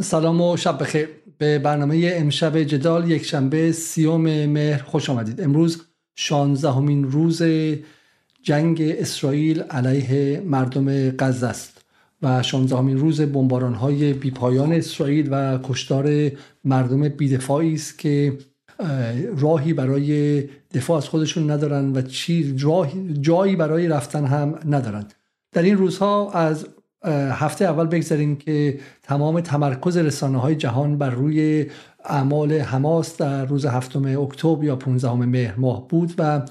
سلام و شب بخیر. به برنامه امشب جدال یک شنبه سیوم مهر خوش آمدید. امروز شانزدهمین روز جنگ اسرائیل علیه مردم غزه است و شانزدهمین روز بمباران های بیپایان اسرائیل و کشتار مردم بیدفاعی است که راهی برای دفاع از خودشون ندارن و چی جایی برای رفتن هم ندارن. در این روزها از هفته اول بگذاریم که تمام تمرکز رسانه های جهان بر روی اعمال حماس در روز هفتم اکتبر یا 15 مهر ماه بود و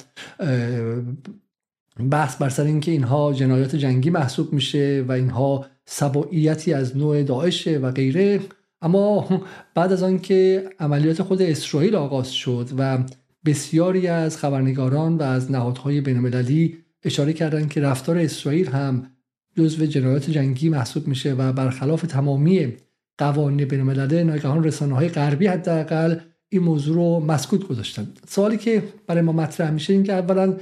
بحث بر سر اینکه اینها جنایات جنگی محسوب میشه و اینها سبعیتی از نوع داعشه و غیره. اما بعد از آنکه عملیات خود اسرائیل آغاز شد و بسیاری از خبرنگاران و از نهادهای بینالمللی اشاره کردند که رفتار اسرائیل هم جزو جنایات جنگی محسوب میشه و برخلاف تمامی قوانین بینالملل ناگهان رسانه های غربی حداقل این موضوع رو مسکوت گذاشتن. سوالی که برای ما مطرح میشه این که اولا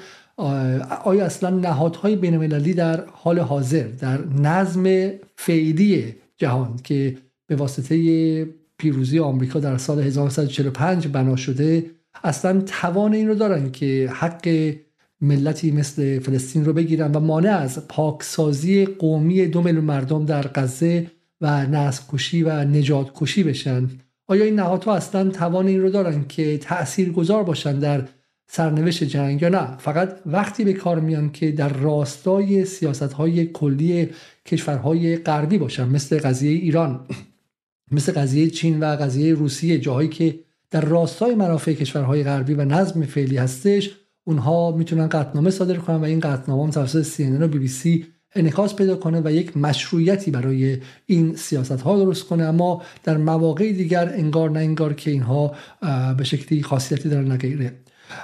آیا اصلا نهادهای بینالمللی در حال حاضر در نظم فعلی جهان که به واسطه پیروزی آمریکا در سال 1945 بنا شده اصلا توان این رو دارن که حق ملتی مثل فلسطین رو بگیرن و مانع از پاکسازی قومی دو میلیون مردم در غزه و نسل کشی و نجات کشی بشن. آیا این نهادها اصلا توان این رو دارن که تأثیر گذار باشن در سرنوشت جنگ یا نه؟ فقط وقتی به کار میان که در راستای سیاست های کلی کشورهای غربی باشن مثل قضیه ایران مثل قضیه چین و قضیه روسیه جاهایی که در راستای منافع کشورهای غربی و نظم فعلی هستش اونها می‌تونن قطنامه صادر کنن و این قطنامه هم توسط CNN و سی انعکاس پیدا کنه و یک مشروعیتی برای این سیاست ها درست کنه. اما در مواقع دیگر انگار نه انگار که اینها به شکلی خاصیتی دارن نگیره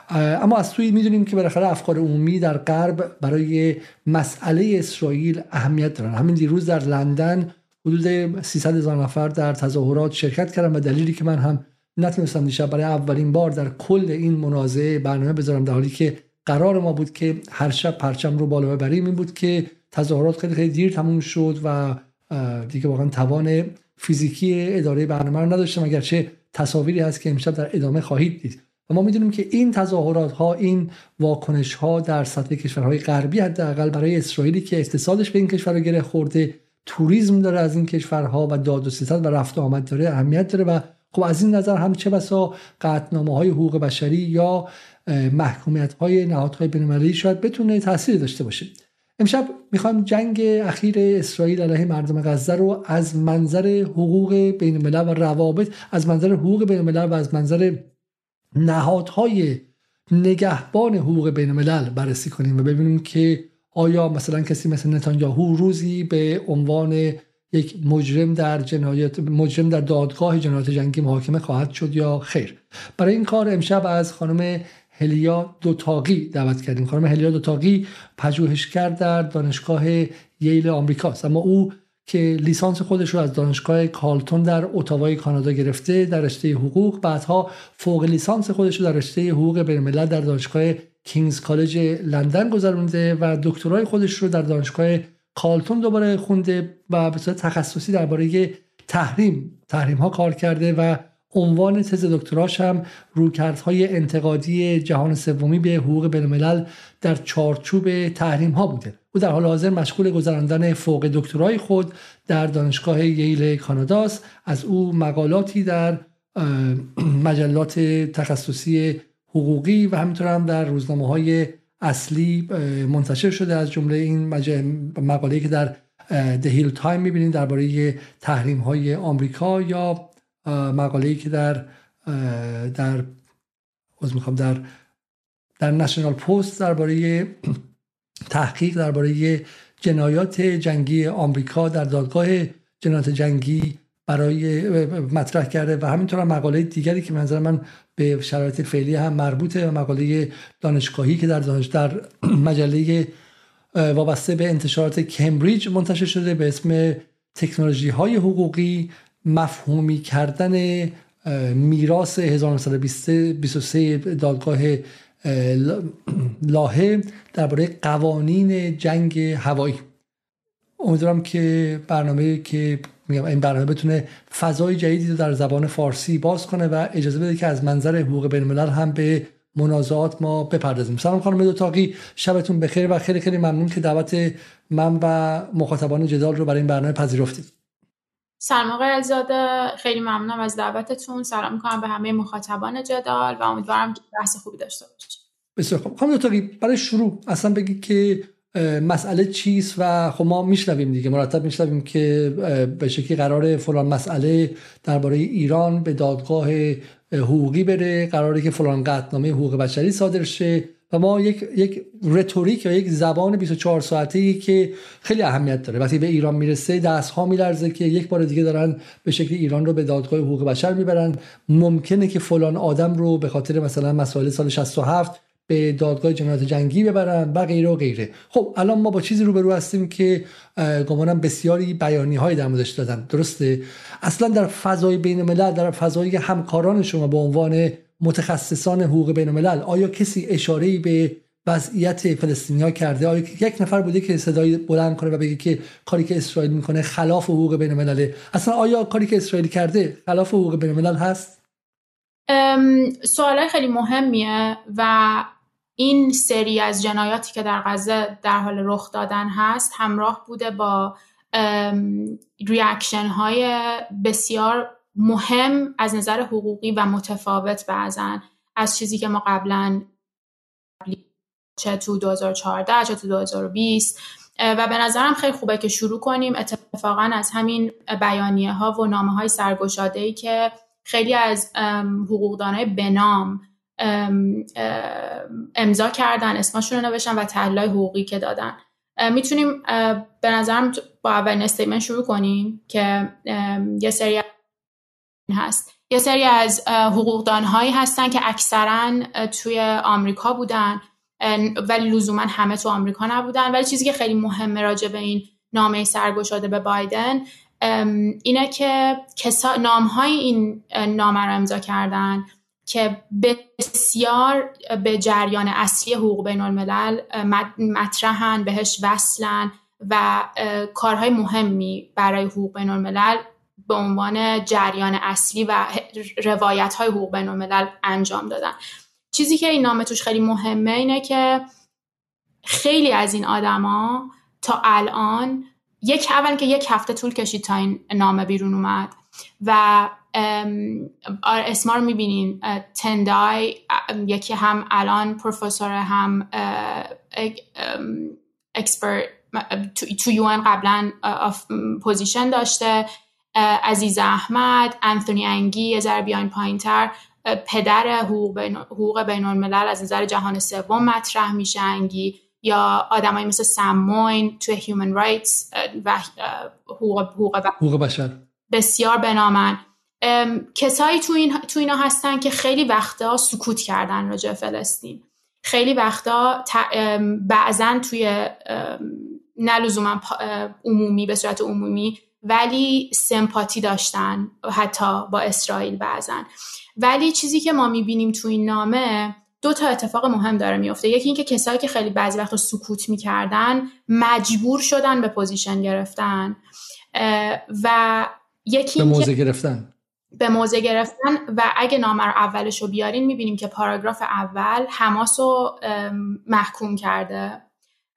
اما از توی می‌دونیم که بالاخره افکار عمومی در غرب برای مسئله اسرائیل اهمیت دارن. همین دیروز در لندن حدود 300 هزار نفر در تظاهرات شرکت کردن و دلیلی که من هم نتونستم دیشب برای اولین بار در کل این منازعه برنامه بذارم در حالی که قرار ما بود که هر شب پرچم رو بالا ببریم. این بود که تظاهرات خیلی خیلی دیر تموم شد و دیگه واقعا توان فیزیکی اداره برنامه رو نداشتم. اگرچه تصاویری هست که امشب در ادامه خواهید دید. و ما می‌دونیم که این تظاهرات ها این واکنش ها در سطح کشورهای غربی حداقل برای اسرائیلی که اقتصادش به این کشور گره خورده توریسم داره از این کشورها و داد و ستد و رفت و آمد داره اهمیت داره و خب از این نظر هم چه بسا قطنامه های حقوق بشری یا محکومیت های نهادهای بینالمللی شاید بتونه تاثیر داشته باشه. امشب می‌خوایم جنگ اخیر اسرائیل علیه مردم غزه رو از منظر حقوق بین الملل و روابط از منظر حقوق بین الملل و از منظر نهادهای نگهبان حقوق بین الملل بررسی کنیم و ببینیم که آیا مثلا کسی مثل نتانیاهو روزی به عنوان یک مجرم در جنایت مجرم در دادگاه جنایت جنگی محاکمه خواهد شد یا خیر. برای این کار امشب از خانم هلیا دوتاقی دعوت کردیم. خانم هلیا دوتاقی پژوهشگر در دانشگاه ییل آمریکاست. اما او که لیسانس خودش رو از دانشگاه کالتون در اتاوای کانادا گرفته در رشته حقوق بعدها فوق لیسانس خودش رو در رشته حقوق بین در دانشگاه کینگز کالج لندن گذرونده و دکترای خودش رو در دانشگاه کالتون دوباره خونده و به صورت تخصصی درباره تحریم تحریم ها کار کرده و عنوان تز دکتراش هم رویکردهای انتقادی جهان سومی به حقوق بینالملل در چارچوب تحریم ها بوده. او در حال حاضر مشغول گذراندن فوق دکترای خود در دانشگاه ییل کاناداست از او مقالاتی در مجلات تخصصی حقوقی و همینطور هم در روزنامه های اصلی منتشر شده از جمله این مقاله که در دهیل تایم می‌بینید درباره تحریم های آمریکا یا مقاله که در در می‌خوام در در نشنال پست درباره تحقیق درباره جنایات جنگی آمریکا در دادگاه جنایات جنگی برای مطرح کرده و همینطور هم مقاله دیگری که منظر من به شرایط فعلی هم مربوطه و مقاله دانشگاهی که در دانش در مجله وابسته به انتشارات کمبریج منتشر شده به اسم تکنولوژی های حقوقی مفهومی کردن میراث 1923 دادگاه لاهه درباره قوانین جنگ هوایی. امیدوارم که برنامه که میگم این برنامه بتونه فضای جدیدی رو در زبان فارسی باز کنه و اجازه بده که از منظر حقوق بین الملل هم به منازعات ما بپردازیم. سلام خانم دوتاقی شبتون بخیر و خیلی خیلی ممنون که دعوت من و مخاطبان جدال رو برای این برنامه پذیرفتید. سلام آقای عزاده خیلی ممنونم از دعوتتون. سلام می‌کنم به همه مخاطبان جدال و امیدوارم که بحث خوبی داشته باشیم بسیار خوب. خانم دوتاقی برای شروع اصلا بگید که مسئله چیست و خب ما میشنویم دیگه مرتب میشنویم که به شکلی قرار فلان مسئله درباره ایران به دادگاه حقوقی بره قراره که فلان قطعنامه حقوق بشری صادر شه و ما یک یک رتوریک یا یک زبان 24 ساعته ای که خیلی اهمیت داره. وقتی به ایران می‌رسه دست ها میلرزه که یک بار دیگه دارن به شکل ایران رو به دادگاه حقوق بشر می‌برن. ممکنه که فلان آدم رو به خاطر مثلا مسائل سال 67 به دادگاه جنایت جنگی ببرن و غیره و غیره. خب الان ما با چیزی روبرو هستیم که گمانم بسیاری بیانی های در موردش دادن. درسته؟ اصلا در فضای بین الملل در فضای همکاران شما به عنوان متخصصان حقوق بین الملل آیا کسی اشاره به وضعیت فلسطینی کرده؟ آیا یک نفر بوده که صدای بلند کنه و بگه که کاری که اسرائیل می‌کنه خلاف حقوق بین الملل اصلا آیا کاری که اسرائیل کرده خلاف حقوق بین الملل هست سوال خیلی مهمیه و این سری از جنایاتی که در غزه در حال رخ دادن هست همراه بوده با ریاکشن های بسیار مهم از نظر حقوقی و متفاوت بعضن از چیزی که ما قبلا چه تو 2014 چه تو 2020 و به نظرم خیلی خوبه که شروع کنیم. اتفاقا از همین بیانیه ها و نامه های سرگشاده ای که خیلی از حقوقدانای بنام امضا کردن اسمشون رو نوشتن و تحلیل حقوقی که دادن. می‌تونیم به نظرم با اولین استیمنت شروع کنیم که یه سری هست. یه سری از حقوقدان هایی هستن که اکثرا توی آمریکا بودن ولی لزوما همه تو آمریکا نبودن. ولی چیزی که خیلی مهمه راجع به این نامه سرگشاده به بایدن اینه که نام های این نامه رو امضا کردن. که بسیار به جریان اصلی حقوق بین الملل مطرحن بهش وصلن و کارهای مهمی برای حقوق بین الملل به عنوان جریان اصلی و روایت های حقوق بین الملل انجام دادن. چیزی که این نامه توش خیلی مهمه اینه که خیلی از این آدما تا الان یک اول که یک هفته طول کشید تا این نامه بیرون اومد و اسما رو می‌بینین. تندای یکی هم الان پروفسور هم اکسپرت تو یون قبلا پوزیشن داشته. عزیز احمد انتونی انگی یه ذره بیاین پایین تر پدر حقوق بین, حقوق بین الملل از نظر جهان سوم مطرح میشه انگی. یا آدمایی مثل سموین تو هیومن رایتس و حقوق, حقوق بشر. بسیار بنامن. کسایی تو, این، تو اینا هستن که خیلی وقتا سکوت کردن راجع فلسطین. خیلی وقتا بعضا توی نلزوما عمومی به صورت عمومی ولی سمپاتی داشتن حتی با اسرائیل بعضا. ولی چیزی که ما می‌بینیم تو این نامه دو تا اتفاق مهم داره میفته یکی اینکه کسایی که خیلی بعضی وقتا سکوت می‌کردن مجبور شدن به position گرفتن. و یکی به موضع گرفتن. به موضع گرفتن و اگه نامه رو اولش رو بیارین می‌بینیم که پاراگراف اول حماس رو محکوم کرده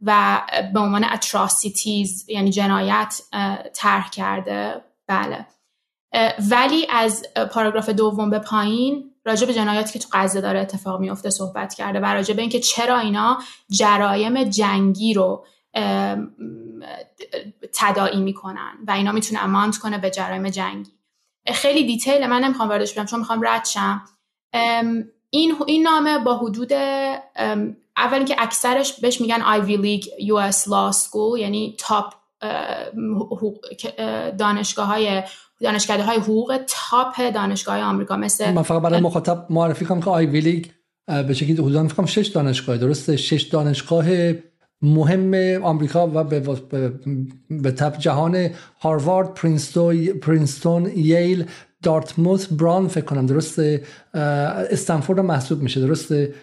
و به عنوان atrocities یعنی جنایت طرح کرده. بله. ولی از پاراگراف دوم به پایین راجع به جنایاتی که تو غزه داره اتفاق میفته صحبت کرده و راجع به اینکه چرا اینا جرایم جنگی رو تداعی می‌کنن و اینا می‌تونه amount کنه به جرایم جنگی. خیلی detail من نمی‌خوام واردش بشم چون می‌خوام رد شم. این این نامه با حدود اول که اکثرش بهش میگن Ivy League US law school یعنی top دانشگاه های دانشکده های حقوق top دانشگاه های آمریکا مثل من فقط برای مخاطب معرفی کنم که Ivy League به شکلی حدودا فکر شش دانشگاه درسته؟ شش دانشگاه مهم آمریکا و به, به تب جهان هاروارد پرینستون ییل دارتموث بران فکر کنم درسته استنفورد محسوب میشه درسته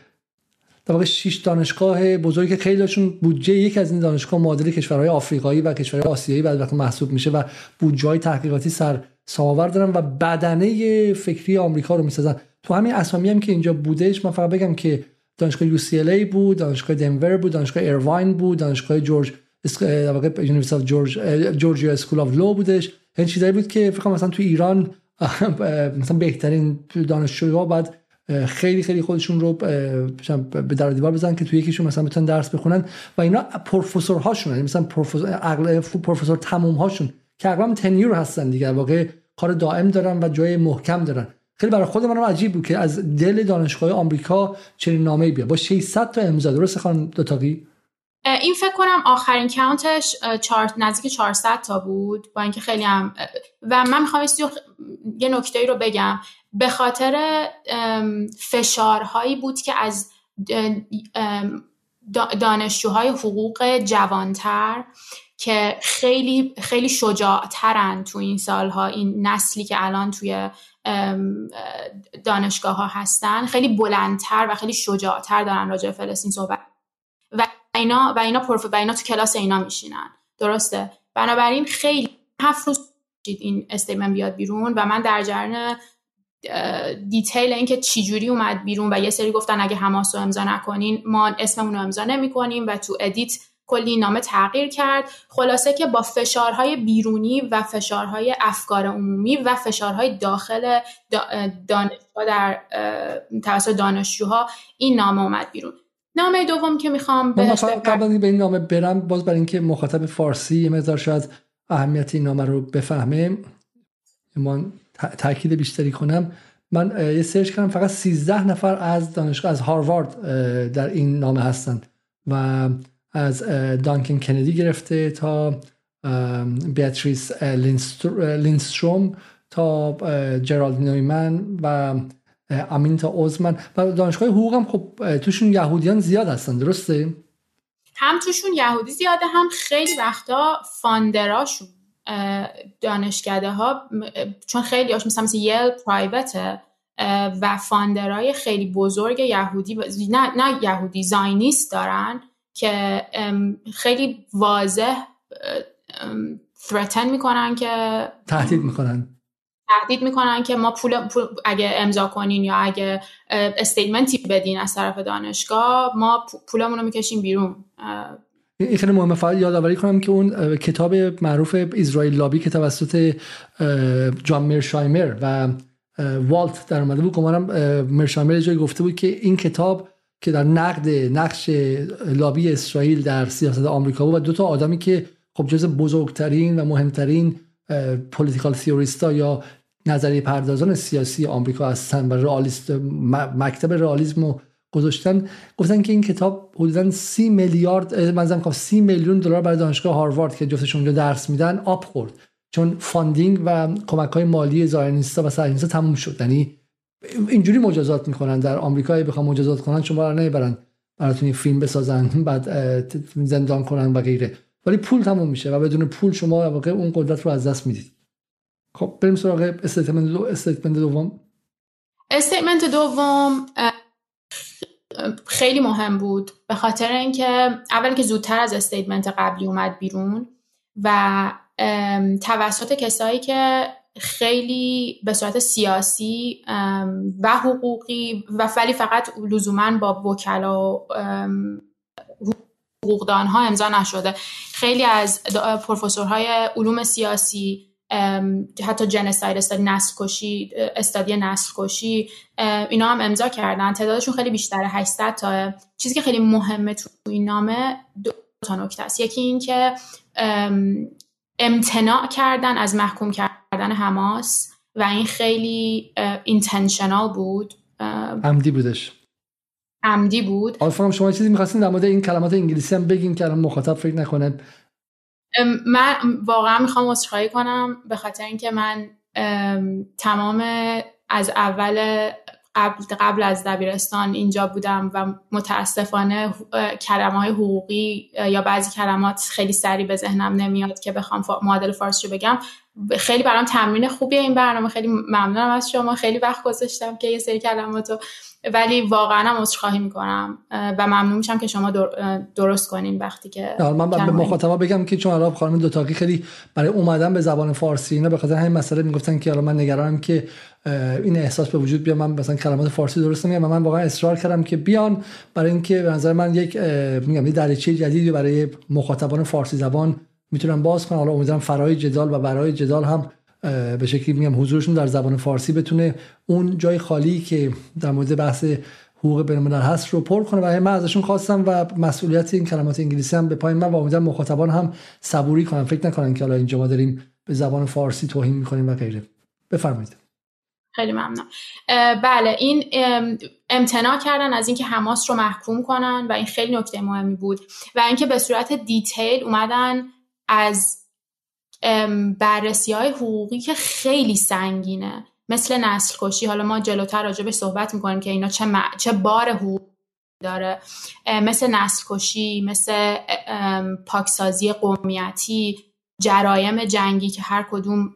در واقع شش دانشگاه بزرگ که خیلیشون بودجه یک از این دانشگاه معادل کشورهای آفریقایی و کشورهای آسیایی بعد محسوب میشه و بودجه تحقیقاتی سر ساماور دارن و بدنه فکری آمریکا رو می‌سازن. تو همین اسامی هم که اینجا بودش من فقط بگم که دانشگاه UCLA بود دانشگاه دنور بود دانشگاه ایرواین بود دانشگاه جورج University جورج Georgia School of Law بودش. این چیزایی بود که فکر مثلا تو ایران مثلا بهترین دانشجوها بعد خیلی خیلی خودشون رو به در دیوار بزنن که تو یکیشون مثلا بتونن درس بخونن. و اینا پروفسور هاشون یعنی مثلا پروفسور پروفسور تموم هاشون که اقلا tenure هستن دیگه واقع کار دائم دارن و جای محکم دارن. خیلی برای خود من عجیب بود که از دل دانشگاه آمریکا چنین نامه‌ای بیا با 600 تا امضا. درست خانم دوتاقی؟ این فکر کنم آخرین کاونتش چار... نزدیک 400 تا بود. با اینکه خیلی هم و من می‌خوام یه نکته رو بگم. به خاطر فشارهایی بود که از دانشجوهای حقوق جوانتر که خیلی خیلی شجاعترن تو این سالها این نسلی که الان توی دانشگاه ها هستن. خیلی بلندتر و خیلی شجاعتر دارن راجع فلسطین صحبت. و اینا و اینا prof و اینا تو کلاس اینا میشینن. درسته؟ بنابراین خیلی هفت روز این statement بیاد بیرون و من در جریان detail اینکه چی جوری اومد بیرون و یه سری گفتن اگه حماس رو امضا نکنین ما اسممون رو امضا نمی‌کنیم و تو edit کلی نامه تغییر کرد. خلاصه که با فشارهای بیرونی و فشارهای افکار عمومی و فشارهای داخل دانشگاه در توسط دانشجوها این نامه اومد بیرون. نامه دوم که می‌خوام بهش قبل به این نامه برم باز برای اینکه مخاطب فارسی یه مقدار شاید اهمیت این نامه رو بفهمه من تاکید بیشتری کنم. من یه سرچ کردم فقط 13 نفر از دانشگاه از هاروارد در این نامه هستند و از دانکن کندی گرفته تا بیاتریس لینستروم تا جرالد نویمن و امینتا اوزمن و دانشگاه حقوق هم خب توشون یهودیان زیاد هستن درسته؟ هم توشون یهودی زیاده هم خیلی وقتا فاندراشون دانشکده ها چون خیلی هاش مثلا مثل یل پرایوته و فاندرهای خیلی بزرگ یهودی نه, نه یهودی زاینیست دارن که خیلی واضح ثرتن می‌کنن که تهدید می‌کنن. تهدید می‌کنن که ما پول, اگه امضا کنین یا اگه استیتمنتی بدین از طرف دانشگاه ما پولمون رو می‌کشیم بیرون. این خیلی مهمه. فقط یادآوری کنم که اون کتاب معروف اسرائیل لابی که توسط جان مرشایمر و والت در اومده بود گمانم مرشایمر جایی گفته بود که این کتاب که در نقد نقش لابی اسرائیل در سیاست آمریکا بود و دو تا آدمی که خب جز بزرگترین و مهمترین پولیتیکال تیوریستا یا نظریه پردازان سیاسی آمریکا هستن و رئالیست مکتب رئالیسم رو گذاشتن گفتن که این کتاب حدودا سی میلیارد مثلا خب سی میلیون دلار برای دانشگاه هاروارد که جفتشون اونجا درس میدن آب خورد. چون funding و کمک های مالی Zionist ا و صهیونیستا تموم شد. یعنی اینجوری مجازات می‌کنن. در آمریکا بخوام مجازات کنن شما رو نمی‌برن براتون فیلم بسازن بعد زندان کنن و غیره. ولی پول تموم میشه و بدون پول شما واقع اون قدرت رو از دست می‌دید. خب بریم سراغ statement دو statement دوم. statement دوم خیلی مهم بود به خاطر اینکه اول که زودتر از statement قبلی اومد بیرون و توسط کسایی که خیلی به صورت سیاسی و حقوقی و ولی فقط لزوما با وکلا حقوقدان ها امضا نشده. خیلی از پروفسورهای علوم سیاسی حتی جنساید استادی نسل کشی استادی نسل کشی اینا هم امضا کردن. تعدادشون خیلی بیشتره 800 تا. چیزی که خیلی مهمه تو این نامه دو تا نکته است. یکی این که امتناع کردن از محکوم کردن حماس و این خیلی اینتنشنال بود. عمدی بودش. عمدی بود. آفرام شما چیزی می‌خواستین در مورد این کلمات انگلیسی هم بگین که الان مخاطب فکر نکنه. من واقعا می‌خوام عذرخواهی کنم به خاطر اینکه من تمام از اول قبل, قبل از دبیرستان اینجا بودم و متاسفانه کلمه های حقوقی یا بعضی کلمات خیلی سریع به ذهنم نمیاد که بخوام معادل فارسی رو بگم. خیلی برام تمرین خوبیه این برنامه. خیلی ممنونم از شما. خیلی وقت گذاشتم که یه سری کلماتو ولی واقعا هم عذرخواهی می‌کنم. و ممنون میشم که شما درست کنین وقتی که من به مخاطبا بگم که چون الان خانم دوتاقی خیلی برای اومدن به زبان فارسی اینا به خاطر همین مسئله می‌گفتن که الان من نگرانم که این احساس به وجود بیاد. من مثلا کلمات فارسی درست نمیگم. و من واقعا اصرار کردم که بیان برای اینکه به نظر من یک میگم یه دریچه جدیدی برای مخاطبان فارسی زبان می‌تونم باز کنم. حالا امیدوارم فرای جدال و برای جدال هم به شکلی میگم حضورشون در زبان فارسی بتونه اون جای خالی که در مورد بحث حقوق بین‌الملل هست رو پر کنه. و من ازشون خواستم و مسئولیت این کلمات انگلیسی هم به پای من و امیدوارم مخاطبان هم صبوری کنن. فکر نکنن که حالا اینجا ما داریم به زبان فارسی توهین می‌کنیم و غیره. بفرمایید. خیلی ممنون. بله این امتناع کردن از اینکه حماس رو محکوم کنن و این خیلی نکته مهمی بود. و اینکه به صورت دیتیل اومدن از بررسی های حقوقی که خیلی سنگینه. مثل نسل کشی حالا ما جلوتر راجبش صحبت می‌کنیم که اینا چه, چه بار حقوق داره. مثل نسل کشی مثل پاکسازی قومیتی جرایم جنگی که هر کدوم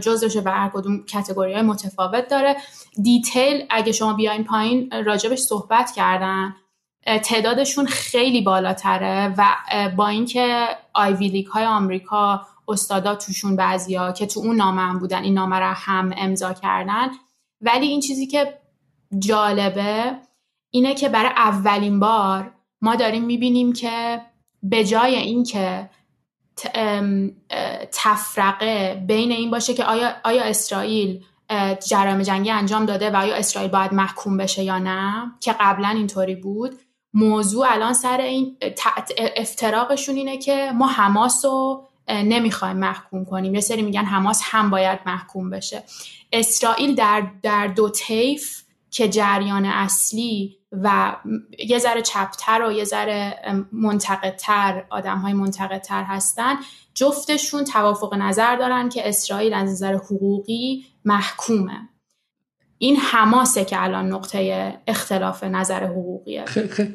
جزشه و هر کدوم کتگوری های متفاوت داره. دیتیل اگه شما بیاین پایین راجبش صحبت کردن. تعدادشون خیلی بالاتره و با اینکه آیوی لیگ های آمریکا استادا توشون بعضیا که تو اون نامه هم بودن این نامه را هم امضا کردن. ولی این چیزی که جالبه اینه که برای اولین بار ما داریم می‌بینیم که به جای اینکه تفرقه بین این باشه که آیا, آیا اسرائیل جرایم جنگی انجام داده و آیا اسرائیل باید محکوم بشه یا نه که قبلا اینطوری بود موضوع الان سر این افتراقشون اینه که ما حماس رو نمی‌خوایم محکوم کنیم. یه سری میگن حماس هم باید محکوم بشه. اسرائیل در, در دو طیف که جریان اصلی و یه ذره چپتر و یه ذره منتقدتر آدم های منتقدتر هستن جفتشون توافق نظر دارن که اسرائیل از نظر حقوقی محکومه. این حماسه که الان نقطه اختلاف نظر حقوقیه.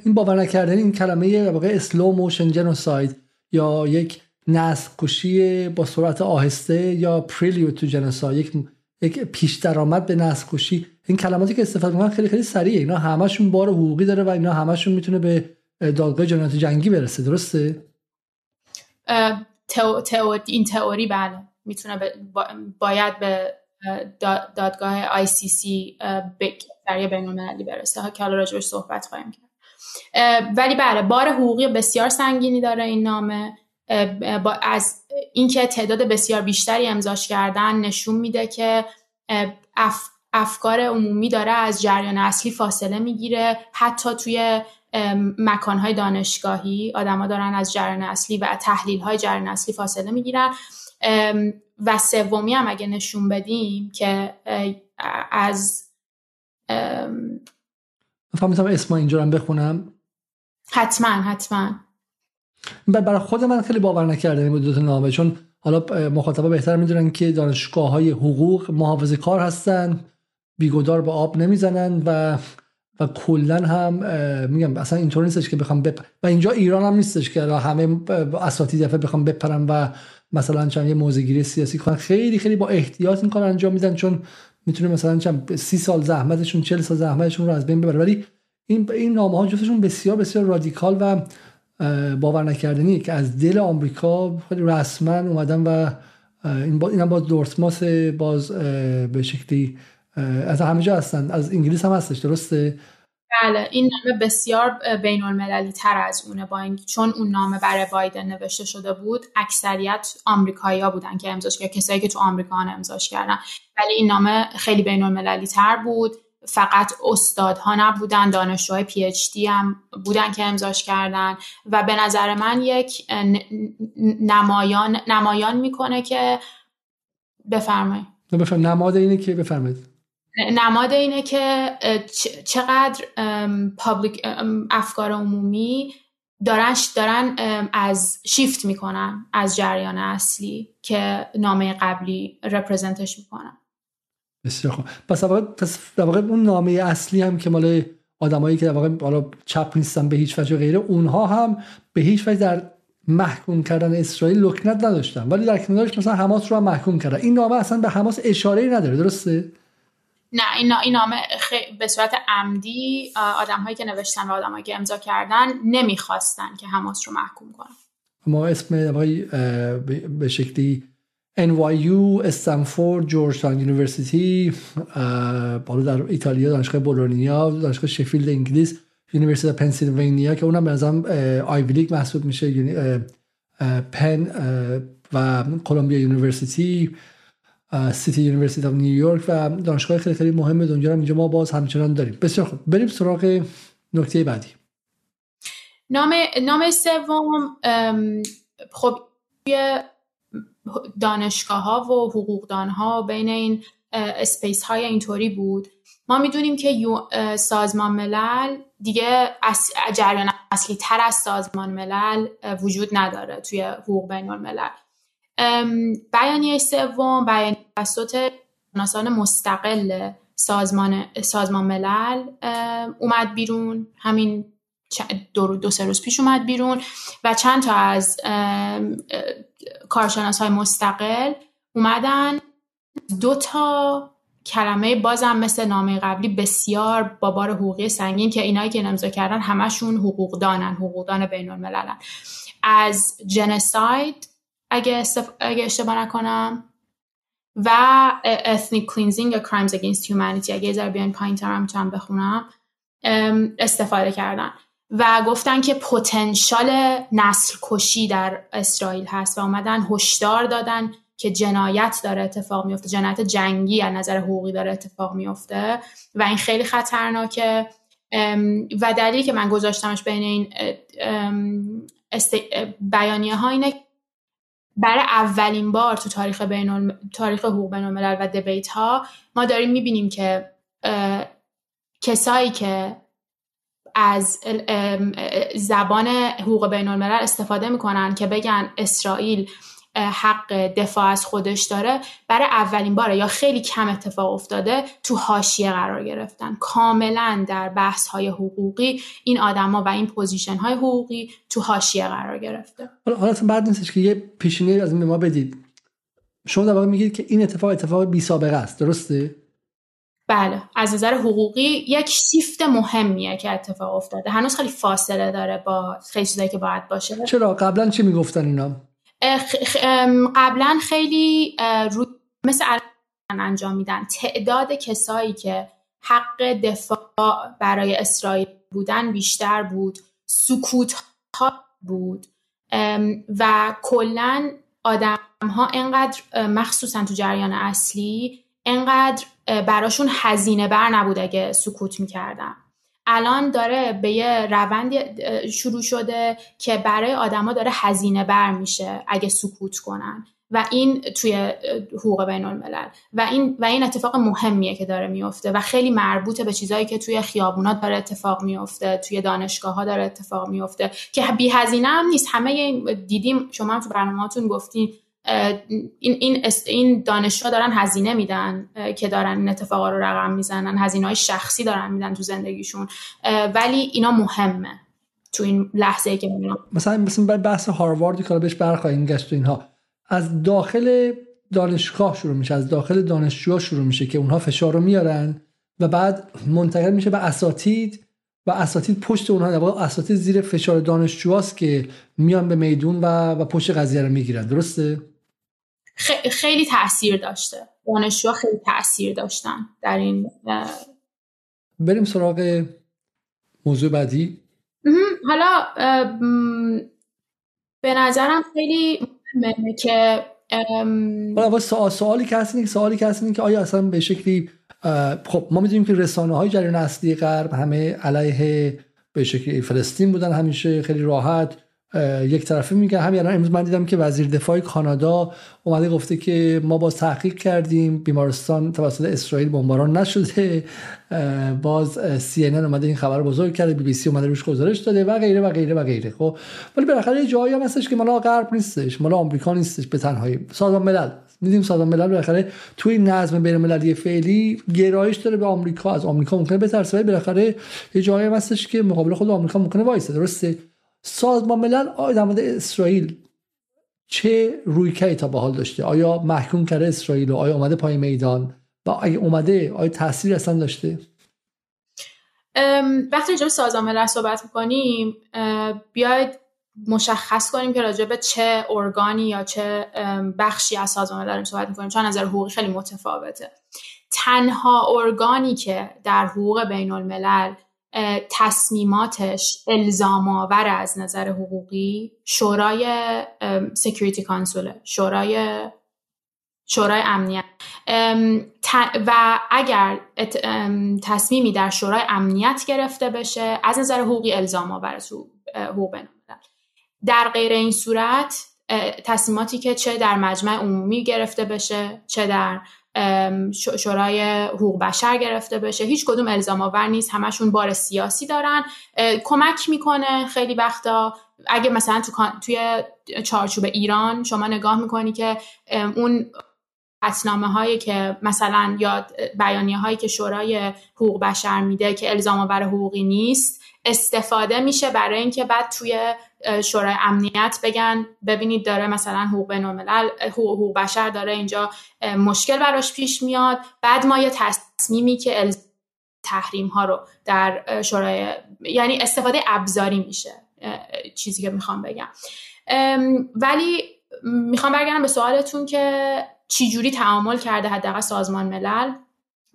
این باور نکردن این کلمه واقع slow motion genocide یا یک نسل کشی با سرعت آهسته یا prelude to genocide یک یک پیش درآمد به نسل کشی این کلماتی که استفاده می‌کنن خیلی خیلی سریعه. اینا همشون بار حقوقی داره و اینا همشون می‌تونه به دادگاه جنایت جنگی برسه. درسته؟ تئو... این تئوری بله. می‌تونه باید به دادگاه سی سی در بین برسه. که حالا راجبش صحبت خواهیم کرد. ولی بله بار حقوقی بسیار سنگینی داره این نامه. با از اینکه تعداد بسیار بیشتری امضاش کردن نشون میده که افکار عمومی داره از جریان اصلی فاصله می‌گیره. حتی توی مکانهای دانشگاهی آدما دارن از جریان اصلی و تحلیل های جریان اصلی فاصله می‌گیرن. و سومی هم اگه نشون بدیم که از فهمیدم اسم اینجا هم بخونم. حتما حتما. برای خود من خیلی باور نکرده این دو نامه چون حالا مخاطبا بهتر می‌دونن که دانشگاه های حقوق محافظه کار هستن بیگودار به آب نمی‌زنن و و کلا هم میگم اصلا اینطور نیستش که بخوام بپ... و اینجا ایران هم نیستش که همه اساتید دفعه بخوام بپرن و مثلا چند یه موزگیری سیاسی کنن. خیلی خیلی با احتیاط این کار انجام میدن چون می‌تونه مثلا چند سی سال زحمتشون چل سال زحمتشون رو از بین ببره. ولی این این نامه ها جفتشون بسیار بسیار رادیکال و باور نکردنی. که از دل آمریکا خیلی رسما اومدن و این با این باز دورتماس باز به شکلی از همه جا هستن. از انگلیس هم هستش درسته؟ بله این نامه بسیار بین المللی تر از اونه با این چون اون نامه برای بایدن نوشته شده بود اکثریت آمریکایی بودن که امضاش کردن کسایی که تو آمریکا امضاش کردن. ولی این نامه خیلی بین المللی تر بود فقط استادها نبودن دانشجوهای PhD هم بودن که امضاش کردن و به نظر من یک نمایان نمایان می‌کنه که بفرمایید. بفرم نماد اینه که بفرمایید. نماد اینه که چقدر public افکار عمومی دارن دارن از شیفت می‌کنن از جریان اصلی که نامه قبلی represent ش می‌کنن. بسیار خوب. پس در واقع اون نامه اصلی هم که مال آدمایی که در واقع حالا چپ نیستن به هیچ وجه غیره اونها هم به هیچ وجه در محکوم کردن اسرائیل لکنت نداشتن. ولی در کنارش مثلا حماس رو هم محکوم کردن. این نامه اصلا به حماس اشاره نداره درسته؟ نه این, این نامه به صورت عمدی آدم هایی که نوشتن و آدم هایی که امضا کردن نمی‌خواستن که حماس رو محکوم کنن. ما اسم به شکلی NYU استنفورد Georgetown University بالا در ایتالیا دانشگاه بولونیا دانشگاه شفیلد انگلیس University پنسیلوانیا که اونم به Ivy League محسوب میشه پن و Columbia University City University of New York و دانشگاه خیلی خیلی مهم دنیا اینجا ما باز همچنان داریم. بسیار خوب. بریم سراغ نکته بعدی. نام نام سوم خب دانشگاه ها و حقوقدان ها بین این اسپیس های اینطوری بود. ما می‌دونیم که سازمان ملل دیگه جریان اصلی تر از سازمان ملل وجود نداره توی حقوق بین الملل. بیانیه سوم بیانیه توسط ناسان مستقل سازمان سازمان ملل اومد بیرون. همین دو, دو سه روز پیش اومد بیرون و چند تا از کارشناس های مستقل اومدن. دو تا کلمه بازم مثل نامه قبلی بسیار با بار حقوقی سنگین که اینایی که امضا کردن همشون حقوقدانن حقوقدان بین المللن از جنساید اگه, اگه اشتباه نکنم. و ethnic cleansing یا crimes against humanity اگه ذره بیان پایین تر می‌تونم بخونم. استفاده کردن. و گفتن که پتانسیل نسل کشی در اسرائیل هست و اومدن هشدار دادن که جنایت داره اتفاق میفته جنایت جنگی از نظر حقوقی داره اتفاق میفته و این خیلی خطرناکه. و دلیلی که من گذاشتمش بین این بیانیه ها اینه برای اولین بار تو تاریخ بین تاریخ حقوق بین الملل و debate ها ما داریم می‌بینیم که کسایی که از زبان حقوق بین الملل استفاده می‌کنن که بگن اسرائیل حق دفاع از خودش داره برای اولین باره یا خیلی کم اتفاق افتاده تو حاشیه قرار گرفتن. کاملا در بحث های حقوقی این آدما و این position های حقوقی تو حاشیه قرار گرفته. حالا بعد نیستش که یه پیشینه از این ما بدید. شما در واقع میگید که این اتفاق اتفاق بی سابقه است درسته؟ بله از نظر حقوقی یک شیفت مهمیه که اتفاق افتاده. هنوز خیلی فاصله داره با خیلی چیزایی که باید باشه. چرا؟ قبلا چی می‌گفتن اینا؟ قبلا خیلی رو مثل انجام میدن. تعداد کسایی که حق دفاع برای اسرائیل بودن بیشتر بود. سکوت ها بود و کلا آدم ها انقدر مخصوصا تو جریان اصلی انقدر براشون هزینه بر نبود اگه سکوت می‌کردن. الان داره به یه روند شروع شده که برای آدما داره هزینه بر میشه اگه سکوت کنن. و این توی حقوق بین الملل و این و این اتفاق مهمیه که داره میفته و خیلی مربوطه به چیزایی که توی خیابونات داره اتفاق میفته توی دانشگاه ها داره اتفاق میفته که بی هزینه هم نیست. همه دیدیم شما هم تو برنامه‌هاتون گفتین این این این دانشجو دارن هزینه میدن که دارن این اتفاقا رو رقم می‌زنن هزینه های شخصی دارن میدن تو زندگیشون. ولی اینا مهمه تو این لحظه که می‌بینم مثلا مثلا بحث هاروارد که بهش برخواهیم گشت اینها. از داخل دانشگاه شروع میشه از داخل دانشجوها شروع میشه که اونها فشار رو میارن و بعد منتقل میشه به اساتید و اساتید پشت اونها در اساتید زیر فشار دانشجوهاست که میان به میدون و, و پشت قضیه رو می‌گیرن. درسته؟ خیلی تاثیر داشته. دانشجوها خیلی تاثیر داشتن در این بریم سراغ موضوع بعدی. حالا به نظرم خیلی مهمه که سوالی که هست سوالی که هست که آیا اصلا به شکلی خب ما می‌دونیم که رسانه های جریان اصلی غرب همه علیه به شکلی فلسطین بودن همیشه خیلی راحت. یک طرفه میگه همین الان امروز من دیدم که وزیر دفاع کانادا اومده گفته که ما باز تحقیق کردیم بیمارستان توسط اسرائیل بمباران نشده. باز سی ان اومده این خبر بزرگ کرده بی بی سی اومده روش گزارش داده و غیره و غیره و غیره. خب ولی بالاخره جایی هم هستش که مال غرب نیستش مال آمریکا نیستش به تنهایی. سازمان ملل. میدیم سازمان ملل بالاخره توی نظم بین المللی فعلی گرایش داره به آمریکا از آمریکا ممکنه بترسه ولی بالاخره یه جایی هستش که مقابل خود آمریکا ممکنه وایسه. درسته؟ سازمان ملل در اسرائیل چه روی تا به حال داشته؟ آیا محکوم کرده اسرائیل آیا اومده پای میدان؟ و اگه اومده آیا تاثیر اصلا داشته؟ وقتی راجع سازمان ملل صحبت می‌کنیم بیاید مشخص کنیم که راجع به چه ارگانی یا چه بخشی از سازمان ملل صحبت می‌کنیم چون نظر حقوقی خیلی متفاوته. تنها ارگانی که در حقوق بین الملل تصمیماتش الزام آور از نظر حقوقی شورای سکیوریتی کانسوله شورای شورای امنیت. و اگر تصمیمی در شورای امنیت گرفته بشه از نظر حقوقی الزام آور حقوق در غیر این صورت تصمیماتی که چه در مجمع عمومی گرفته بشه چه در شورای حقوق بشر گرفته بشه. هیچ کدوم الزام آور نیست. همشون بار سیاسی دارن. کمک می‌کنه خیلی وقتا. اگه مثلا تو توی چارچوب ایران شما نگاه می‌کنی که اون قطنامه هایی که مثلا یا بیانیه هایی که شورای حقوق بشر میده که الزام آور حقوقی نیست استفاده میشه برای اینکه بعد توی شورای امنیت بگن ببینید داره مثلا حقوق الملل حقوق بشر داره اینجا مشکل براش پیش میاد. بعد ما یه تصمیمی که تحریم ها رو در شورای یعنی استفاده ابزاری میشه. چیزی که می‌خوام بگم. ولی می‌خوام برگردم به سوالتون که چی جوری تعامل کرده حداقل سازمان ملل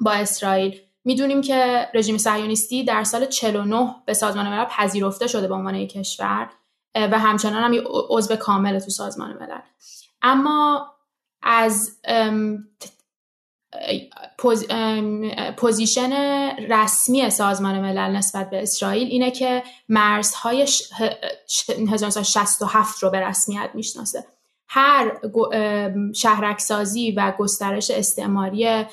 با اسرائیل؟ می‌دونیم که رژیم صهیونیستی در سال 49 به سازمان ملل پذیرفته شده به عنوان یک کشور. و همچنان هم عضو کامل تو سازمان ملل. اما از پوزیشن رسمی سازمان ملل نسبت به اسرائیل اینه که مرزهای 1967 رو به رسمیت می‌شناسه. هر شهرکسازی و گسترش استعماری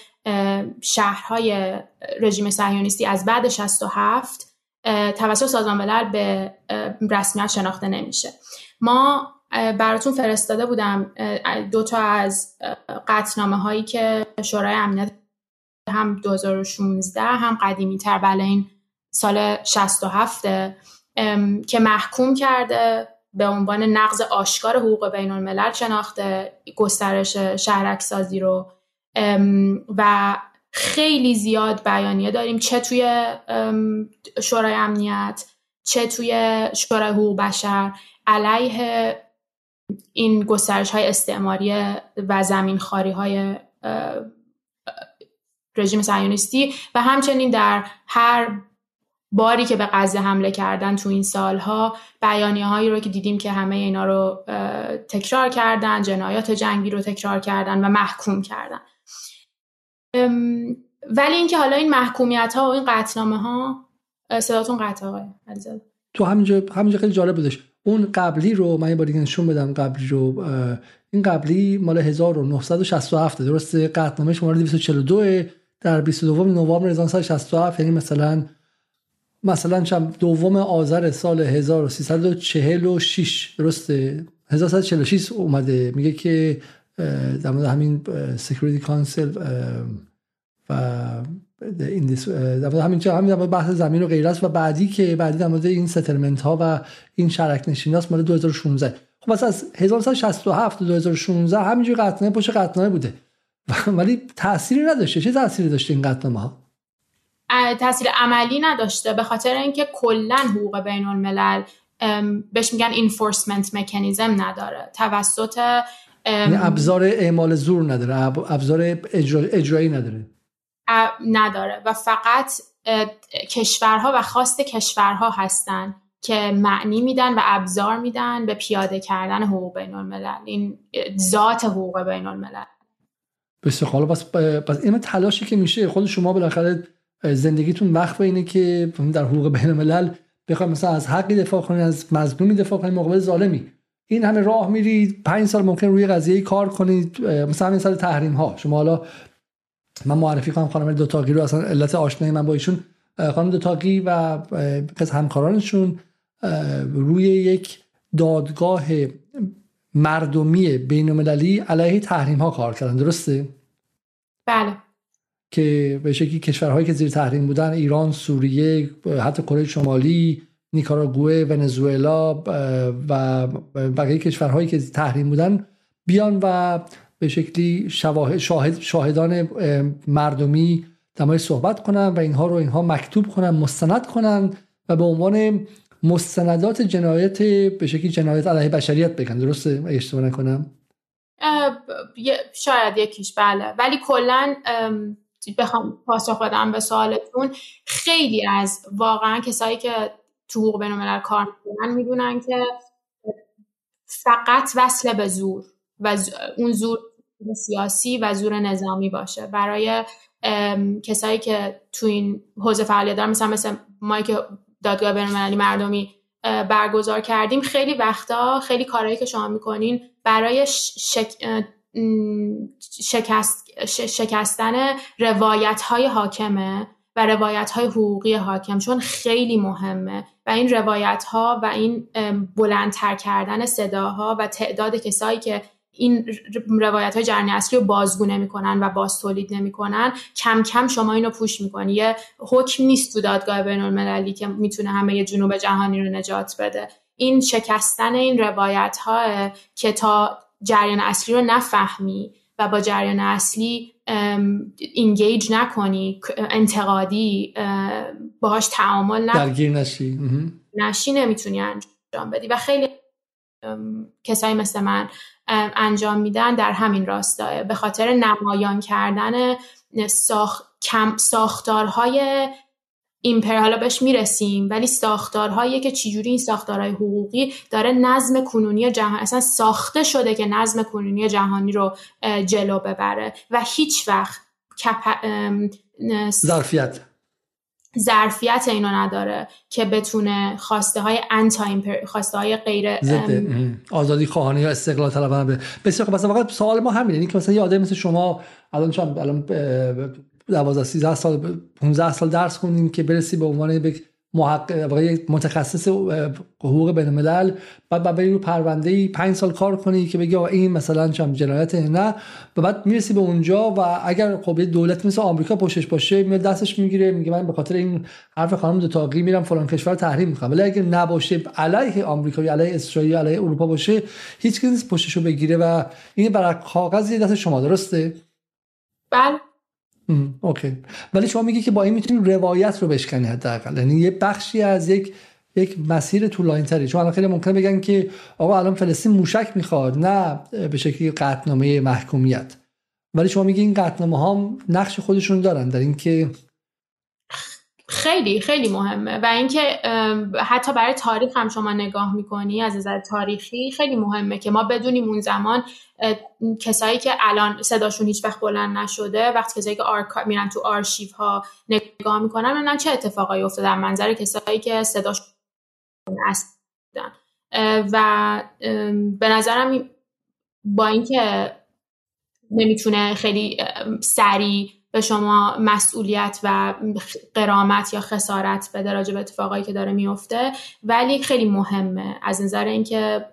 شهرهای رژیم صهیونیستی از بعد 67 توسط سازمان ملل به رسمیت شناخته نمیشه. ما براتون فرستاده بودم دو تا از قطنامه هایی که شورای امنیت هم 2016 هم قدیمی تر بله این سال 67 که محکوم کرده به عنوان نقض آشکار حقوق بین الملل شناخته گسترش شهرک سازی رو و خیلی زیاد بیانیه داریم. چه توی شورای امنیت چه توی شورای حقوق بشر. علیه این گسترش های استعماری و زمین خاری های رژیم سیونیستی و همچنین در هر باری که به غزه حمله کردن تو این سالها بیانیه هایی رو که دیدیم که همه اینا رو تکرار کردن جنایات جنگی رو تکرار کردن و محکوم کردن. ولی اینکه حالا این محکومیت ها و این قطنامه ها صداتون قطع آقای تو همینجا همینجا خیلی جالب بودش. اون قبلی رو من یه بار دیگه نشون بدم قبلی رو این قبلی مال 1967 درسته؟ قطنامه شماره 242 در 22 نوامبر 1967 یعنی مثلا مثلا چند دوم آذر سال 1346 درسته؟ 1346 اومده. میگه که در مورد همین Security Council و در همین همین بحث زمین و غیر است و بعدی که بعدی در مورد این settlement ها و این شهرک نشیناست مال 2016 خب از 1967 تا 2016 همینجوری قطعنامه پشت قطعنامه بوده. ولی تأثیری نداشته. چه تأثیری داشته این قطعنامه ها تاثیر عملی نداشته. به خاطر اینکه کلا حقوق بین الملل بهش میگن انفورسمنت مکانیزم نداره. توسط ابزار اعمال زور نداره ابزار اجرایی نداره. نداره و فقط کشورها و خواست کشورها هستن که معنی میدن و ابزار میدن به پیاده کردن حقوق بین الملل این ذات حقوق بین الملل بسیار حالا بس, بس این تلاشی که میشه خود شما بالاخره زندگیتون وقت اینه که در حقوق بین الملل بخواید مثلا از حقی دفاع کنید از مظلومی دفاع کنید مقابل ظالمی. این همه راه میرید. پنج سال ممکن روی قضیه کار کنید. مثلا همین سال تحریم ها شما حالا من معرفی کنم خانم دوتاقی رو. اصلا علت آشنایی من با ایشون خانم دوتاقی و از همکارانشون روی یک دادگاه مردمی بین المللی علیه تحریم ها کار کردن. درسته؟ بله. که به شکلی کشورهایی که زیر تحریم بودن ایران، سوریه، حتی کره شمالی نیکاراگوه ونزوئلا و بقیه کشورهایی که تحریم بودن بیان و به شکلی شاهد شاهدان مردمی در صحبت کنن و اینها رو اینها مکتوب کنن مستند کنن و به عنوان مستندات جنایت به شکلی جنایت علیه بشریت بگن. درسته؟ اشتباه نکنم. شاید یکیش. بله. ولی کلا بخوام پاسخ بدم به سوالتون. خیلی از واقعا کسایی که تو حقوق بین کار می‌کنن می‌دونن که فقط وصل به زور و اون زور سیاسی و زور نظامی باشه. برای کسایی که تو این حوزه فعالیت دارن مثلا مثل ما که دادگاه بینالمللی مردمی برگزار کردیم خیلی وقتا خیلی کارهایی که شما می‌کنین برای شک... شکست... شکستن روایت های حاکمه و روایت های حقوقی حاکم چون خیلی مهمه. این روایت ها و این بلندتر کردن صداها و تعداد کسایی که این روایت های جرنی اصلی رو بازگو نمی‌کنن و باز تولید نمی‌کنن کم کم شما اینو پوش می‌کنی. یه حکم نیست تو دادگاه بین المللی که می‌تونه همه جنوب جهانی رو نجات بده. این شکستن این روایت ها که تا جریان اصلی رو نفهمی و با جریان اصلی اینگیج نکنی انتقادی باهاش تعامل نکنی درگیر نشی. نشی نمی‌تونی انجام بدی. و خیلی کسایی مثل من انجام میدن در همین راستاه به خاطر نمایان کردن ساخ... کم ساختارهای ایمپر حالا بهش می‌رسیم ولی ساختارهایی که چجوری این ساختارهای حقوقی داره نظم کنونی جهان اصلا ساخته شده که نظم کنونی جهانی رو جلو ببره و هیچ وقت کپ... ظرفیت. ظرفیت اینو نداره که بتونه خواسته های انتا خواسته های غیر آزادی خواهانه یا استقلال طلبانه بسیار خب مثلا فقط سوال ما همینه که مثلا یه مثل شما الان چون الان 12 13 سال 15 سال درس خوندین که برسی به عنوان یک محقق متخصص حقوق بین الملل بعد بعد رو پرونده ای 5 سال کار کنی که بگی این مثلا چم جنایت نه. و بعد می‌رسی به اونجا و اگر خب دولت مثل آمریکا پشتش باشه میاد دستش می‌گیره میگه من به خاطر این حرف خانم دوتاقی میرم فلان کشور تحریم می‌کنم. ولی اگر نباشه علیه آمریکا یا علیه اسرائیل علیه اروپا باشه هیچ کسی پشتشو بگیره و این برای کاغذ دست شما درسته؟ بله. اوکی. ولی شما میگی که با این می‌تونی روایت رو بشکنی حداقل. یعنی یه بخشی از یک یک مسیر طولانی تری چون الان خیلی ممکنه بگن که آقا الان فلسطین موشک می‌خواد. نه به شکلی قطنامه محکومیت. ولی شما میگی این قطنامه ها نقش خودشون دارن در اینکه خیلی خیلی مهمه. و اینکه حتی برای تاریخ هم شما نگاه می‌کنی از نظر تاریخی خیلی مهمه که ما بدونیم اون زمان کسایی که الان صداشون هیچ وقت بلند نشده وقتی کسایی که آرکا میرن تو آرشیو ها نگاه می‌کنن ببینن چه اتفاقایی افتاده در منظر کسایی که صداشون بودن و به نظرم با اینکه نمی‌تونه خیلی سریع به شما مسئولیت و قرامت یا خسارت بده راجع به اتفاقایی که داره میفته. ولی خیلی مهمه. از نظر اینکه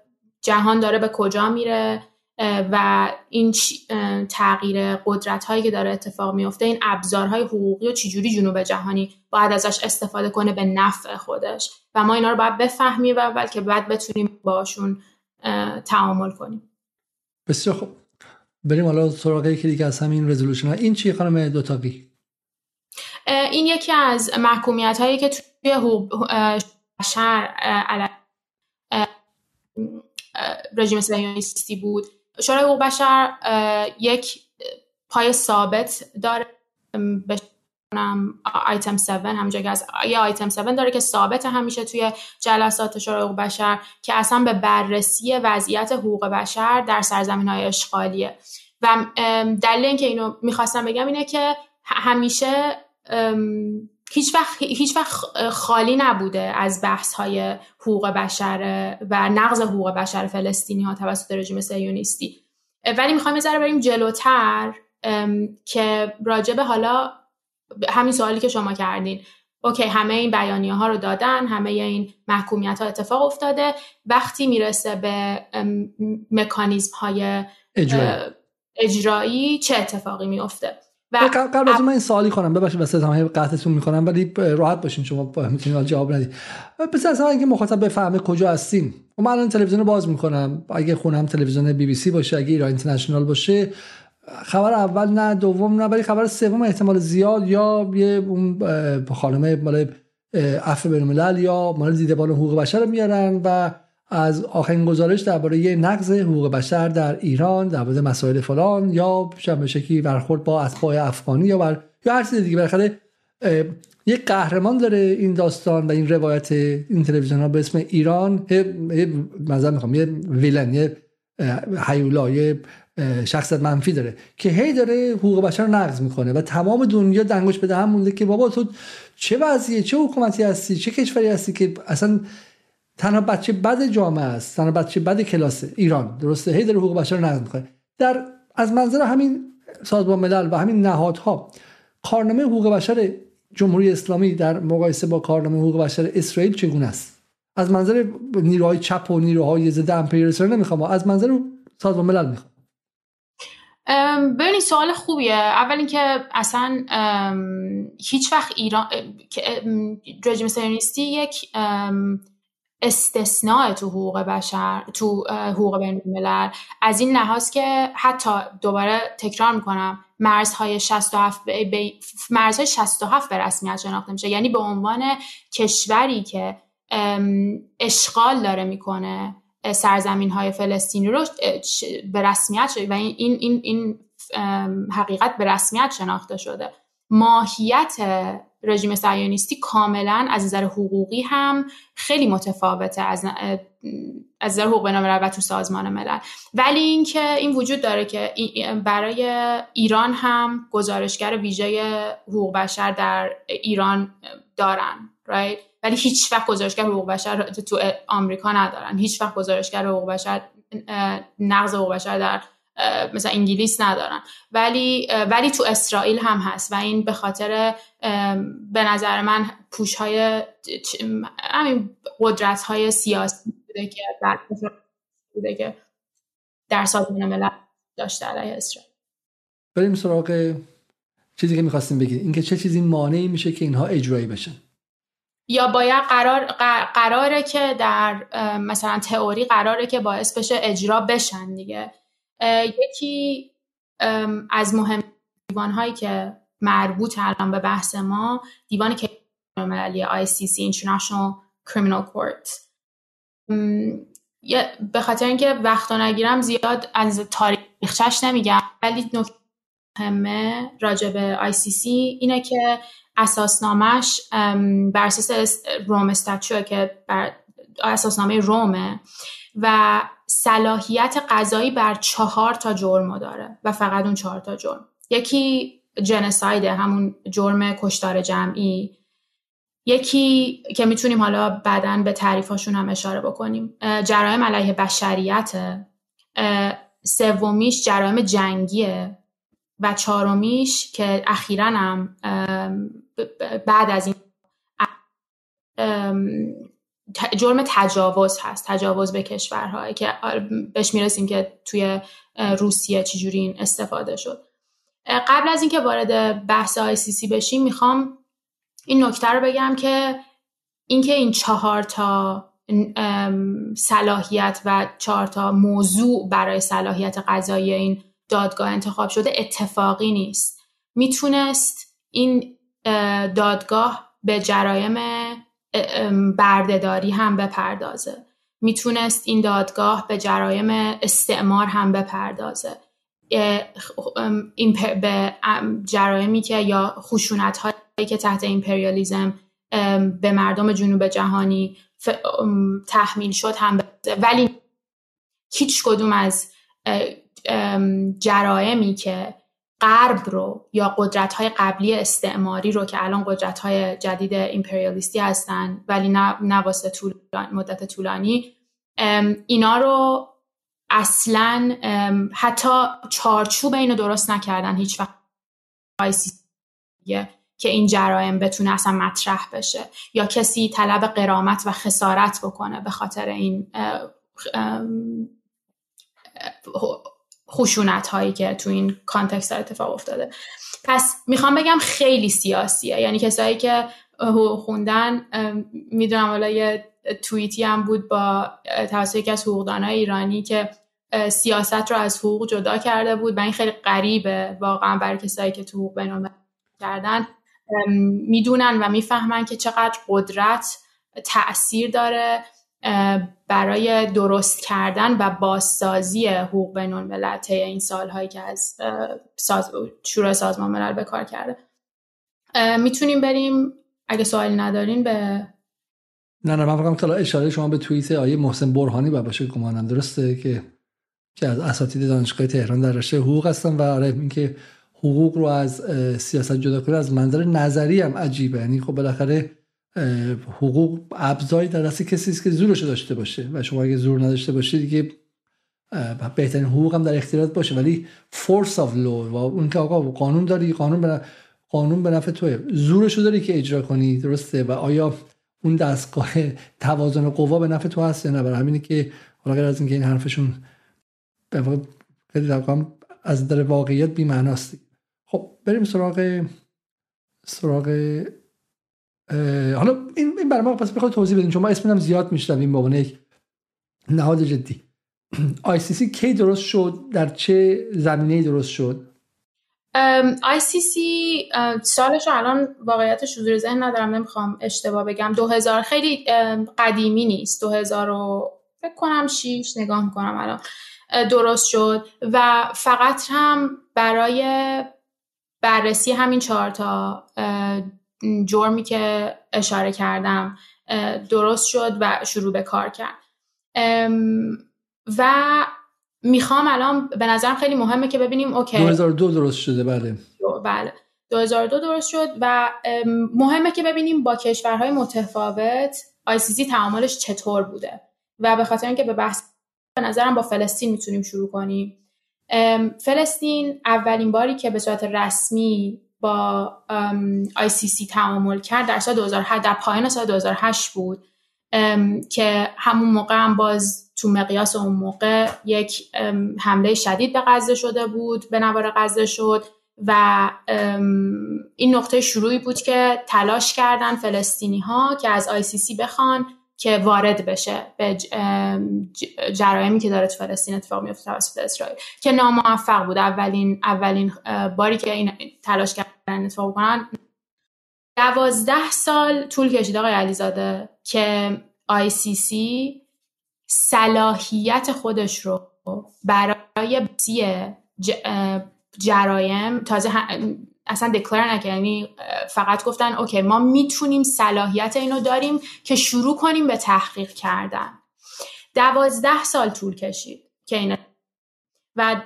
جهان داره به کجا میره و این تغییر قدرت هایی که داره اتفاق میفته این ابزارهای حقوقی و چجوری جنوب جهانی باید ازش استفاده کنه به نفع خودش؟ و ما اینا رو باید بفهمیم و بلکه بعد بتونیم باشون تعامل کنیم. بسیار خوب. بریم حالا سراغ یکی دیگه از همین رزولوشن ها. این چی خانم دوتاقی این یکی از محکومیت هایی که توی شهر رژیم صهیونیستی بود. شورای حقوق بشر یک پای ثابت داره. به آیتم 7 همونجا که از یه آیتم 7 داره که ثابت همیشه توی جلسات شورای حقوق بشر که اصلا به بررسی وضعیت حقوق بشر در سرزمین های اشغالیه. و دلیل اینکه اینو می‌خواستم بگم اینه که همیشه هیچ وقت, هیچ وقت خالی نبوده از بحث های حقوق بشر و نقض حقوق بشر فلسطینی ها توسط رژیم سیونیستی. ولی می‌خوایم یه بریم جلوتر که راجب حالا همین سوالی که شما کردین. اوکی همه این بیانیه ها رو دادن همه این محکومیت ها اتفاق افتاده. وقتی می‌رسه به مکانیزم های اجرایی. چه اتفاقی میفته و قبل از من این سوالی کنم ببخشید وسط هم قطعتون می‌کنم ولی راحت باشین شما می‌تونید جواب ندید پس اصلا اینکه مخاطب بفهمه کجا هستیم و من الان تلویزیون باز می‌کنم. اگه خونم تلویزیون بی بی سی باشه اگه ایران اینترنشنال باشه خبر اول نه دوم نه ولی خبر سوم احتمال زیاد یا یه اون خانم مال عفو بین یا مال دیدبان حقوق بشر رو میارن و از آخرین گزارش درباره نقض حقوق بشر در ایران درباره مسائل فلان یا به شکلی برخورد با اتباع افغانی یا بر یا هر چیز دیگه. بالاخره یک قهرمان داره این داستان و این روایت این تلویزیون ها به اسم ایران. مثلا می‌خوام یه ویلن یه حیولا یه شخصیت منفی داره که هی داره حقوق بشر رو نقض می‌کنه و تمام دنیا دنگش به هم مونده که بابا تو چه وضعیه؟ چه حکومتی هستی؟ چه کشوری هستی که اصلا تنها بچه بد جامعه است تنها بچه بد کلاس ایران درسته؟ هی داره حقوق بشر رو نقض می‌کنه. در از منظر همین سازمان ملل و همین نهادها کارنامه حقوق بشر جمهوری اسلامی در مقایسه با کارنامه حقوق بشر اسرائیل چگونه است؟ از منظر نیروهای چپ و نیروهای ضد امپریالیسم نمی‌خوام از منظر سازمان ملل می‌خوام. ببینید سوال خوبیه. اول اینکه اصلا هیچ وقت ایران رژیم سیونیستی یک استثناء تو حقوق بشر تو حقوق بین الملل. از این لحاظ که حتی دوباره تکرار می‌کنم مرزهای 67 به مرزهای 67 به رسمیت شناخته میشه. یعنی به عنوان کشوری که اشغال داره می‌کنه. سرزمین های فلسطینی رو به رسمیت شده و این, این, این حقیقت به رسمیت شناخته شده ماهیت رژیم صهیونیستی کاملا از نظر حقوقی هم خیلی متفاوته از از نظر حقوق بین‌الملل و تو سازمان ملل ولی اینکه این وجود داره که برای ایران هم گزارشگر ویژه حقوق بشر در ایران دارن right? ولی هیچ وقت گزارشگر حقوق بشر تو آمریکا ندارن. هیچ وقت گزارشگر حقوق بشر نقض حقوق بشر در مثلا انگلیس ندارن. ولی ولی تو اسرائیل هم هست و این به خاطر به نظر من پوش های همین قدرت های سیاسی بوده که بعد بوده که در سازمان ملل داشته علیه اسرائیل. بریم سراغ چیزی که می‌خواستیم بگیم. اینکه چه چیزی مانعی میشه که اینها اجرایی بشن. یا باید قرار قراره که در مثلا تئوری قراره که باعث بشه اجرا بشن دیگه. یکی از مهم دیوان هایی که مربوط الان به بحث ما دیوان که مللی ICC International Criminal Court. به خاطر اینکه وقت نگیرم زیاد از تاریخش نمیگم. ولی نکته مهمه راجع به ICC اینه که اساسنامهش بر اساس روم استاتچو که بر اساسنامه رومه و صلاحیت قضایی بر چهار تا جرم داره و فقط اون چهار تا جرم. یکی جنساید همون جرم کشتار جمعی. یکی که می‌تونیم حالا بعدا به تعریفاشون هم اشاره بکنیم جرایم علیه بشریت سومیش جرایم جنگیه و چهارمیش که اخیرا هم بعد از این جرم تجاوز هست تجاوز به کشورهای که بهش می‌رسیم که توی روسیه چجوری این استفاده شد. قبل از اینکه وارد بحث آی سی سی بشیم می‌خوام این نکته رو بگم که اینکه این چهار تا صلاحیت و چهار تا موضوع برای صلاحیت قضایی این دادگاه انتخاب شده اتفاقی نیست. می‌تونست این دادگاه به جرایم بردهداری هم بپردازه. می‌تونست این دادگاه به جرایم استعمار هم بپردازه. این به جرایمی که یا خشونت هایی که تحت ایمپریالیزم به مردم جنوب جهانی تحمیل شد هم ولی هیچ کدوم از جرایمی که غرب رو یا قدرت های قبلی استعماری رو که الان قدرت های جدید ایمپریالیستی هستن ولی نه, نه واسه طول مدت طولانی اینا رو اصلا حتی چارچوب اینو درست نکردن هیچ وقت. که این جرایم بتونه اصلا مطرح بشه یا کسی طلب قرامت و خسارت بکنه به خاطر این خشونت هایی که تو این کانتکست اتفاق افتاده. پس می‌خوام بگم خیلی سیاسیه. یعنی کسایی که خوندن می‌دونم حالا یه توییتی هم بود با توسط یکی از حقوقدانای ایرانی که سیاست رو از حقوق جدا کرده بود و این خیلی غریبه واقعا برای کسایی که تو حقوق کردن. می‌دونن و می‌فهمن که چقدر قدرت تاثیر داره. برای درست کردن و بازسازی حقوق بین الملل این سالهایی که از ساز... شورای سازمان ملل به کار کرده. می‌تونیم بریم؟ اگه سوالی ندارین به نه نه من فقط اشاره شما به توییت آیه محسن برهانی باشه گمانم. درسته که که از اساتید دانشگاه تهران در رشته حقوق هستن و آره اینکه حقوق رو از سیاست جدا کنه از منظر نظری هم عجیبه. یعنی خب بالاخره حقوق ابزاری در دست کسی است که زورش داشته باشه. و شما اگه زور نداشته باشید دیگه بهترین حقوق هم در اختیارات باشه. ولی force of law و اون که آقا قانون داری قانون به قانون به نفع توه. زورشو داری که اجرا کنی درسته؟ و آیا اون دستگاه توازن قوا به نفع تو هست یا نه؟ برای همینه که حالا از اینکه این حرفشون به واقع خیلی از در واقعیت بی معناست خب بریم سراغ سراغ حالا این این برای ما پس بخواد توضیح بدین چون ما اسمم زیاد این به یک نهاد جدی. سی کی درست شد؟ در چه زمینه درست شد؟ سی سالش الان واقعیتش حضور ذهن ندارم نمی‌خوام اشتباه بگم. 2000 خیلی قدیمی نیست. 2000 رو فکر کنم 6 نگاه می‌کنم الان. درست شد. و فقط هم برای بررسی همین چهار تا جرمی که اشاره کردم درست شد و شروع به کار کرد. و می‌خوام الان به نظرم خیلی مهمه که ببینیم اوکی. 2002 درست شده بله. بله. 2002 درست شد و مهمه که ببینیم با کشورهای متفاوت ICC تعاملش چطور بوده. و به خاطر اینکه به بحث به نظرم با فلسطین می‌تونیم شروع کنیم. فلسطین اولین باری که به صورت رسمی با ICC تعامل کرد در سال 2008 در پایان سال 2008 بود که همون موقع هم باز تو مقیاس اون موقع یک حمله شدید به غزه شده بود به نوار غزه شد و این نقطه شروعی بود که تلاش کردن فلسطینی ها که از ICC بخوان که وارد بشه به جرایمی که داره تو فلسطین اتفاق میفته توسط اسرائیل. که ناموفق بود. اولین اولین باری که این تلاش کردن اتفاق کنن دوازده سال طول کشید آقای علیزاده که ICC صلاحیت خودش رو برای بسی جرایم تازه اصلا دکلر نکرد یعنی فقط گفتن اوکی ما می‌تونیم صلاحیت اینو داریم که شروع کنیم به تحقیق کردن. دوازده سال طول کشید که این و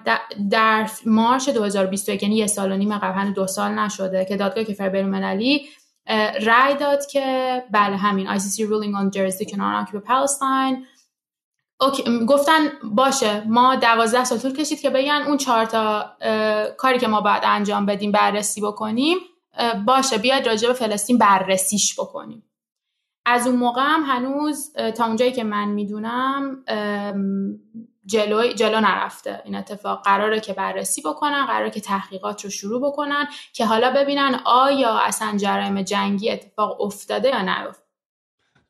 در مارچ 2021 یعنی یه سال و نیم قبل دو سال نشده که دادگاه کفر بین المللی رای داد که بله همین ICC ruling on jurisdiction on occupied Palestine. اوکی. گفتن باشه ما دوازده سال طول کشید که بگن اون چهار تا کاری که ما باید انجام بدیم بررسی بکنیم باشه بیاید راجع به فلسطین بررسیش بکنیم از اون موقع هم هنوز تا اونجایی که من می‌دونم جلو, جلو نرفته این اتفاق قراره که بررسی بکنن قراره که تحقیقات رو شروع بکنن که حالا ببینن آیا اصلا جرایم جنگی اتفاق افتاده یا نیفتاده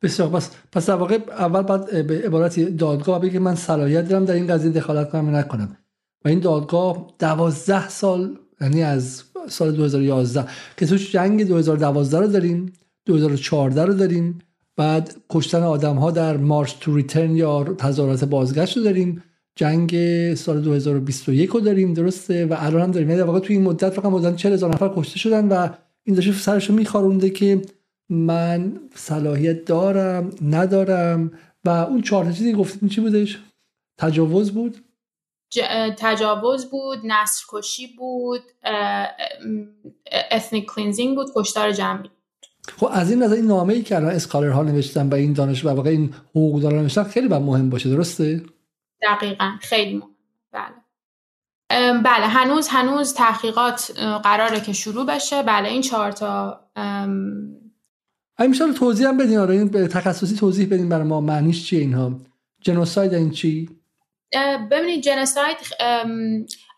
بسیار پس پس در واقع اول بعد به عبارتی دادگاه بگه من صلاحیت دارم در این قضیه دخالت کنم نکنم. و این دادگاه دوازده سال یعنی از سال 2011 که توش جنگ 2012 رو داریم 2014 رو داریم بعد کشتن آدم ها در مارش تو ریترن یا تظاهرات بازگشت رو داریم جنگ سال 2021 رو داریم درسته؟ و الان هم داریم. یعنی در واقع توی این مدت فقط مدت 40 هزار نفر کشته شدن و این داشته سرش رو میخارونده که من صلاحیت دارم ندارم و اون چهار چیزی گفتیم چی بودش؟ تجاوز بود؟ تجاوز بود نسل کشی بود ethnic cleansing بود کشتار جمعی خب از این نظر این نامه ای که الان scholar ها نوشتن و این دانش و واقع این حقوق دانان نوشتن خیلی باید مهم باشه درسته؟ دقیقا خیلی مهم. بله. بله هنوز هنوز تحقیقات قراره که شروع بشه. بله این چهار تا اگه میشه توضیح هم بدین. آره این تخصصی توضیح بدین برای ما معنیش چیه اینها. جنوساید این چی؟ ببینید جنساید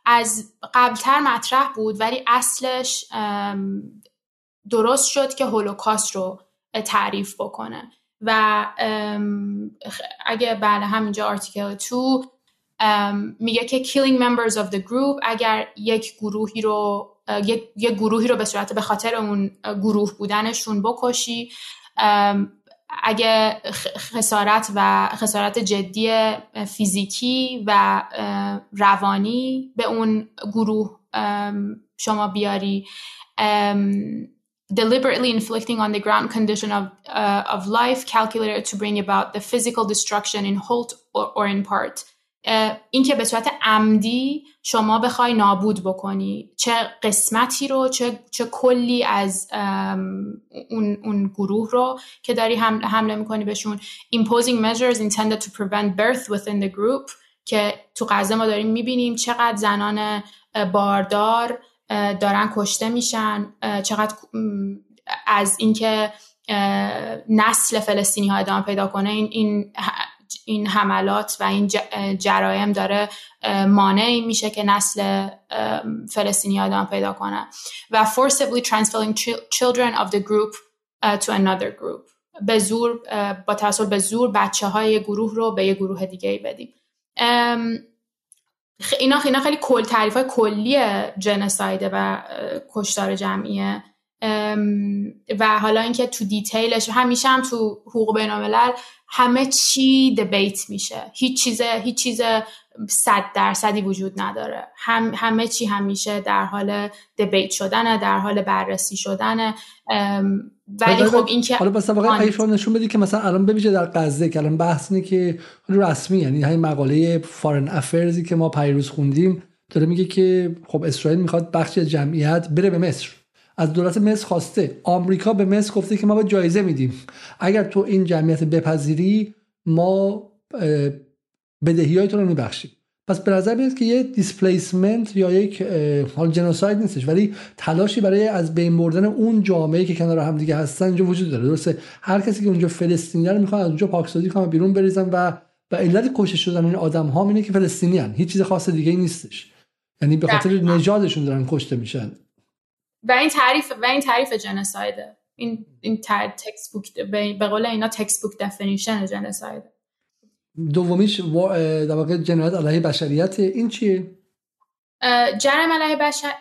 از قبلتر مطرح بود ولی اصلش درست شد که هولوکاست رو تعریف بکنه. و اگه بله همینجا آرتیکل تو میگه که killing members of the group اگر یک گروهی رو یک, یک گروهی رو به صورت به خاطر اون گروه بودنشون بکشی اگه خسارت و خسارت جدی فیزیکی و روانی به اون گروه شما بیاری deliberately inflicting on the ground condition of, uh, of life calculated to bring about the physical destruction in whole or, or in part این که به صورت عمدی شما بخوای نابود بکنی. چه قسمتی رو چه, چه کلی از اون, اون گروه رو که داری حمله می‌کنی بهشون. Imposing measures intended to prevent birth within the group که تو غزه ما داریم می‌بینیم چقدر زنان باردار دارن کشته میشن چقدر از اینکه نسل فلسطینی ها ادامه پیدا کنه. این, این این حملات و این جرایم داره مانعی میشه که نسل فلسطینی ادامه پیدا کنه. و forcibly transferring children of the group to another group. به زور با توسط به زور بچه های گروه رو به یه گروه دیگه بدیم. اینا اینا خیلی کل تعریف های کلی جنسایده و کشتار جمعیه. و حالا اینکه تو دیتیلش همیشه هم تو حقوق بین همه چی دبیت میشه. هیچ چیز هیچ چیز صد درصدی وجود نداره. هم همه چی همیشه در حال دبیت شدنه در حال بررسی شدنه. ولی خب این که حالا بس واقعا نشون بدی که مثلا الان ببیشه در غزه که الان بحث اینه که رسمی یعنی همین مقاله فارن افرزی که ما پیروز خوندیم داره میگه که خب اسرائیل می‌خواد بخشی از جمعیت بره به مصر. از دولت مصر خواسته. آمریکا به مصر گفته که ما به جایزه میدیم. اگر تو این جمعیت بپذیری ما بدهی های تو رو میبخشیم. پس به نظر میاد که یه دیسپلیسمنت یا یک حال جنوساید نیستش. ولی تلاشی برای از بین بردن اون جامعه که کنار هم دیگه هستن اینجا وجود داره. درسته؟ هر کسی که اونجا فلسطینی رو می‌خواد از اونجا پاکسازی کنن بیرون بریزن و و علت کشته شدن این آدم ها اینه که فلسطینی هن. هیچ چیز خاص دیگه نیستش. یعنی به خاطر نژادشون دارن کشته میشن. و این تعریف و این تعریف جنسایده. این این تکست بوک به قول اینا تکست بوک دفینیشن جنساید دومیش در واقع جنایت علیه بشریت این چیه؟ جرم علیه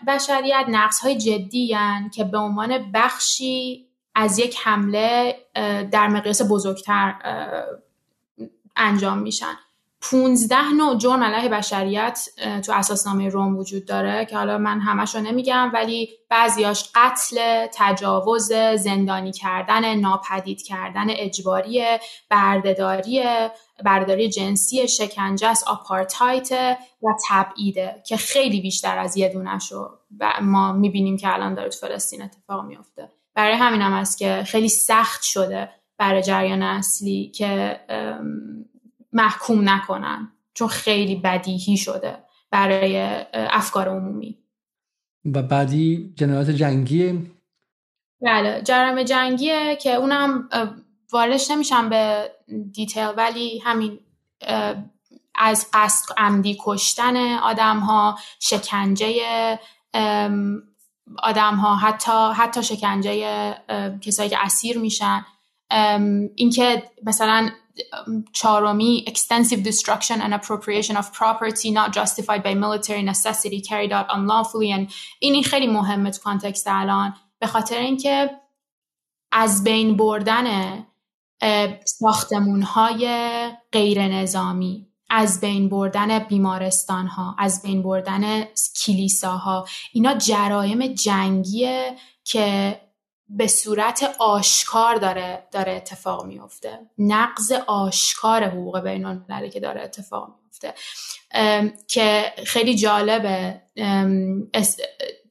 بشریت نقص های جدی هن که به عنوان بخشی از یک حمله در مقیاس بزرگتر انجام میشن. 15 نوع جرم علیه بشریت تو اساسنامه روم وجود داره که حالا من همش رو نمیگم ولی بعضیاش قتل، تجاوز، زندانی کردن، ناپدید کردن اجباری، بردهداری، برداری جنسی، شکنجه است، آپارتایت و تبعیده که خیلی بیشتر از یه دونشو ما می‌بینیم که الان داره تو فلسطین اتفاق میافته. برای همین هم است که خیلی سخت شده برای جریان اصلی که محکوم نکنن. چون خیلی بدیهی شده برای افکار عمومی. و بعدی جنایات جنگیه؟ بله جرم جنگیه که اونم واردش نمیشم به دیتیل ولی همین از قصد عمدی کشتن آدم ها شکنجه آدم ها حتی حتی شکنجه کسایی که اسیر میشن. اینکه مثلا چهارمی extensive destruction and appropriation of property not justified by military necessity carried out unlawfully. And این خیلی مهمه تو کانتکست الان. به خاطر اینکه از بین بردن ساختمون های غیر نظامی از بین بردن بیمارستان ها از بین بردن کلیساها اینا جرایم جنگیه که به صورت آشکار داره داره اتفاق میفته نقض آشکار حقوق بین المللی که داره اتفاق میفته که خیلی جالبه.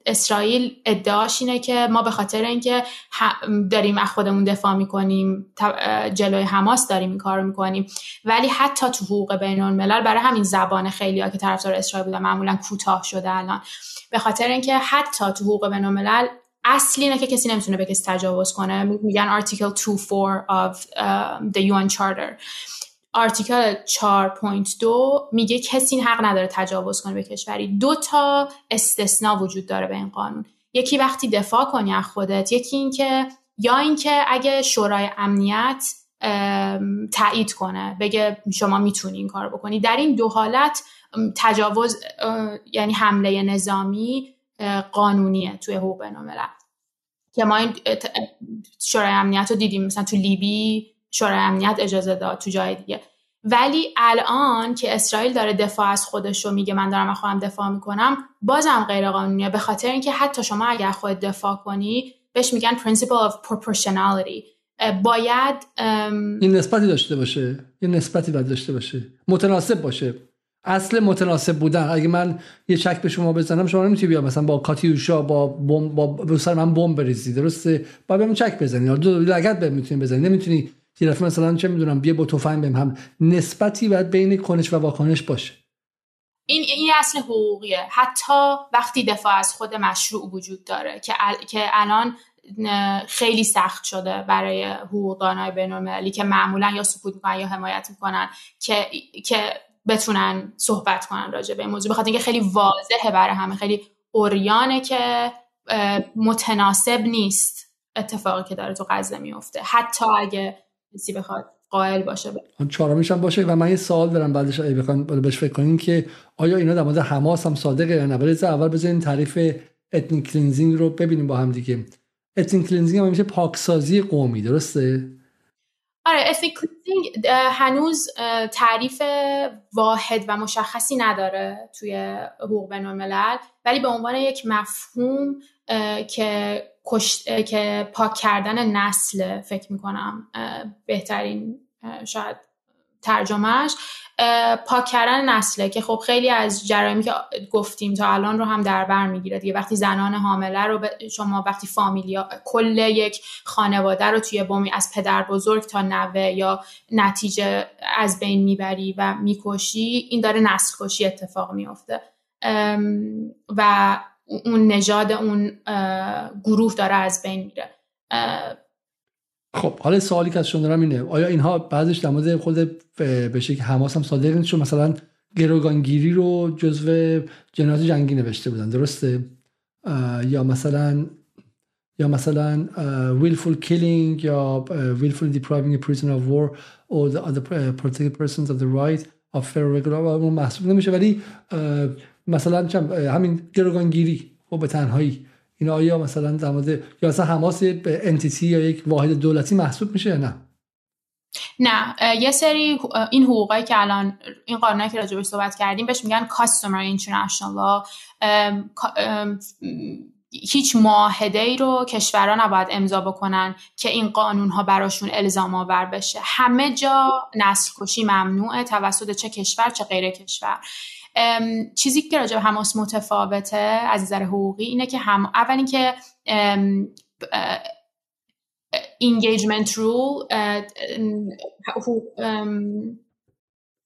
اسرائیل ادعاش اینه که ما به خاطر اینکه داریم از خودمون دفاع می‌کنیم جلوی حماس داریم این کار می‌کنیم. ولی حتی تو حقوق بین الملل برای همین زبان خیلی ها که طرفدار اسرائیل بودن معمولا کوتاه شده الان. به خاطر اینکه حتی تو حقوق بین الملل اصلی اینه که کسی نمی‌تونه به کسی تجاوز کنه. میگن article 2.4 of uh, the UN charter. آرتیکل 4.2 میگه کسی حق نداره تجاوز کنه به کشوری. دو تا استثنا وجود داره به این قانون. یکی وقتی دفاع کنی از خودت یکی اینکه یا اینکه اگه شورای امنیت تایید کنه بگه شما می‌تونی این کار بکنی. در این دو حالت تجاوز یعنی حمله نظامی قانونیه توی حقوق بین‌الملل. که ما این شورای امنیت رو دیدیم. مثلا تو لیبی شورای امنیت اجازه داد تو جای دیگه. ولی الان که اسرائیل داره دفاع از خودش رو میگه من دارم خودم دفاع می‌کنم بازم غیر قانونیه به خاطر اینکه حتی شما اگر خود دفاع کنی بهش میگن principle of proportionality. باید این نسبتی داشته باشه. یه نسبتی باید داشته باشه. متناسب باشه. اصل متناسب بودن. اگه من یه چک به شما بزنم شما نمی‌تونی بیا مثلا با کاتیوشا با بم با سر من بمب بریزی. درسته؟ با بهم چک بزنی. یا دو لگد بهم می‌تونی بزنی. نمی‌تونی یه دفعه مثلا چه می‌دونم بیا با تفنگ بهم. هم نسبتی باید بین کنش و واکنش باشه. این این اصل حقوقیه. حتی وقتی دفاع از خود مشروع وجود داره که که الان خیلی سخت شده برای حقوقدانای بین‌المللی که معمولا یا سکوت می‌کنن یا حمایت می‌کنن که که بتونن صحبت کنن راجع به این موضوع بخاطر اینکه خیلی واضحه برای همه خیلی اوریانه که متناسب نیست اتفاقی که داره تو غزه میفته. حتی اگه کسی بخواد قائل باشه. چهارمیش هم باشه و من یه سوال دارم بعدش اگه بخوام بهش فکر کنین که آیا اینا در مورد حماس هم صادقه یا نه؟ اول بزنین تعریف ethnic cleansing رو ببینیم با هم دیگه. ethnic cleansing هم میشه پاکسازی قومی درسته؟ آره ethnic cleansing هنوز تعریف واحد و مشخصی نداره توی حقوق بین الملل ولی به عنوان یک مفهوم که که پاک کردن نسل فکر می‌کنم بهترین شاید ترجمهش پاک کردن نسله که خب خیلی از جرایمی که گفتیم تا الان رو هم در بر می‌گیره دیگه. وقتی زنان حامله رو شما وقتی فامیلیا کل یک خانواده رو توی بومی از پدر بزرگ تا نوه یا نتیجه از بین می‌بری و می‌کشی این داره نسل کشی اتفاق میفته و اون نژاد اون گروه داره از بین میره. خب حالا سوالی که از شما دارم اینه آیا اینها بعضش در مورد خود به شکل حماس هم صادق نیست؟ مثلا گروگانگیری رو جزو جنایات جنگی نوشته بودن درسته؟ یا مثلا یا مثلا willful killing یا depriving a prisoner of war or the other protected persons of the right of fair regular محسوب نمیشه ولی مثلا همین گروگانگیری و به تنهایی. این آیا مثلا در مورد یا مثلا حماس به انتیتی یا یک واحد دولتی محسوب میشه یا نه؟ نه یه سری این حقوقایی که الان این قانونی که راجبش صحبت کردیم بهش میگن کاستومر اینترنشنال هیچ معاهده ای رو کشورها نباید امضا بکنن که این قانون ها براشون الزام آور بشه. همه جا نسل کشی ممنوعه توسط چه کشور چه غیر کشور. چیزی که راجع به حماس متفاوته از نظر حقوقی اینه که هم اول اینکه engagement رول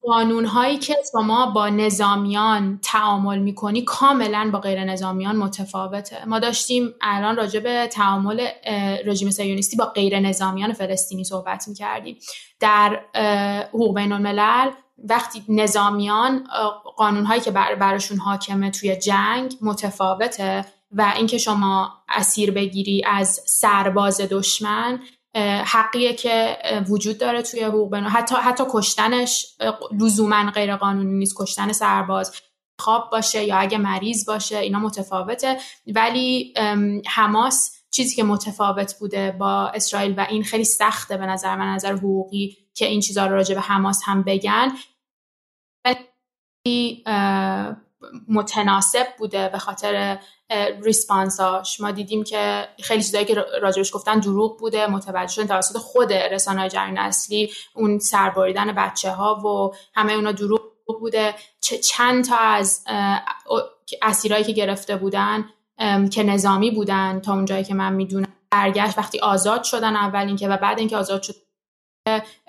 قانون هایی که شما با نظامیان تعامل می‌کنی کاملا با غیر نظامیان متفاوته. ما داشتیم الان راجع به تعامل رژیم سیونیستی با غیر نظامیان فلسطینی صحبت می‌کردیم. در حقوق بین الملل وقتی نظامیان قانون هایی که براشون حاکمه توی جنگ متفاوته و اینکه شما اسیر بگیری از سرباز دشمن حقیه که وجود داره توی حقوق حتی حتی کشتنش لزوما غیر قانونی نیست. کشتن سرباز خواب باشه یا اگه مریض باشه اینا متفاوته. ولی حماس چیزی که متفاوت بوده با اسرائیل و این خیلی سخته به نظر من نظر حقوقی که این چیزها رو راجع به حماس هم بگن. متناسب بوده به خاطر ریسپانساش ما دیدیم که خیلی چیزایی که راجبش گفتن دروغ بوده متوجه شدن توسط خود رسانه جریان اصلی اون سربریدن بچه ها و همه اونا دروغ بوده. چند تا از اسیرایی که گرفته بودن که نظامی بودن تا اونجایی که من می‌دونم. برگشت وقتی آزاد شدن اول اینکه و بعد اینکه آزاد شد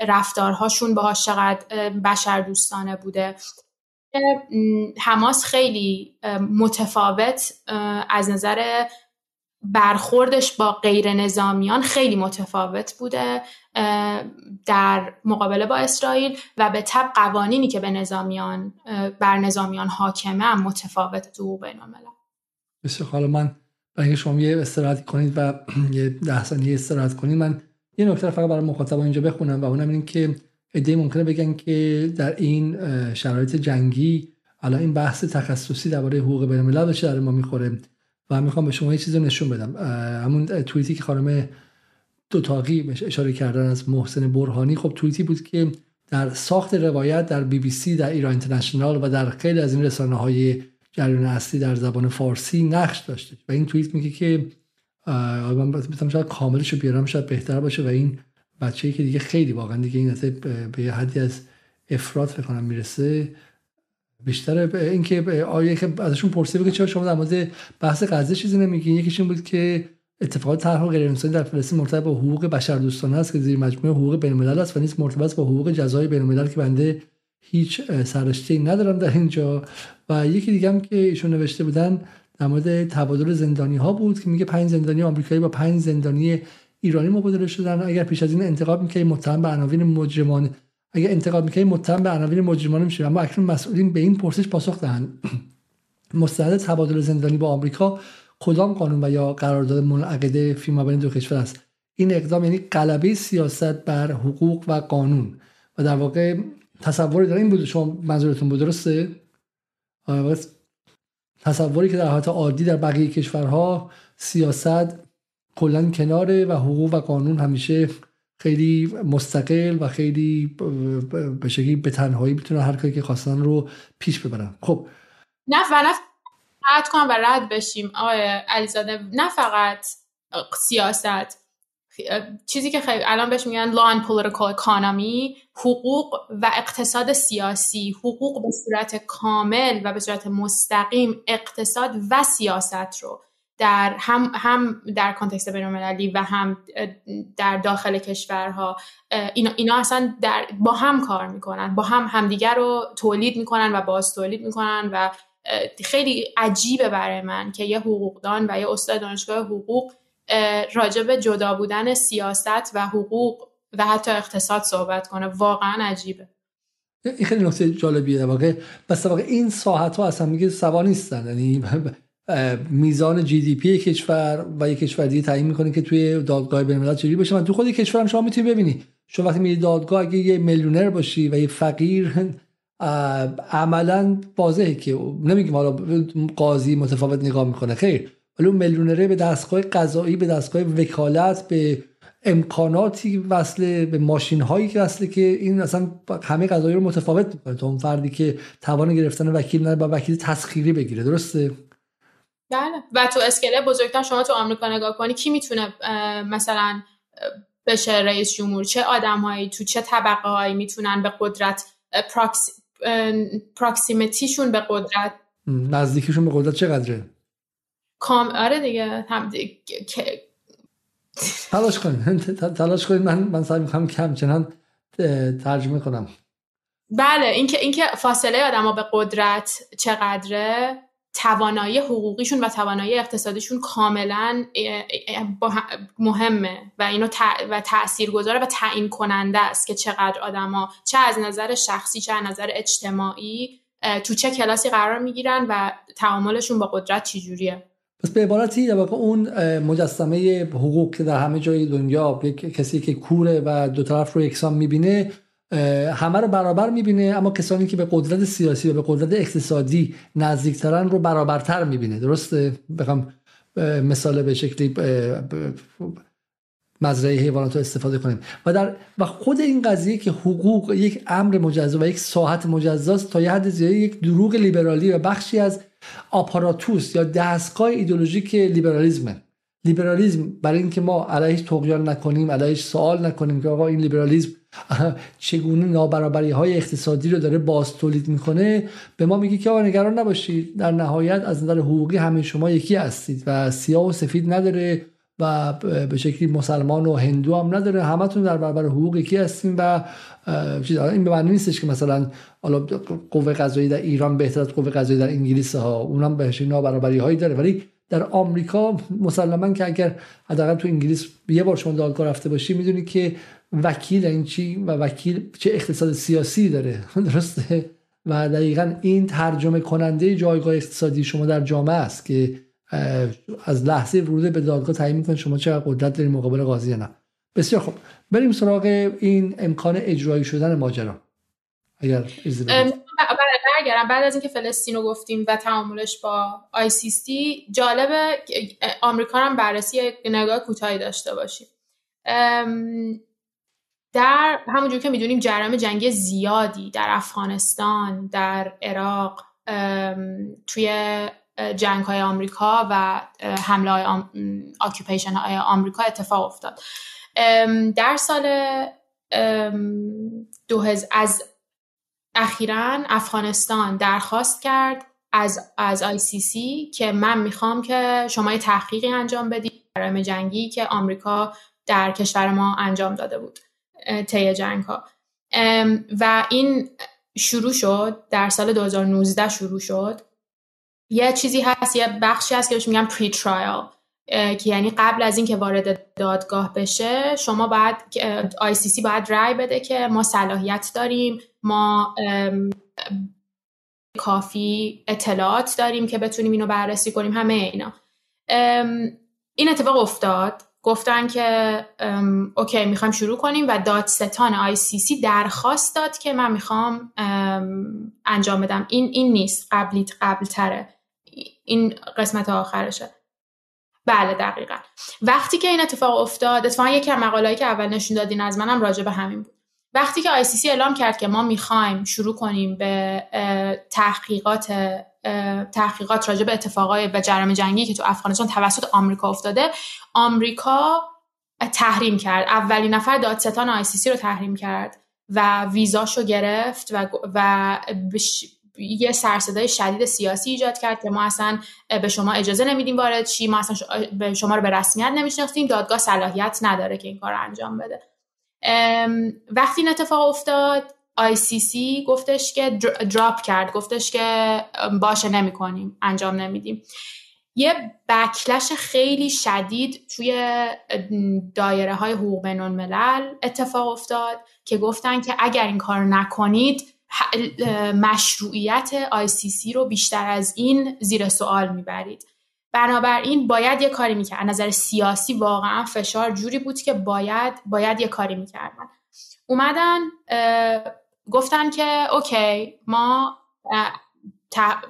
رفتارهاشون باهاش چقدر بشر دوستانه بوده. حماس خیلی متفاوت از نظر برخوردش با غیر نظامیان خیلی متفاوت بوده در مقابله با اسرائیل و به طب قوانینی که به نظامیان بر نظامیان حاکمه هم متفاوت تو بین الملل بسیار حالا من برای شما یه استراحت کنید و یه ده ثانیه استراحت کنید من یه نکته فقط برای مخاطبا اینجا بخونم و اونم این که ایده ممکنه بگن که در این شرایط جنگی الان این بحث تخصصی درباره حقوق بین الملل به در ما می‌خوره؟ و می‌خوام به شما یه چیزی نشون بدم. همون توییتی که خانم دوتاقی اشاره کردن از محسن برهانی خب توییتی بود که در ساخت روایت در بی بی سی در ایران اینترنشنال و در خیلی از این رسانه های جریان اصلی در زبان فارسی نقش داشته. و این توییت میگه که من بتونم شاید کاملش رو بیارم شاید بهتر باشه. و این بچه‌ای که دیگه خیلی واقعا دیگه این به حدی از افراد فکر می‌رسه. بیشتر اینکه آیه که ازشون پرسیده که چرا شما در مورد بحث غزه چیزی نمیگین؟ یکیش این بود که اتفاقات طرح غیر انسانی در فلسطین مرتبط با حقوق بشر دوستانه است که زیر مجموعه حقوق بین الملل است و نیز مرتبط با حقوق جزای بین الملل که بنده هیچ سرشته ندارم در اینجا. و یکی دیگه هم که ایشون نوشته بودن در مورد تبادل زندانی ها بود که میگه پنج زندانی آمریکایی با پنج زندانی ایرانی مبادله شدن. اگر پیش از این انتقاد می‌کنی متهم به عناوین مجرمان. اگر انتقاد می‌کنی متهم به عناوین مجرمان میشه اما اکنون مسئولین به این پرسش پاسخ دهند مستند تبادل زندانی با آمریکا کدام قانون و یا قرارداد منعقده فیما بین دو کشور است؟ این اقدام یعنی غلبه سیاست بر حقوق و قانون. و در واقع تصوری در این بود شما منظورتون بود درسته؟ تصوری که در حالت عادی در بقیه کشورها سیاست کلا کناره و حقوق و قانون همیشه خیلی مستقل و خیلی به شکلی به تنهایی می‌تونن هر کاری که خواستن رو پیش ببرن. خب. نه نه قطع کنم و رد بشیم. آقای علیزاده نه فقط سیاست. چیزی که خیلی الان بهش میگن and political economy حقوق و اقتصاد سیاسی. حقوق به صورت کامل و به صورت مستقیم اقتصاد و سیاست رو در هم, هم در کانتکست بینالمللی و هم در داخل کشورها اینا, اینا اصلا در با هم کار می‌کنن. با هم همدیگر رو تولید می‌کنن و باز تولید می‌کنن و خیلی عجیبه برای من که یه حقوقدان و یه استاد دانشگاه حقوق راجع به جدا بودن سیاست و حقوق و حتی اقتصاد صحبت کنه. واقعا عجیبه. این خیلی نکته جالبیه. در واقع بس واقع این ساحت ها اصلا میگه سوا نیستن. یعنی میزان جی دی پی کشور و یک کشور دیگه تعیین می‌کنه که توی دادگاه بین الملل چجوری باشه. من تو خود کشور هم شما می‌تونی ببینی. شما وقتی میری دادگاه اگه یه میلیونر باشی و یه فقیر عملا واضحه که نمیگیم حالا قاضی متفاوت نگاه می‌کنه. خیر. ولی اون میلیونره به دستگاه قضایی به دستگاه وکالت به امکاناتی وصله به ماشین هایی که وصله که این اصلا همه قضایی رو متفاوت می‌کنه. تا اون فردی که توان گرفتن وکیل نداره با وکیل تسخیری بگیره. درسته؟ بله. و تو اسکله بزرگتر شما تو آمریکا نگاه کنی کی می‌تونه مثلا بشه رئیس جمهور؟ چه آدمهایی؟ تو چه طبقه هایی می‌تونن به قدرت پراکس... پراکسیمتیشون به قدرت؟ نزدیکیشون به قدرت چقدره؟ کام آره دیگه هم دیگه تلاش کنید تلاش کنید. من من سعی می‌کنم چنان ترجمه کنم. بله اینکه اینکه فاصله آدم به قدرت چقدره توانایی حقوقیشون و توانایی اقتصادیشون کاملا مهمه و اینو و تأثیر گذاره و تعیین کننده است که چقدر آدما چه از نظر شخصی چه از نظر اجتماعی تو چه کلاسی قرار می‌گیرن و تعاملشون با قدرت چجوریه. پس به عبارتی در واقع اون مجسمه حقوق که در همه جای دنیا کسی که کوره و دو طرف رو یکسان می‌بینه همه رو برابر می‌بینه اما کسانی که به قدرت سیاسی و به قدرت اقتصادی نزدیکترن رو برابرتر می‌بینه. درسته؟ بخوام مثال به شکلی مزرعه حیوانات رو استفاده کنیم. و در و خود این قضیه که حقوق یک امر مجزا و یک ساحت مجزاست تا یه حد زیادی یک دروغ لیبرالی و بخشی از آپاراتوس یا دستگاه ایدولوژیک لیبرالیزمه. لیبرالیزم برای اینکه ما علیهش تقیان نکنیم علیهش سوال نکنیم که آقا این لیبرالیزم چگونه نابرابری های اقتصادی رو داره باز تولید می‌کنه به ما میگه که آقا نگران نباشید. در نهایت از نظر حقوقی همه شما یکی هستید و سیاه و سفید نداره. و به شکلی مسلمان و هندو هم نداره. همتون در برابر حقوق یکی هستیم و این به معنی نیستش که مثلا قوه قضایی در ایران بهتر از قوه قضایی در انگلیس ها. اونم بهش نابرابری هایی داره. ولی در آمریکا مسلما که اگر حداقل تو انگلیس یه بار شما دادگاه رفته باشی می‌دونی که وکیل این چی و وکیل چه اقتصاد سیاسی داره. درسته؟ و دقیقا این ترجمه کننده جایگاه اقتصادی شما در جامعه است که از لحظه ورود به دادگاه تعیین می‌کنه شما چقدر قدرت دارید مقابل قاضی نه. بسیار خوب. بریم سراغ این امکان اجرایی شدن ماجرا. اگر برگردم. بعد از اینکه فلسطین رو گفتیم و تعاملش با سی جالبه آمریکا هم بررسی نگاه کوتاهی داشته باشیم. در همونجور که می‌دونیم جرم جنگی زیادی در افغانستان در عراق توی جنگ های آمریکا و حمله های آکیپیشن های آمریکا اتفاق افتاد. در سال دو از اخیرا افغانستان درخواست کرد از از سی که من می‌خوام که شما یه تحقیقی انجام بدید برای جنگی که آمریکا در کشور ما انجام داده بود طی جنگ ها و این شروع شد در سال 2019 شروع شد یه چیزی هست یه بخشی هست که بهش میگن پری ترایل که یعنی قبل از اینکه وارد دادگاه بشه شما باید سی سی باید رای بده که ما صلاحیت داریم ما کافی اطلاعات داریم که بتونیم اینو بررسی کنیم همه اینا. این اتفاق افتاد گفتن که اوکی می‌خوایم شروع کنیم و دادستان سی درخواست داد که من می‌خوام انجام بدم. این این نیست قبلی قبل تره این قسمت آخرشه. بله دقیقا. وقتی که این اتفاق افتاد اتفاقا یکی از مقالهایی که اول نشون دادین از منم راجع به همین بود. وقتی که سی اعلام کرد که ما می‌خوایم شروع کنیم به تحقیقات تحقیقات راجع به اتفاقای و جرم جنگی که تو افغانستان توسط آمریکا افتاده آمریکا تحریم کرد. اولین نفر دادستان سی رو تحریم کرد و ویزاشو گرفت و, و یه سرصدای شدید سیاسی ایجاد کرد که ما اصلا به شما اجازه نمیدیم وارد چی ما اصلا به شما رو به رسمیت نمیشناختیم دادگاه صلاحیت نداره که این کار رو انجام بده. وقتی این اتفاق افتاد ICC گفتش که دراپ کرد گفتش که باشه نمی کنیم انجام نمیدیم. یه بکلش خیلی شدید توی دایره های حقوق بین الملل اتفاق افتاد که گفتن که اگر این کار نکنید مشروعیت ICC رو بیشتر از این زیر سوال می‌برید. بنابراین باید یه کاری می‌کرد. نظر سیاسی واقعا فشار جوری بود که باید باید یه کاری می‌کردن. اومدن گفتن که اوکی ما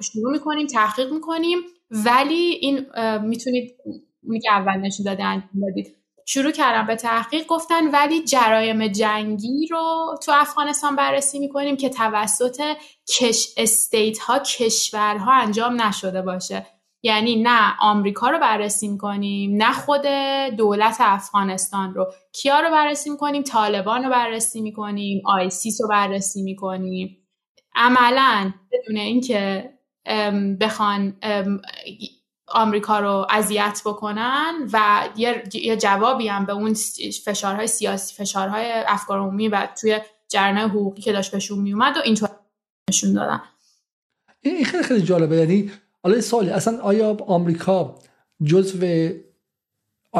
شروع می‌کنیم تحقیق می‌کنیم ولی این می‌تونید میگه اول نشون انجام دادید. شروع کردن به تحقیق گفتن ولی جرایم جنگی رو تو افغانستان بررسی می‌کنیم که توسط کش استیت ها کشورها انجام نشده باشه. یعنی نه آمریکا رو بررسی می‌کنیم نه خود دولت افغانستان رو. کیا رو بررسی می‌کنیم؟ طالبان رو بررسیم می‌کنیم آیسیس رو بررسی می‌کنیم. عملا بدون اینکه بخوان آمریکا رو اذیت بکنن و یه جوابی هم به اون فشارهای سیاسی فشارهای افکار عمومی و توی جرنه حقوقی که داشت بهشون میومد و اینطور نشون دادن. این خیلی خیلی جالبه. یعنی حالا سوالی اصلا آیا آمریکا جزو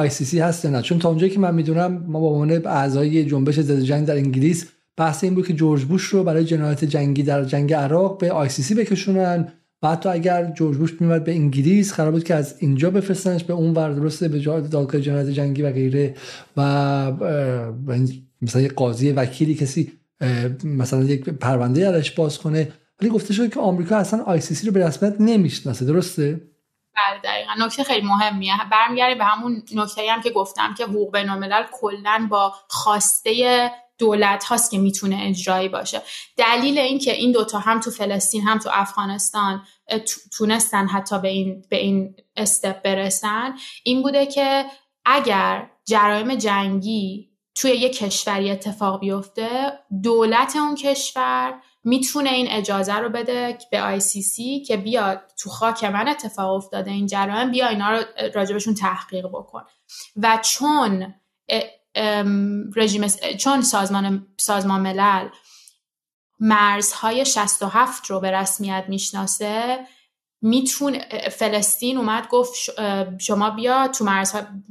سی هست نه؟ چون تا اونجایی که من می‌دونم ما با عنوان اعضای جنبش ضد جنگ در انگلیس بحث این بود که جورج بوش رو برای جنایت جنگی در جنگ عراق به سی بکشونن. و حتی اگر جورج بوش میومد به انگلیس قرار بود که از اینجا بفرستنش به اون ور درسته به جای دادگاه جنایت جنگی و غیره. و مثلا یه قاضی وکیلی کسی مثلا یک پرونده ازش باز کنه. ولی گفته شده که آمریکا اصلا آی سی سی رو به رسمیت نمی‌شناسه درسته؟ بله دقیقا. نکته خیلی مهمیه. برمیگرده به همون نکته هم که گفتم که حقوق بین الملل کلا با خواسته دولت هاست که می‌تونه اجرایی باشه. دلیل اینکه این دوتا هم تو فلسطین هم تو افغانستان تونستن حتی به این به این استپ برسن این بوده که اگر جرایم جنگی توی یک کشوری اتفاق بیفته دولت اون کشور می‌تونه این اجازه رو بده به آی سی سی که بیاد تو خاک من اتفاق افتاده این جرایم بیا اینا رو راجبشون تحقیق بکن. و چون رژیم چون سازمان سازمان ملل مرزهای 67 رو به رسمیت می‌شناسه میتون فلسطین اومد گفت شما بیا تو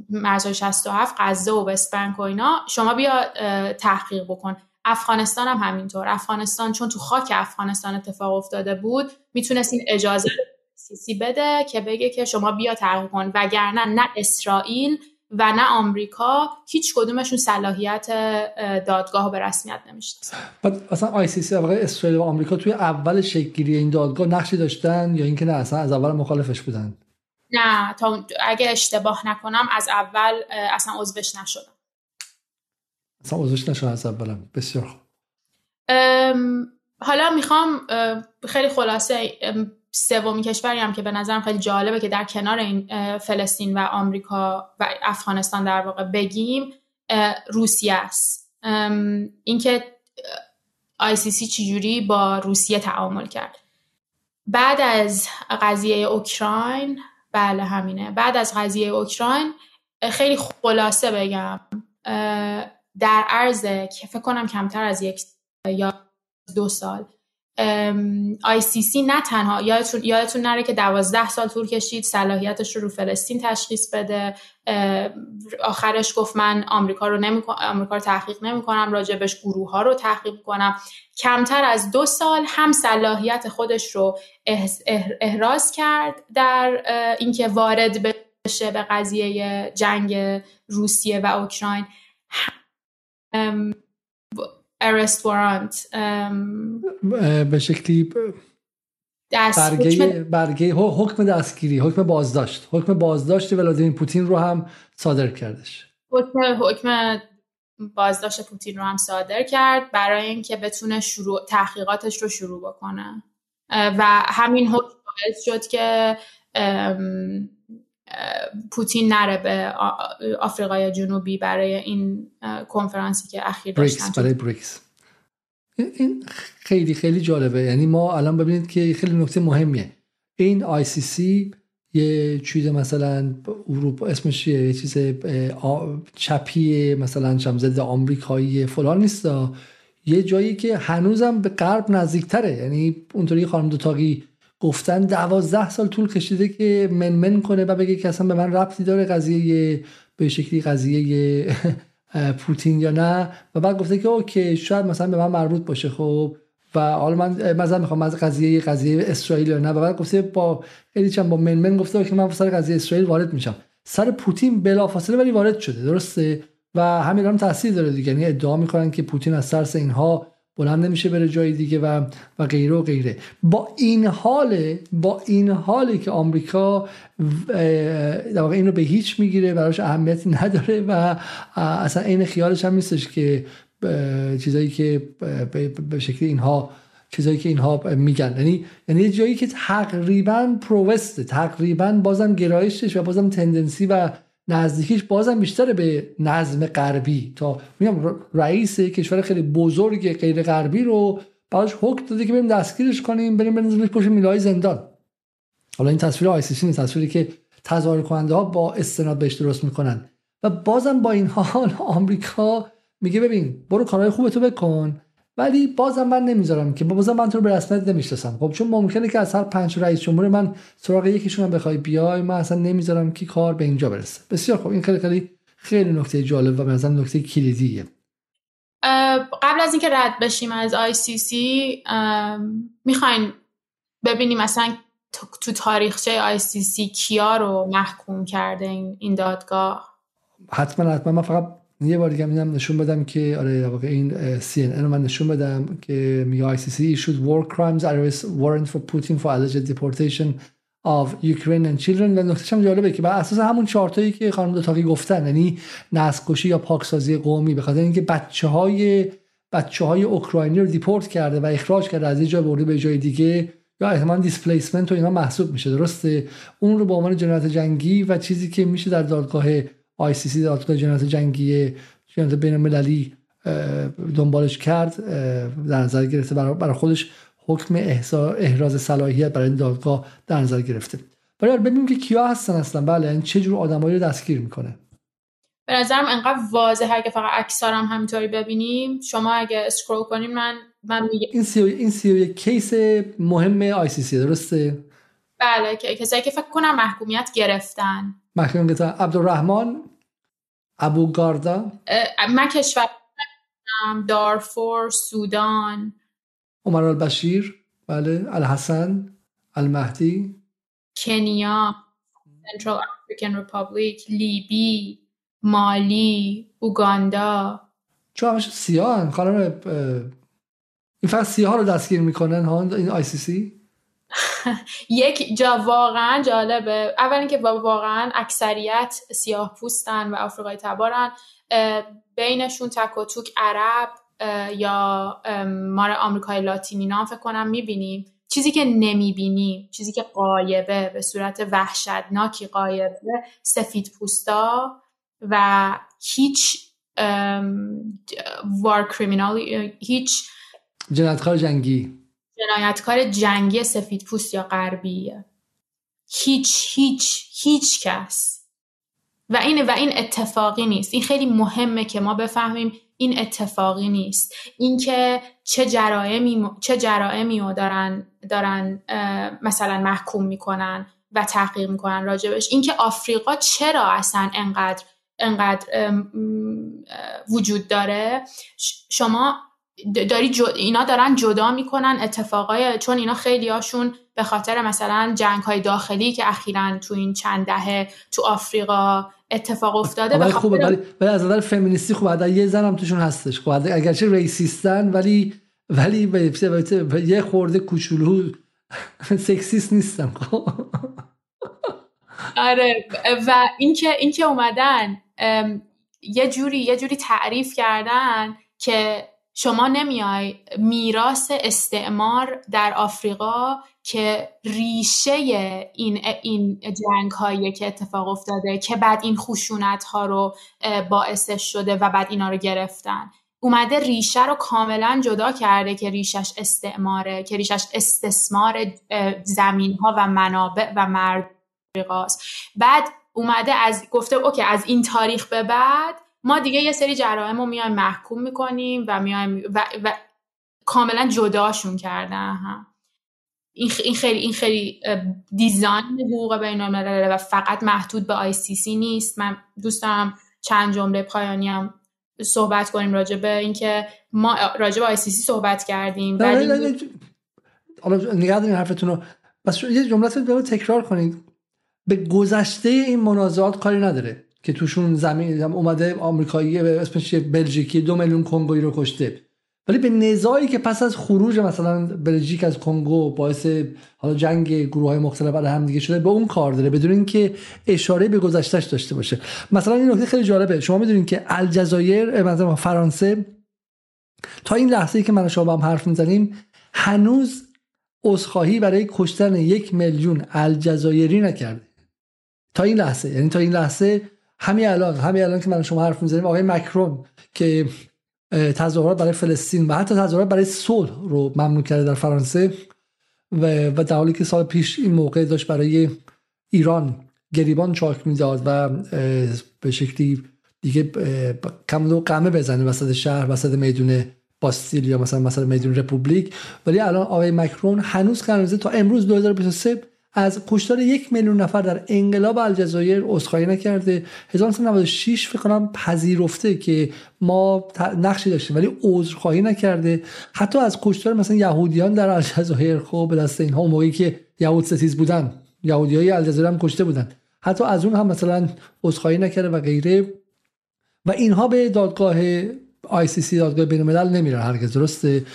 مرزهای 67 غزه و وست و اینا شما بیا تحقیق بکن. افغانستان هم همینطور. افغانستان چون تو خاک افغانستان اتفاق افتاده بود می‌تونست این اجازه سیسی بده که بگه که شما بیا تحقیق کن. وگرنه نه اسرائیل و نه آمریکا هیچ کدومشون صلاحیت دادگاه به رسمیت نمی‌شناسن. اصلا آی سی سی اسرائیل و آمریکا توی اول شکلگیری این دادگاه نقشی داشتن یا اینکه نه اصلا از اول مخالفش بودن؟ نه تا اگه اشتباه نکنم از اول اصلا عضوش نشدم اصلا عضوش نشدم از اولم بسیار خوب. حالا می‌خوام خیلی خلاصه سومین کشوری هم که به نظرم خیلی جالبه که در کنار این فلسطین و آمریکا و افغانستان در واقع بگیم روسیه است. اینکه سی چجوری با روسیه تعامل کرد. بعد از قضیه اوکراین بله همینه. بعد از قضیه اوکراین خیلی خلاصه بگم در عرض که فکر کنم کمتر از یک یا دو سال سی نه تنها. یادتون, یادتون نره که دوازده سال طول کشید صلاحیتش رو رو فلسطین تشخیص بده. آخرش گفت من آمریکا رو نمی... آمریکا رو تحقیق نمی کنم راجبش گروه ها رو تحقیق کنم. کمتر از دو سال هم صلاحیت خودش رو احراز کرد در اینکه وارد بشه به قضیه جنگ روسیه و اوکراین. ارست وارانت به شکلی برگه, برگه حکم دستگیری حکم بازداشت. حکم بازداشت ولادیمیر پوتین رو هم صادر کردش. حکم حکم بازداشت پوتین رو هم صادر کرد برای اینکه بتونه شروع تحقیقاتش رو شروع بکنه. و همین حکم باعث شد که پوتین نره به آفریقای جنوبی برای این کنفرانسی که اخیر داشتن برای بریکس این خیلی خیلی جالبه. یعنی ما الان ببینید که خیلی نکته مهمیه. این آی سی سی یه چیز مثلا اروپا اسمش یه چیز چپی مثلا ضد آمریکایی فلان نیست یه جایی که هنوزم به غرب نزدیکتره. یعنی اونطوری خانم دوتاقی گفتن دوازده سال طول کشیده که منمن کنه و بگه که اصلا به من ربطی داره قضیه به شکلی قضیه پوتین یا نه. و بعد گفته که اوکی شاید مثلا به من مربوط باشه خب. و حالا من مثلا می‌خوام از قضیه قضیه اسرائیل یا نه. و بعد گفته با خیلی چند با منمن گفته که من سر قضیه اسرائیل وارد میشم. سر پوتین بلافاصله ولی وارد شده درسته؟ و همین هم تاثیر داره دیگه. یعنی ادعا می‌کنن که پوتین از ترس اینها بلند نمیشه بره جای دیگه و و غیره و غیره. با این حال با این حالی که آمریکا در واقع اینو به هیچ می‌گیره براش اهمیتی نداره و اصلا این خیالش هم نیستش که چیزایی که به شکل اینها چیزایی که اینها میگن. یعنی یعنی جایی که تقریبا پروسته تقریبا بازم گرایشش و بازم تندنسی و نزدیکیش بازم بیشتر به نظم غربی. تا میگم رئیس کشور خیلی بزرگ غیر غربی رو بعدش حکم داده که بریم دستگیرش کنیم بریم بنزیمش پشت میلای زندان. حالا این تصویر آیسیسی تصویری که تظاهر کننده ها با استناد بهش درست می‌کنن. و بازم با این حال آمریکا میگه ببین برو کارهای خوبتو بکن. ولی بازم من نمی‌ذارم که بازم من تو رو به رسمیت نمی‌شناسم. خب چون ممکنه که از هر پنج رئیس جمهور من سراغ یکیشون هم بخوای بیای من اصلا نمی‌ذارم که کار به اینجا برسه. بسیار خب این خیلی خیلی خیلی نکته جالب و نظر نکته کلیدیه. قبل از اینکه رد بشیم از آی سی سی می‌خواین ببینیم مثلا تو تاریخچه آی سی سی کیا رو محکوم کرده این دادگاه؟ حتما حتما. من فقط یه بار دیگه میدم نشون بدم که آره واقع این CNN رو من نشون بدم که میگه ICC issued war crimes arrest warrant for Putin for alleged deportation of Ukrainian children. و نکتهش هم جالبه که بر اساس همون چارتایی که خانم دوتاقی گفتن یعنی نسل یا پاکسازی قومی به خاطر اینکه بچه های بچه های اوکراینی رو deport کرده و اخراج کرده از یه جای برده به جای دیگه یا احتمال displacement و اینا محسوب میشه درسته؟ اون رو به عنوان جنایت جنگی و چیزی که میشه در دادگاه ICC دادگاه جنایت جنگی جنایت بین المللی دنبالش کرد در نظر گرفته برای خودش حکم احراز صلاحیت برای این دادگاه در نظر گرفته. برای ببینیم که کیا هستن اصلا. بله این چه جور آدمایی رو دستگیر می‌کنه. به نظرم انقدر واضحه که فقط اکثر هم همینطوری ببینیم. شما اگه scroll کنیم من من این سی این سی case مهم ICC درسته؟ بله کسایی که فکر کنم محکومیت گرفتن. محکومیت گرفتن عبدالرحمن ابو گاردا. من کشور دارفور سودان. عمر البشیر بله الحسن المهدی. کنیا Central African Republic لیبی مالی اوگاندا. چون همش سیاه خانم این فقط سیاه رو دستگیر می‌کنن ها این ICC؟ یک جا واقعا جالبه. اول اینکه واقعا اکثریت سیاه پوستن و آفریقای تبارن. بینشون تک و توک عرب یا مار آمریکای لاتینی نام فکر کنم می‌بینیم. چیزی که نمی‌بینیم چیزی که قایبه به صورت وحشتناکی قایبه سفید پوستا و هیچ وار کریمینال هیچ جنایتکار جنگی. جنایتکار جنگی سفید پوست یا غربیه هیچ هیچ هیچ کس. و این و این اتفاقی نیست. این خیلی مهمه که ما بفهمیم این اتفاقی نیست. اینکه چه جرائمی چه جرائمی رو دارن دارن مثلا محکوم می‌کنن و تحقیق می‌کنن راجبش. اینکه آفریقا چرا اصلا انقدر انقدر وجود داره؟ شما داری اینا دارن جدا می‌کنن اتفاقای چون اینا خیلی هاشون به خاطر مثلا جنگ های داخلی که اخیرا تو این چند دهه تو آفریقا اتفاق افتاده ولی خوبه ولی, ولی از نظر فمینیستی خب یه زن هم توشون هستش. خب اگرچه ریسیستن ولی ولی به یه خورده کوچولو سکسیست نیستم خب. آره و اینکه اینکه اومدن یه جوری یه جوری تعریف کردن که شما نمیای میراث استعمار در آفریقا که ریشه این این جنگ هایی که اتفاق افتاده که بعد این خشونت ها رو باعثش شده و بعد اینا رو گرفتن. اومده ریشه رو کاملا جدا کرده که ریشش استعماره که ریشش استثمار زمین ها و منابع و مرد بعد اومده از گفته اوکی از این تاریخ به بعد ما دیگه یه سری جرائم رو میایم محکوم می‌کنیم و میایم و, و کاملا جداشون کردن هم. این خیلی این خیلی design حقوق بین الملل و فقط محدود به ICC نیست. من دوست دارم چند جمله پایانی هم صحبت کنیم راجع به اینکه ما راجع به ICC صحبت کردیم ولی حالا نگاه دارین حرفتون رو بس یه جمله رو تکرار کنید. به گذشته این منازعات کاری نداره. که توشون زمین اومده آمریکایی اسمش بلژیکی دو میلیون کنگویی رو کشته. ولی به نزاعی که پس از خروج مثلا بلژیک از کنگو باعث حالا جنگ گروه های مختلف برای هم دیگه شده به اون کار داره بدون اینکه اشاره به گذشتهش داشته باشه. مثلا این نکته خیلی جالبه. شما می‌دونید که الجزایر مثلا فرانسه تا این لحظه ای که من شما با هم حرف می‌زنیم هنوز عذرخواهی برای کشتن یک میلیون الجزایری نکرده. تا این لحظه. یعنی تا این لحظه همین الان همین الان که من شما حرف می‌زنیم آقای مکرون که تظاهرات برای فلسطین و حتی تظاهرات برای صلح رو ممنوع کرده در فرانسه و, و در حالی که سال پیش این موقع داشت برای ایران گریبان چاک می‌داد و به شکلی دیگه کم و قمه بزنه وسط شهر وسط میدون باستیل یا مثلا مثلا میدون رپوبلیک. ولی الان آقای مکرون هنوز قراره تا امروز 2023 از کشتار یک میلیون نفر در انقلاب الجزایر عذرخواهی نکرده. 1996 فکر کنم پذیرفته که ما نقشی داشتیم ولی عذرخواهی نکرده. حتی از کشتار مثلا یهودیان در الجزایر خب به دست اینها موقعی که یهود ستیز بودن یهودی های الجزایر هم کشته بودن. حتی از اون هم مثلا عذرخواهی نکرده و غیره. و اینها به دادگاه سی دادگاه بین الملل نمیرن هرگز درسته؟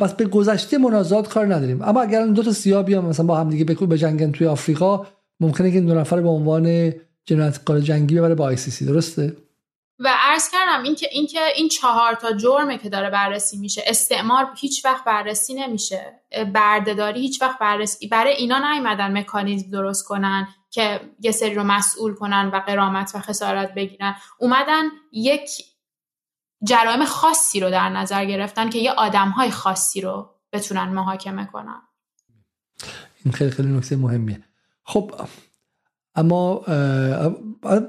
پس به گذشته منازعات کار نداریم. اما اگر دو تا سیاه بیان مثلا با هم دیگه به جنگن توی آفریقا ممکنه که این دو نفر به عنوان جنایتکار جنگی ببره با سی درسته؟ و عرض کردم اینکه اینکه این چهار تا جرمه که داره بررسی میشه استعمار هیچ وقت بررسی نمیشه. بردهداری هیچ وقت بررسی برای اینا نیومدن مکانیزم درست کنن که یه سری رو مسئول کنن و قرامت و خسارت بگیرن. اومدن یک جرایم خاصی رو در نظر گرفتن که یه آدم های خاصی رو بتونن محاکمه کنن. این خیلی خیلی نکته مهمیه. خب اما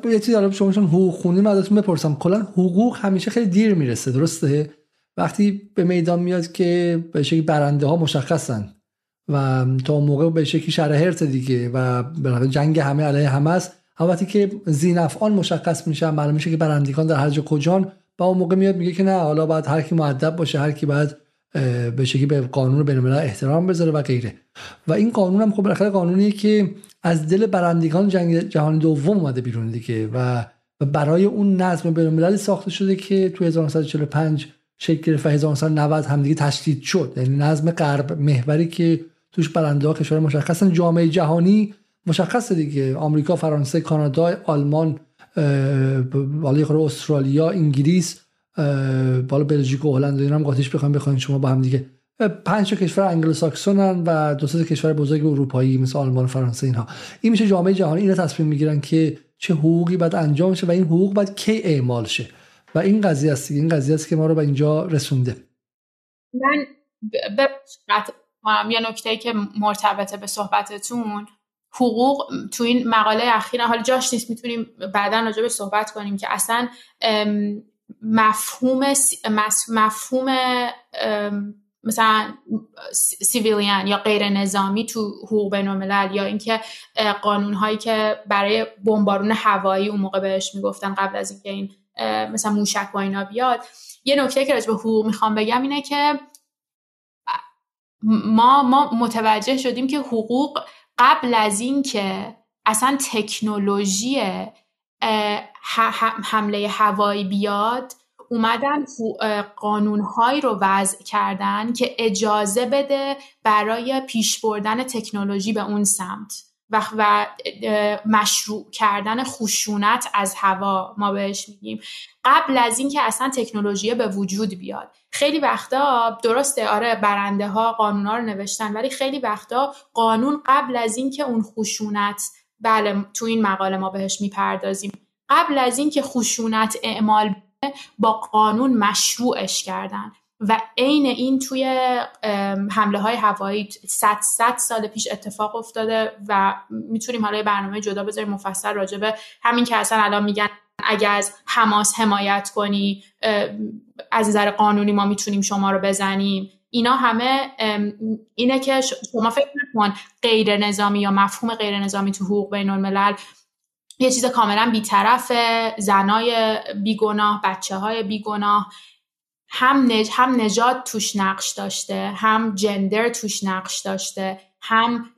یه چیزی دارم شما حقوق خونی من ازتون بپرسم. کلا حقوق همیشه خیلی دیر می‌رسه درسته؟ وقتی به میدان میاد که به شکلی برنده ها مشخصن و تا موقع به شکلی شهر هرت دیگه و جنگ همه علیه همه است وقتی که زینفعان مشخص میشن معلوم میشه که برندگان در هر جا کجان با اون موقع میاد میگه که نه حالا باید هر کی مؤدب باشه هر کی باید به شکلی به قانون بین احترام بذاره و غیره. و این قانون هم خب بالاخره قانونیه که از دل برندگان جنگ جهانی دوم اومده بیرون دیگه و برای اون نظم بین ساخته شده که تو 1945 شکل گرفت و 1990 همدیگه تشدید شد. یعنی نظم غرب محوری که توش برنده ها کشور مشخصن جامعه جهانی مشخصه دیگه. آمریکا فرانسه کانادا آلمان بالا استرالیا انگلیس بالا بلژیک و هلند اینا هم قاطیش بخوایم بخواین شما با هم دیگه. پنج کشور انگلو ساکسونن و دو سه کشور بزرگ اروپایی مثل آلمان و فرانسه اینها. این میشه جامعه جهانی اینا تصمیم می‌گیرن که چه حقوقی باید انجام شه و این حقوق باید کی اعمال شه. و این قضیه است این قضیه است که ما رو به اینجا رسونده. من یه نکته که مرتبطه به صحبتتون حقوق تو این مقاله اخیر حال جاش نیست می‌تونیم بعدا راجع به صحبت کنیم که اصلا مفهوم مفهوم مثلا سیویلیان یا غیر نظامی تو حقوق بین الملل یا اینکه قانون هایی که برای بمبارون هوایی اون موقع بهش می‌گفتن قبل از اینکه این مثلا موشک و اینا بیاد. یه نکته که راجع به حقوق می‌خوام بگم اینه که ما ما متوجه شدیم که حقوق قبل از اینکه اصلا تکنولوژی حمله هوایی بیاد اومدن قانونهایی رو وضع کردن که اجازه بده برای پیش بردن تکنولوژی به اون سمت و, و مشروع کردن خشونت از هوا ما بهش میگیم. قبل از اینکه اصلا تکنولوژی به وجود بیاد. خیلی وقتا درسته آره برنده ها قانون ها رو نوشتن ولی خیلی وقتا قانون قبل از اینکه اون خشونت بله تو این مقاله ما بهش می‌پردازیم قبل از اینکه خشونت اعمال با قانون مشروعش کردن. و عین این توی حمله های هوایی صد صد سال پیش اتفاق افتاده و می‌تونیم حالا برنامه جدا بذاریم مفصل راجبه همین که اصلا الان میگن اگر از حماس حمایت کنی از نظر قانونی ما می‌تونیم شما رو بزنیم. اینا همه اینه که شما فکر نکن غیر نظامی یا مفهوم غیر نظامی تو حقوق بین الملل یه چیز کاملا بیطرف زنای بیگناه بچه های بیگناه. هم, نج... هم نجات توش نقش داشته هم جندر توش نقش داشته هم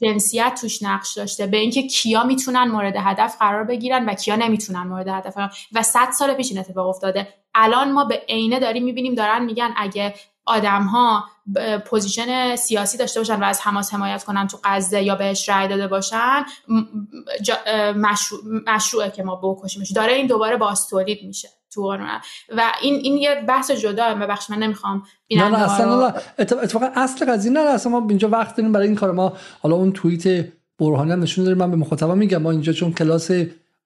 جنسیت توش نقش داشته. به اینکه کیا می‌تونن مورد هدف قرار بگیرن و کیا نمی‌تونن مورد هدف قرار و صد سال پیش این اتفاق افتاده. الان ما به عینه داریم می‌بینیم دارن میگن اگه آدم ها position سیاسی داشته باشن و از حماس حمایت کنن تو غزه یا بهش رأی داده باشن مشروع، مشروعه که ما بکشیمش. داره این دوباره باز تولید میشه تو و این این یه بحث جدا بخش من نمی‌خوام نه نه اصلا نه اتفاقا اصل قضیه نه اصلا ما اینجا وقت داریم برای این کار ما حالا اون توییت برهانی هم نشون داریم من به مخاطبا میگم ما اینجا چون کلاس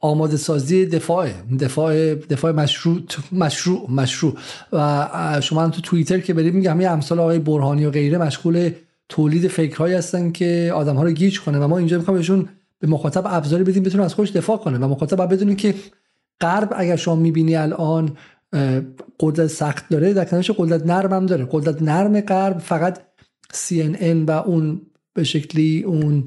آماده سازی دفاع دفاع دفاع مشروع مشروع مشروع. و شما هم تو توییتر که برید میگم همین امثال آقای برهانی و غیره مشغول تولید فکرهایی هستن که آدم ها رو گیج کنه. و ما اینجا می‌خوام بهشون به مخاطب ابزاری بدیم بتونه از خودش دفاع کنه. و مخاطب بدونه که غرب اگر شما می‌بینی الان قدرت سخت داره در کنارش قدرت نرم هم داره. قدرت نرم غرب فقط CNN و اون به شکلی اون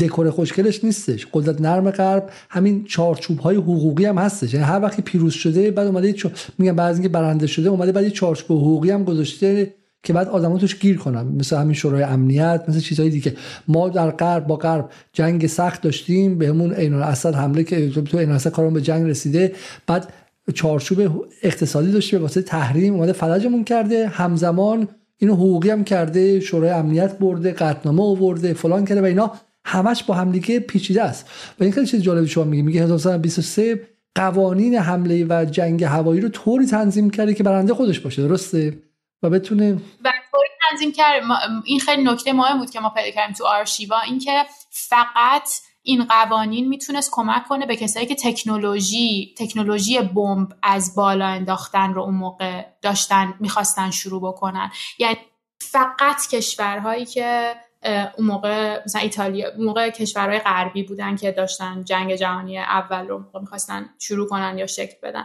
دکور خوشگلش نیستش. قدرت نرم غرب همین چارچوب های حقوقی هم هستش. یعنی هر وقتی پیروز شده بعد اومده چو... میگم بعضی اینکه برنده شده اومده بعد چارچوب حقوقی هم گذاشته که بعد آدما توش گیر کنن. مثل همین شورای امنیت مثل چیزهای دیگه. ما در غرب با غرب جنگ سخت داشتیم بهمون عین الاسد حمله که تو عین الاسد کارمون به جنگ رسیده. بعد چارچوب اقتصادی داشته واسه تحریم اومده فلجمون کرده همزمان اینو حقوقی هم کرده شورای امنیت برده قطنامه آورده فلان کرده و اینا. همش با همدیگه پیچیده است. و این خیلی چیز جالبی شما میگه. میگه 1923 قوانین حمله و جنگ هوایی رو طوری تنظیم کرده که برنده خودش باشه. درسته؟ و بتونه و طوری تنظیم کرد این خیلی نکته مهم بود که ما پیدا کردیم تو آرشیوا. اینکه فقط این قوانین می‌تونست کمک کنه به کسایی که تکنولوژی تکنولوژی بمب از بالا انداختن رو اون موقع داشتن می‌خواستن شروع بکنن. یعنی فقط کشورهایی که اون موقع مثلا ایتالیا اون موقع کشورهای غربی بودن که داشتن جنگ جهانی اول رو می‌خواستن شروع کنن یا شکل بدن.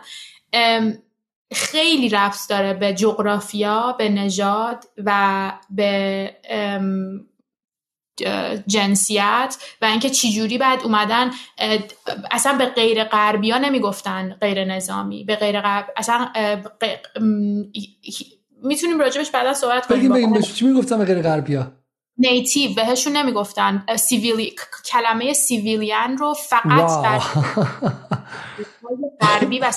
خیلی ربط داره به جغرافیا به نژاد و به جنسیت و اینکه چجوری بعد اومدن اصلا به غیر غربی ها نمی‌گفتن غیر نظامی به غیر غرب اصلا می‌تونیم راجبش بعدا صحبت کنیم. بگیم بگیم چی می‌گفتن به غیر غربی ها نیتیو بهشون نمی‌گفتن سیویلی کلمه سیویلیان رو فقط بر غربی و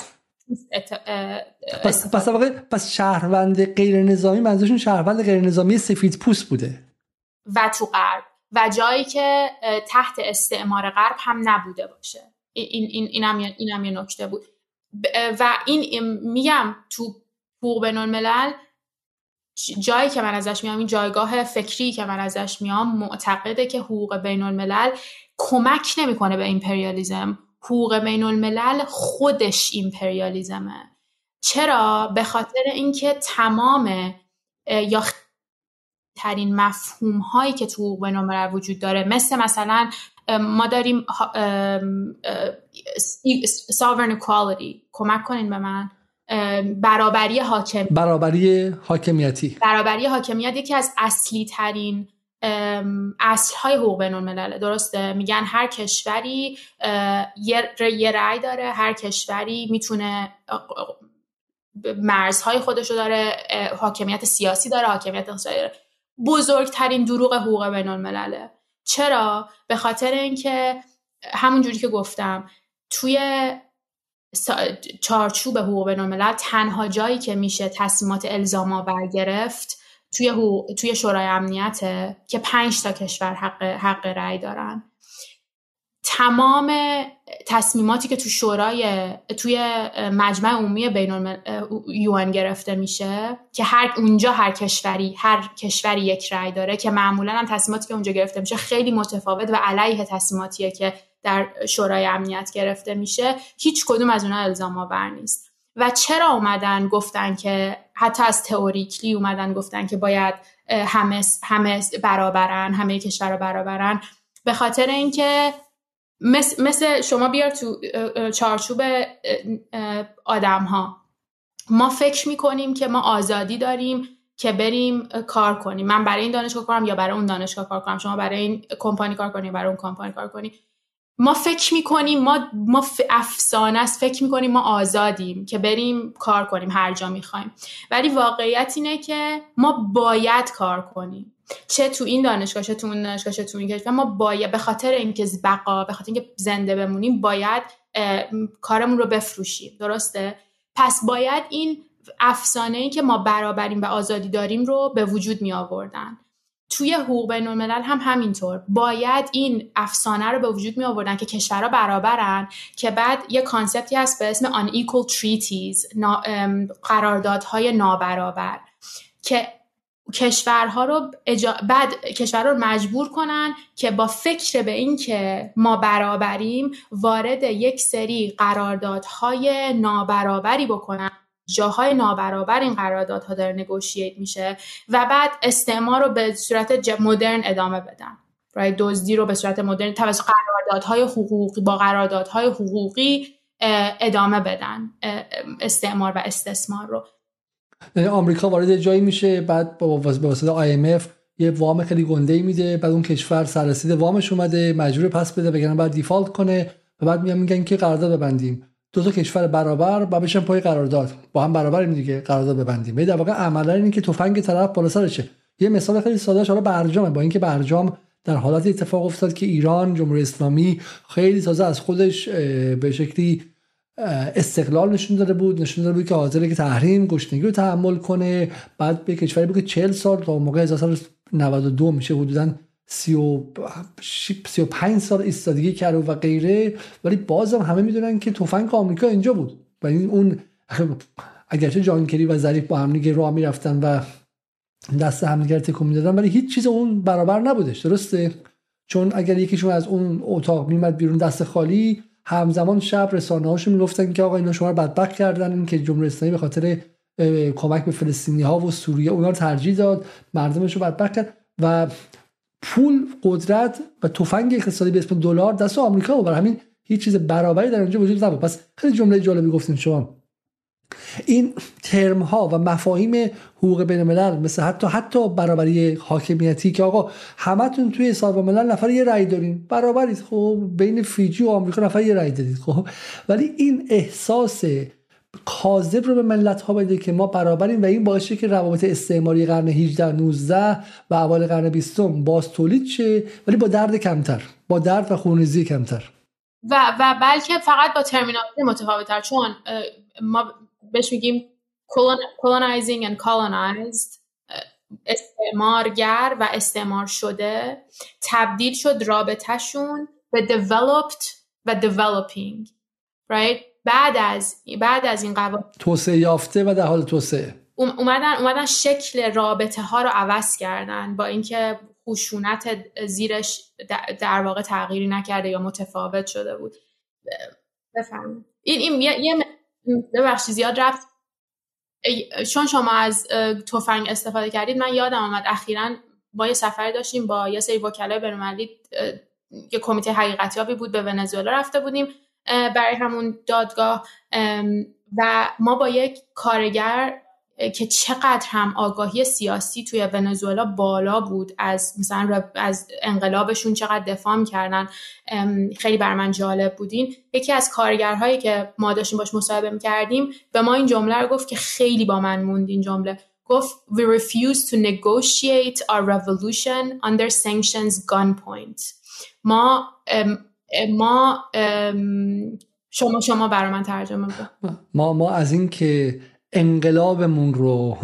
پس پس, پس شهروند غیر نظامی منظورشون شهروند غیر نظامی سفید پوست بوده. و تو غرب. و جایی که تحت استعمار غرب هم نبوده باشه. این این اینم اینم یه نکته بود. و این میگم تو حقوق بین الملل جایی که من ازش میام این جایگاه فکری که من ازش میام معتقده که حقوق بین الملل کمک نمی‌کنه به ایمپریالیزم حقوق بین الملل خودش ایمپریالیزمه چرا؟ به خاطر اینکه تمام یا ترین مفهوم هایی که تو حقوق بین وجود داره مثل مثلا ما داریم sovereign equality کمک کنین به من. برابری حاکم. برابری حاکمیتی. برابری حاکمیت یکی از اصلی ترین اصل های حقوق بین الملله درسته؟ میگن هر کشوری یه رأی داره. هر کشوری می‌تونه مرزهای خودش رو داره حاکمیت سیاسی داره حاکمیت اقتصادی داره. بزرگترین دروغ حقوق بین الملله چرا؟ به خاطر اینکه همون جوری که گفتم توی چارچوب حقوق بین الملل تنها جایی که میشه تصمیمات الزام آور گرفت توی توی شورای امنیته که پنج تا کشور حق حق رأی دارن. تمام تصمیماتی که تو شورای توی مجمع عمومی بین یون گرفته میشه که هر اونجا هر کشوری هر کشوری یک رأی داره که معمولا هم تصمیماتی که اونجا گرفته میشه خیلی متفاوت و علیه تصمیماتیه که در شورای امنیت گرفته میشه هیچ کدوم از اونها الزام آور نیست. و چرا اومدن گفتن که حتی از تئوریکلی اومدن گفتن که باید همه همه برابرن همه کشور برابرن به خاطر اینکه مثل, مثل شما بیار تو چارچوب آدم ها ما فکر می‌کنیم که ما آزادی داریم که بریم کار کنیم. من برای این دانشگاه کارم یا برای اون دانشگاه کار کنم؟ شما برای این کمپانی کار کنیم برای اون کمپانی کار کنیم ما فکر می‌کنیم ما ما افسانه است فکر می‌کنیم ما آزادیم که بریم کار کنیم هر جا می‌خوایم. ولی واقعیت اینه که ما باید کار کنیم. چه تو این دانشگاه چه تو اون دانشگاه چه تو این کشور ما باید به خاطر اینکه بقا به خاطر اینکه زنده بمونیم باید کارمون رو بفروشیم. درسته؟ پس باید این افسانه ای که ما برابریم و آزادی داریم رو به وجود می آوردن توی حقوق بین الملل هم همینطور. باید این افسانه رو به وجود می آوردن که کشورها برابرن که بعد یه کانسپتی هست به اسم unequal treaties قراردادهای نابرابر که کشورها رو اجا... بعد کشورها رو مجبور کنن که با فکر به این که ما برابریم وارد یک سری قراردادهای نابرابری بکنن. جاهای نابرابر این قراردادها داره نگوشیت میشه و بعد استعمار رو به صورت مدرن ادامه بدن. برای دزدی رو به صورت مدرن توسط قراردادهای حقوقی با قراردادهای حقوقی ادامه بدن استعمار و استثمار رو. یعنی آمریکا وارد جایی میشه بعد با واسطه IMF یه وام خیلی گنده میده بعد اون کشور سررسید وامش اومده مجبور پس بده بگن بعد دیفالت کنه. و بعد میان میگن که قرارداد ببندیم. دو تا کشور برابر با بشن پای قرارداد. با هم برابریم دیگه قرارداد ببندیم. در واقع عملا اینه که تفنگ طرف بالا سرشه یه مثال خیلی ساده حالا برجامه. با اینکه برجام در حالت اتفاق افتاد که ایران جمهوری اسلامی خیلی تازه از خودش به شکلی استقلال نشون داده بود. نشون داده بود که حاضره که تحریم گشنگی رو تحمل کنه. بعد به کشوری بود که 40 سال تا موقع 1992 میشه حدودا 35 سال ایستادگی کرد و غیره. ولی بازم همه می‌دونن که تفنگ آمریکا اینجا بود. و این اون اگرچه جان کری و ظریف با هم دیگه راه می‌رفتن و دست همدیگه تکون می‌دادن ولی هیچ چیز اون برابر نبودش. درسته؟ چون اگر یکیشون از اون اتاق میمد بیرون دست خالی همزمان شب رسانه هاشو می‌گفتن که آقا اینا شما رو بدبخت کردن این که جمهوری اسلامی به خاطر کمک به فلسطینی ها و سوریه اونا رو ترجیح داد مردمش رو بدبخت کرد. و پول قدرت و تفنگ اقتصادی به اسم دلار دست آمریکا و برای همین هیچ چیز برابری در اونجا وجود نبود. پس خیلی جمله جالبی گفتین شما. این ترم ها و مفاهیم حقوق بین الملل مثل حتی حتی برابری حاکمیتی که آقا همتون توی سازمان ملل نفر یه رأی دارین. برابرید. خب بین فیجی و آمریکا نفر یه رأی دادید. خب ولی این احساس کاذب رو به ملت ها بده که ما برابریم و این باعث که روابط استعماری قرن 18 19 و اول قرن 20 باز تولید شه ولی با درد کمتر با درد و خونریزی کمتر. و و بلکه فقط با ترمینالوژی متفاوتتر چون ما بهش میگیم colonizing and colonized استعمارگر و استعمار شده تبدیل شد رابطهشون به developed و developing right بعد از بعد از این قوانین توسعه یافته و در حال توسعه. اومدن اومدن شکل رابطه ها رو عوض کردن با اینکه خشونت زیرش در واقع تغییری نکرده یا متفاوت شده بود. بفرمایید. این این یه ببخشید زیاد رفت. چون شما از تفنگ استفاده کردید من یادم آمد اخیرا با یه سفری داشتیم با یه سری وکلای بین‌المللی یه کمیته حقیقتیابی بود به ونزوئلا رفته بودیم. برای همون دادگاه و ما با یک کارگر که چقدر هم آگاهی سیاسی توی ونزوئلا بالا بود از مثلا از انقلابشون چقدر دفاع کردن خیلی بر من جالب بودین. یکی از کارگرهایی که ما داشتیم باش مصاحبه می‌کردیم به ما این جمله رو گفت که خیلی با من موند این جمله. گفت we refuse to negotiate our revolution under sanctions gunpoint ما ما شما شما برای من ترجمه ما ما از این که انقلابمون رو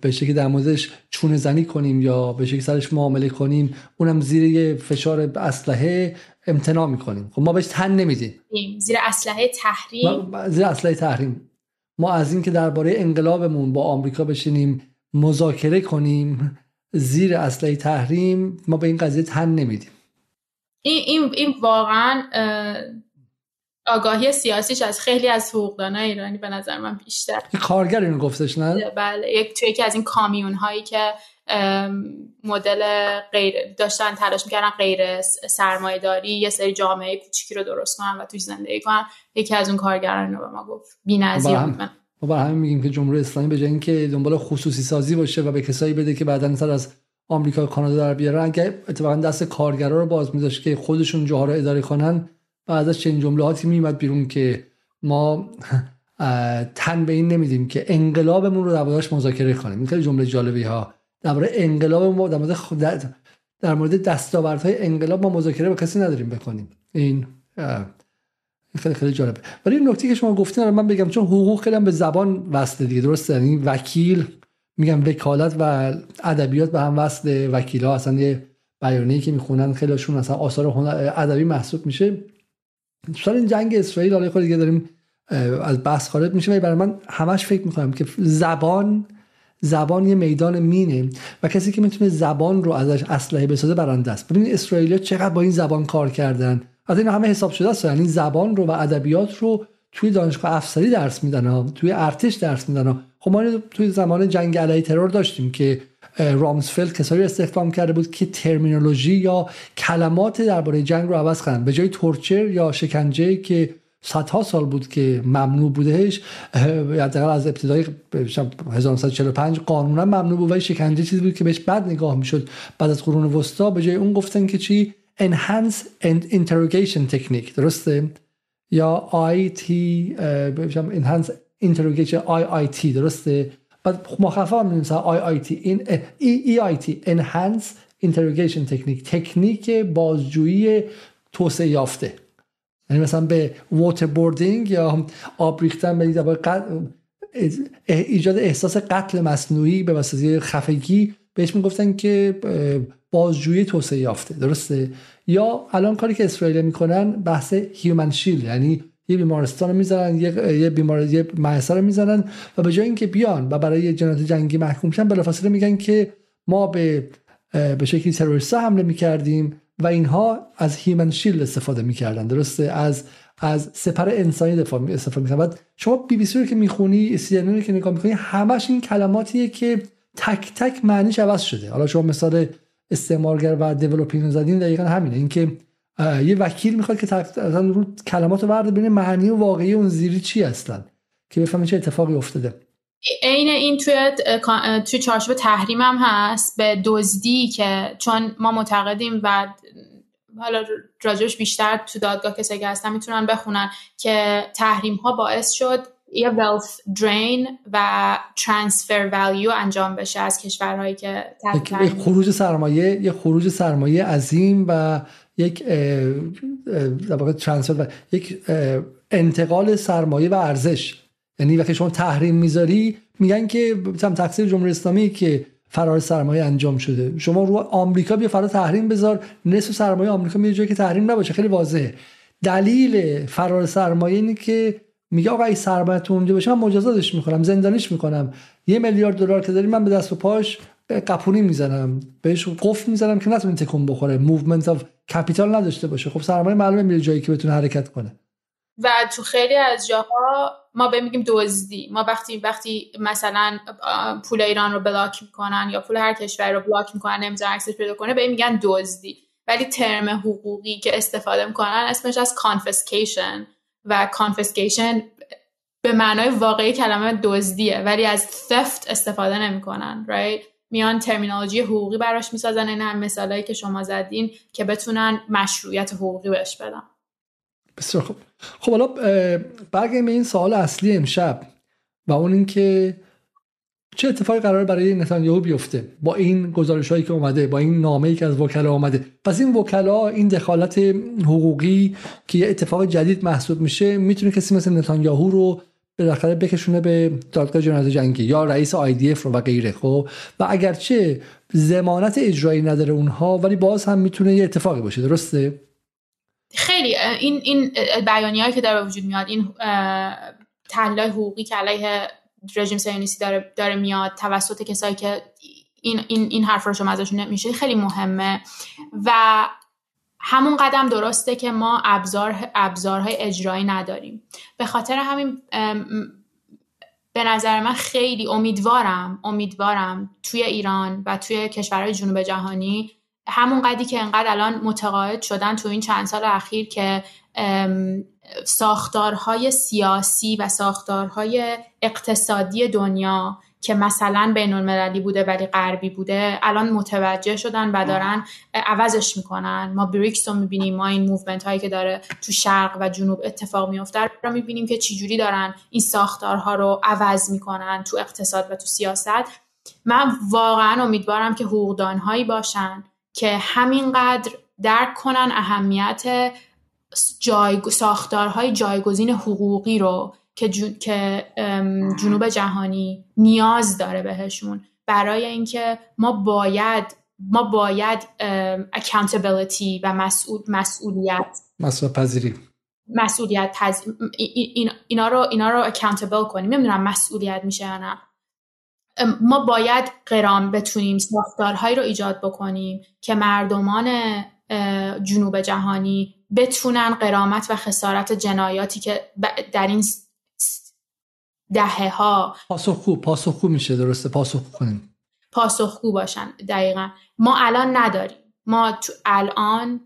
به شکلی در موردش چونه زنی کنیم یا به شکلی سرش معامله کنیم اونم زیر فشار اسلحه امتناع می‌کنیم. خب ما بهش تن نمیدیم. زیر اسلحه تحریم. زیر اسلحه تحریم. ما از این که درباره انقلابمون با آمریکا بشینیم مذاکره کنیم زیر اسلحه تحریم ما به این قضیه تن نمیدیم. این این این واقعا آگاهی سیاسیش از خیلی از حقوقدانای ایرانی به نظر من بیشتر. کارگر اینو گفتش نه؟ بله یک توی یکی از این کامیون هایی که مدل غیر داشتن تلاش می‌کردن غیر سرمایه داری یه سری جامعه کوچیکی رو درست کنن و توش زندگی کنن. یکی از اون کارگران رو به ما گفت. بی‌نظیر من ما برای همین میگیم که جمهوری اسلامی به جای اینکه دنبال خصوصی سازی باشه و به کسایی بده که بعدا سر از آمریکا و کانادا در بیارن. اگه اتفاقا دست کارگرا رو باز میذاشت که خودشون جاها رو اداره کنن بعد از چنین جملاتی میمد بیرون که ما تن به این نمیدیم که انقلابمون رو دربارهش مذاکره کنیم. این جمله جالبی ها درباره انقلاب ما در مورد در مورد دستاوردهای انقلاب ما مذاکره با کسی نداریم بکنیم. این خیلی خیلی جالبه. ولی نکته که شما گفتین من بگم چون حقوق خیلی هم به زبان وصله دیگه درسته؟ یعنی وکیل میگم وکالت و ادبیات به هم وصل وکیل ها اصلا یه بیانیه‌ای که می‌خونن خیلیشون اصلا آثار ادبی محسوب میشه. سال این جنگ اسرائیل حالا خود دیگه داریم از بحث خارج میشه ولی برای من همش فکر می‌کنم که زبان زبان یه میدان مینه و کسی که می‌تونه زبان رو ازش اسلحه بسازه برنده است. ببینید اسرائیل چقدر با این زبان کار کردن. از این همه حساب شده است. یعنی زبان رو و ادبیات رو توی دانشگاه افسری درس میدن توی ارتش درس میدن خب ما توی زمان جنگ علیه ترور داشتیم که رامسفلد کسایی استخدام کرده بود که ترمینولوژی یا کلمات درباره جنگ رو عوض کنند. به جای تورچر یا شکنجه که صدها سال بود که ممنوع بودهش حداقل از ابتدای 1945 قانونا ممنوع بود و شکنجه چیزی بود که بهش بد نگاه می‌شد بعد از قرون وسطا. به جای اون گفتن که چی؟ Enhance and interrogation technique. درسته؟ یا IT enhance interrogation IIT درسته؟ بعد مخفف هم می‌نویسن IIT این EIT Enhance Interrogation Technique تکنیک بازجویی توسعه یافته. یعنی مثلا به ووتر بوردینگ یا آب ریختن به ایجاد احساس قتل مصنوعی به واسطه خفگی بهش می‌گفتن که بازجویی توسعه یافته درسته؟ یا الان کاری که اسرائیل می‌کنن بحث human shield یعنی یه بیمارستان رو می‌زنن یه بیمار یه رو می‌زنن و به جای اینکه بیان و برای جنایت جنگی محکوم شن بلافاصله میگن که ما به به شکلی تروریست حمله می‌کردیم و اینها از human shield استفاده می‌کردن درسته؟ از از سپر انسانی دفاع استفاده می‌کنن شما بی بی سی رو که می‌خونی سی رو که نگاه می‌کنی همش این کلماتیه که تک تک معنیش عوض شده. حالا شما مثال استعمارگر و دیولپینگ زدین دقیقا همینه. اینکه یه وکیل می‌خواد که رو کلمات رو برده معنی و واقعی اون زیری چی هستن؟ که بفهمیم چه اتفاقی افتاده. عین این توی توی چارچوب تحریم هم هست به دزدی که چون ما معتقدیم و حالا راجبش بیشتر تو دادگاه کسایی که هستن می‌تونن بخونن که تحریم ها باعث شد یه wealth drain و transfer value انجام بشه از کشورهایی که یک خروج سرمایه یک خروج سرمایه عظیم و یک در ترانسفر و یک انتقال سرمایه و ارزش. یعنی وقتی شما تحریم می‌ذاری میگن که تقصیر جمهوری اسلامی که فرار سرمایه انجام شده. شما رو آمریکا بیا فرار تحریم بذار نصف سرمایه آمریکا میره جایی که تحریم نباشه. خیلی واضحه. دلیل فرار سرمایه اینه که میگه آقا این تو اونجا باشه من مجازاتش می‌کنم زندانیش می‌کنم. یه میلیارد دلار که داری من به دست و پاش قپونی می‌زنم. بهش قفل می‌زنم که نتونه تکون بخوره. movement of capital نداشته باشه. خب سرمایه معلومه میره جایی که بتونه حرکت کنه. و تو خیلی از جاها ما به میگیم دزدی. ما وقتی وقتی مثلا پول ایران رو block می‌کنن یا پول هر کشور رو block می‌کنن نمی‌ذارن access پیدا کنه به میگن دزدی. ولی ترم حقوقی که استفاده می‌کنن اسمش از کانفسکیشن و کانفسکیشن به معنای واقعی کلمه دزدیه ولی از ثفت استفاده نمی‌کنن right? میان ترمینولوژی حقوقی براش می‌سازن این هم مثالایی که شما زدین که بتونن مشروعیت حقوقی بهش بدن. بسیار خوب. خب حالا برگردیم این سوال اصلی امشب و اون اینکه چه اتفاقی قرار برای نتانیاهو بیفته؟ با این گزارش هایی که اومده با این نامه ای که از وکلا اومده. پس این وکلا این دخالت حقوقی که یه اتفاق جدید محسوب میشه می‌تونه کسی مثل نتانیاهو رو بالاخره بکشونه به دادگاه جنایت جنگی یا رئیس اف رو و غیره خب؟ و اگرچه زمانت اجرایی نداره اونها ولی باز هم می‌تونه یه اتفاقی باشه. درسته؟ خیلی. این این بیانیه‌ای که در وجود میاد این تحلیل حقوقی که علیه رژیم سیونیستی داره داره میاد توسط کسایی که این این این حرف رو شما ازشون نمیشه خیلی مهمه. و همون قدم درسته که ما ابزار ابزارهای اجرایی نداریم. به خاطر همین به نظر من خیلی امیدوارم امیدوارم توی ایران و توی کشورهای جنوب جهانی همون قدی که انقدر الان متقاعد شدن تو این چند سال اخیر که ساختارهای سیاسی و ساختارهای اقتصادی دنیا که مثلا بین المللی بوده ولی غربی بوده الان متوجه شدن و دارن عوضش می‌کنن. ما بریکس رو می‌بینیم ما این movement هایی که داره تو شرق و جنوب اتفاق میفته رو می‌بینیم که چجوری دارن این ساختارها رو عوض می‌کنن تو اقتصاد و تو سیاست. من واقعا امیدوارم که حقوقدانهایی باشن که همینقدر درک کنن اهمیت جای... ساختارهای جایگزین حقوقی رو که, که جنوب جهانی نیاز داره بهشون برای اینکه ما باید ما باید accountability و مسئول مسئولیت مسئول پذیری مسئولیت پذ... اینا رو اینا رو accountable کنیم. نمی‌دونم مسئولیت میشه یا نه. ما باید قرام بتونیم ساختارهایی رو ایجاد بکنیم که مردمان جنوب جهانی بتونن قرامت و خسارت جنایاتی که در این دهه ها پاسخگو پاسخگو میشه درسته؟ پاسخگو کنیم. پاسخگو باشن دقیقا. ما الان نداریم. ما تو الان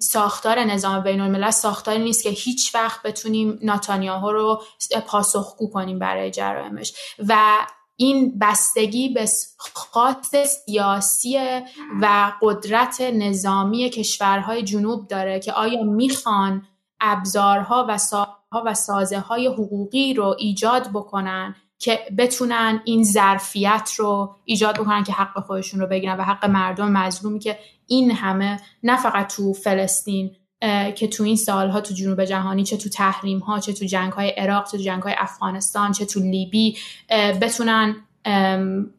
ساختار نظام بین الملل ساختاری نیست که هیچ وقت بتونیم ناتانیاهو رو پاسخگو کنیم برای جرائمش و این بستگی به خاص سیاسی و قدرت نظامی کشورهای جنوب داره که آیا می‌خوان ابزارها و ساختها و سازه های حقوقی رو ایجاد بکنن که بتونن این ظرفیت رو ایجاد بکنن که حق خودشون رو بگیرن و حق مردم مظلومی که این همه نه فقط تو فلسطین که تو این سالها تو جنوب جهانی چه تو تحریم ها چه تو جنگ های عراق چه تو جنگ های افغانستان چه تو لیبی بتونن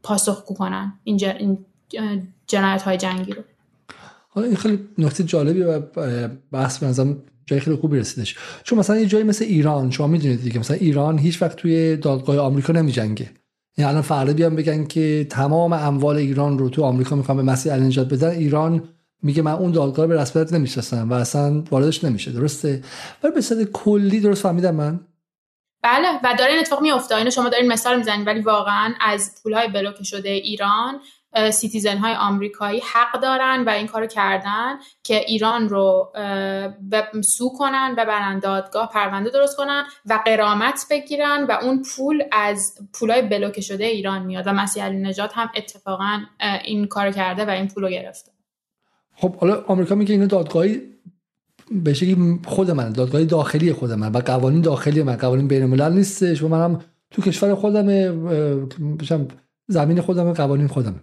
پاسخگو کنن این, جنایت های جنگی رو. حالا این خیلی نکته جالبی و بحث به جای خیلی خوبی رسیدش. چون مثلا یه جایی مثل ایران شما می‌دونید دیگه مثلا ایران هیچ وقت توی دادگاه آمریکا نمیجنگه. یعنی الان فردا بیان بگن که تمام اموال ایران رو تو آمریکا می‌خوان به مسیح النجات بدن. ایران میگه من اون دادگاه به رسمیت نمی‌شناسم و اصلا واردش نمیشه درسته؟ ولی به صورت کلی درست فهمیدم من. بله و داره این اتفاق میفته اینو شما دارین مثال می‌زنید ولی واقعا از پولهای بلوکه شده ایران citizen های آمریکایی حق دارن و این کارو کردن که ایران رو sue کنن و برن دادگاه پرونده درست کنن و غرامت بگیرن و اون پول از پولای بلوکه شده ایران میاد. و مسیح علی نژاد هم اتفاقا این کار کرده و این پول رو گرفته. خب حالا آمریکا میگه اینو دادگاهی به شکلی خود من دادگاه داخلی خود من و قوانین داخلی من قوانین بین الملل نیستش و منم تو کشور خودم زمین خودم قوانین خودم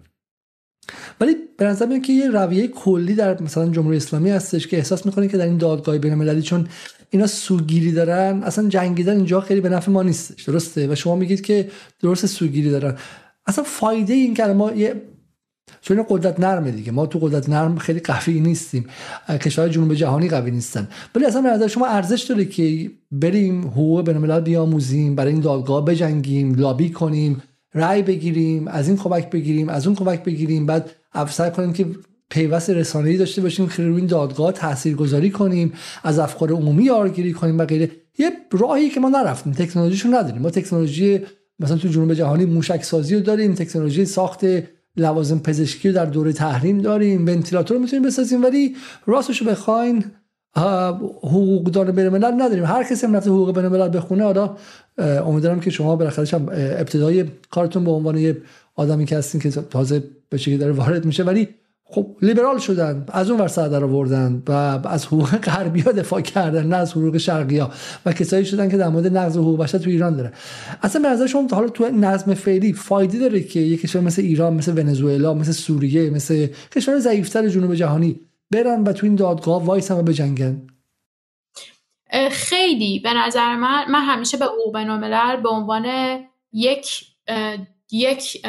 ولی به نظر میاد که یه رویه کلی در مثلا جمهوری اسلامی هستش که احساس می‌کنه که در این دادگاه بین المللی چون اینا سوگیری دارن اصلا جنگیدن اینجا خیلی به نفع ما نیستش درسته؟ و شما میگید که درست سوگیری دارن. اصلا فایده این که ما یه چون قدرت نرمه دیگه. ما تو قدرت نرم خیلی قوی نیستیم. کشورهای جنوب جهانی قوی نیستن. ولی اصلا نظر شما ارزش داره که بریم حقوق بین بیاموزیم برای این دادگاه بجنگیم لابی کنیم رأی بگیریم از این کمک بگیریم از اون کمک بگیریم بعد افسر کنیم که پیوست رسانه‌ای داشته باشیم که روی این دادگاه تاثیرگذاری کنیم از افکار عمومی یارگیری کنیم و غیره. یه راهی که ما نرفتیم تکنولوژیشو نداریم. ما تکنولوژی مثلا تو جنوب جهانی موشک سازی رو داریم تکنولوژی ساخت لوازم پزشکی رو در دوره تحریم داریم ونتیلاتور می‌تونیم بسازیم ولی راستش رو بخواین حقوقدان بین الملل نداریم. هر کسی هم حقوق بین الملل بخونه حالا امیدوارم که شما بالاخره ابتدای کارتون به عنوان یه آدمی که هستین که تازه به شکلی داره وارد میشه ولی خب لیبرال شدن از اون ور سر در آوردن و از حقوق غربی ها دفاع کردن نه از حقوق شرقی ها. و کسایی شدن که در مورد نقض حقوق بشر تو ایران داره. اصلا به نظر شما حالا تو نظم فعلی فایده داره که یک کشور مثل ایران مثل ونزوئلا مثل سوریه مثل کشور ضعیفتر جنوب جهانی برن و تو این دادگاه وایس هم بجنگن؟ خیلی. به نظر من من همیشه به بین‌الملل به عنوان یک یک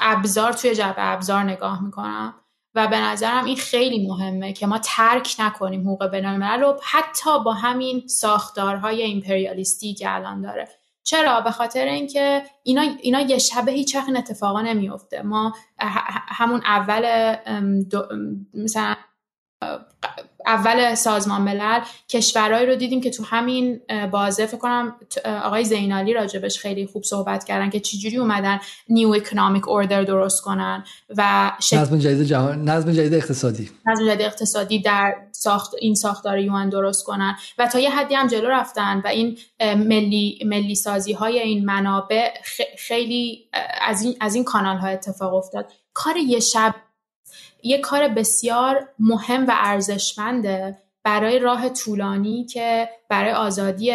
ابزار توی جبه ابزار نگاه می‌کنم و به نظرم این خیلی مهمه که ما ترک نکنیم حقوق بینالملل رو حتی با همین ساختارهای ایمپریالیستی که الان داره. چرا؟ به خاطر اینکه اینا اینا یه شبه هیچ وقت اتفاقا نمیفته ما همون اول مثلا اول سازمان ملل کشورهایی رو دیدیم که تو همین بازه فکر کنم آقای زینالی راجبش خیلی خوب صحبت کردن که چجوری اومدن نیو اکونومیک اوردر درست کنن و نظم جدید جهان نظم جدید اقتصادی. نظم جدید اقتصادی در ساخت این ساختار یوان درست کنن و تا یه حدی هم جلو رفتن و این ملی ملی سازی های این منابع خیلی از این از این کانال ها اتفاق افتاد. کار یه شب یه کار بسیار مهم و ارزشمنده برای راه طولانی که برای آزادی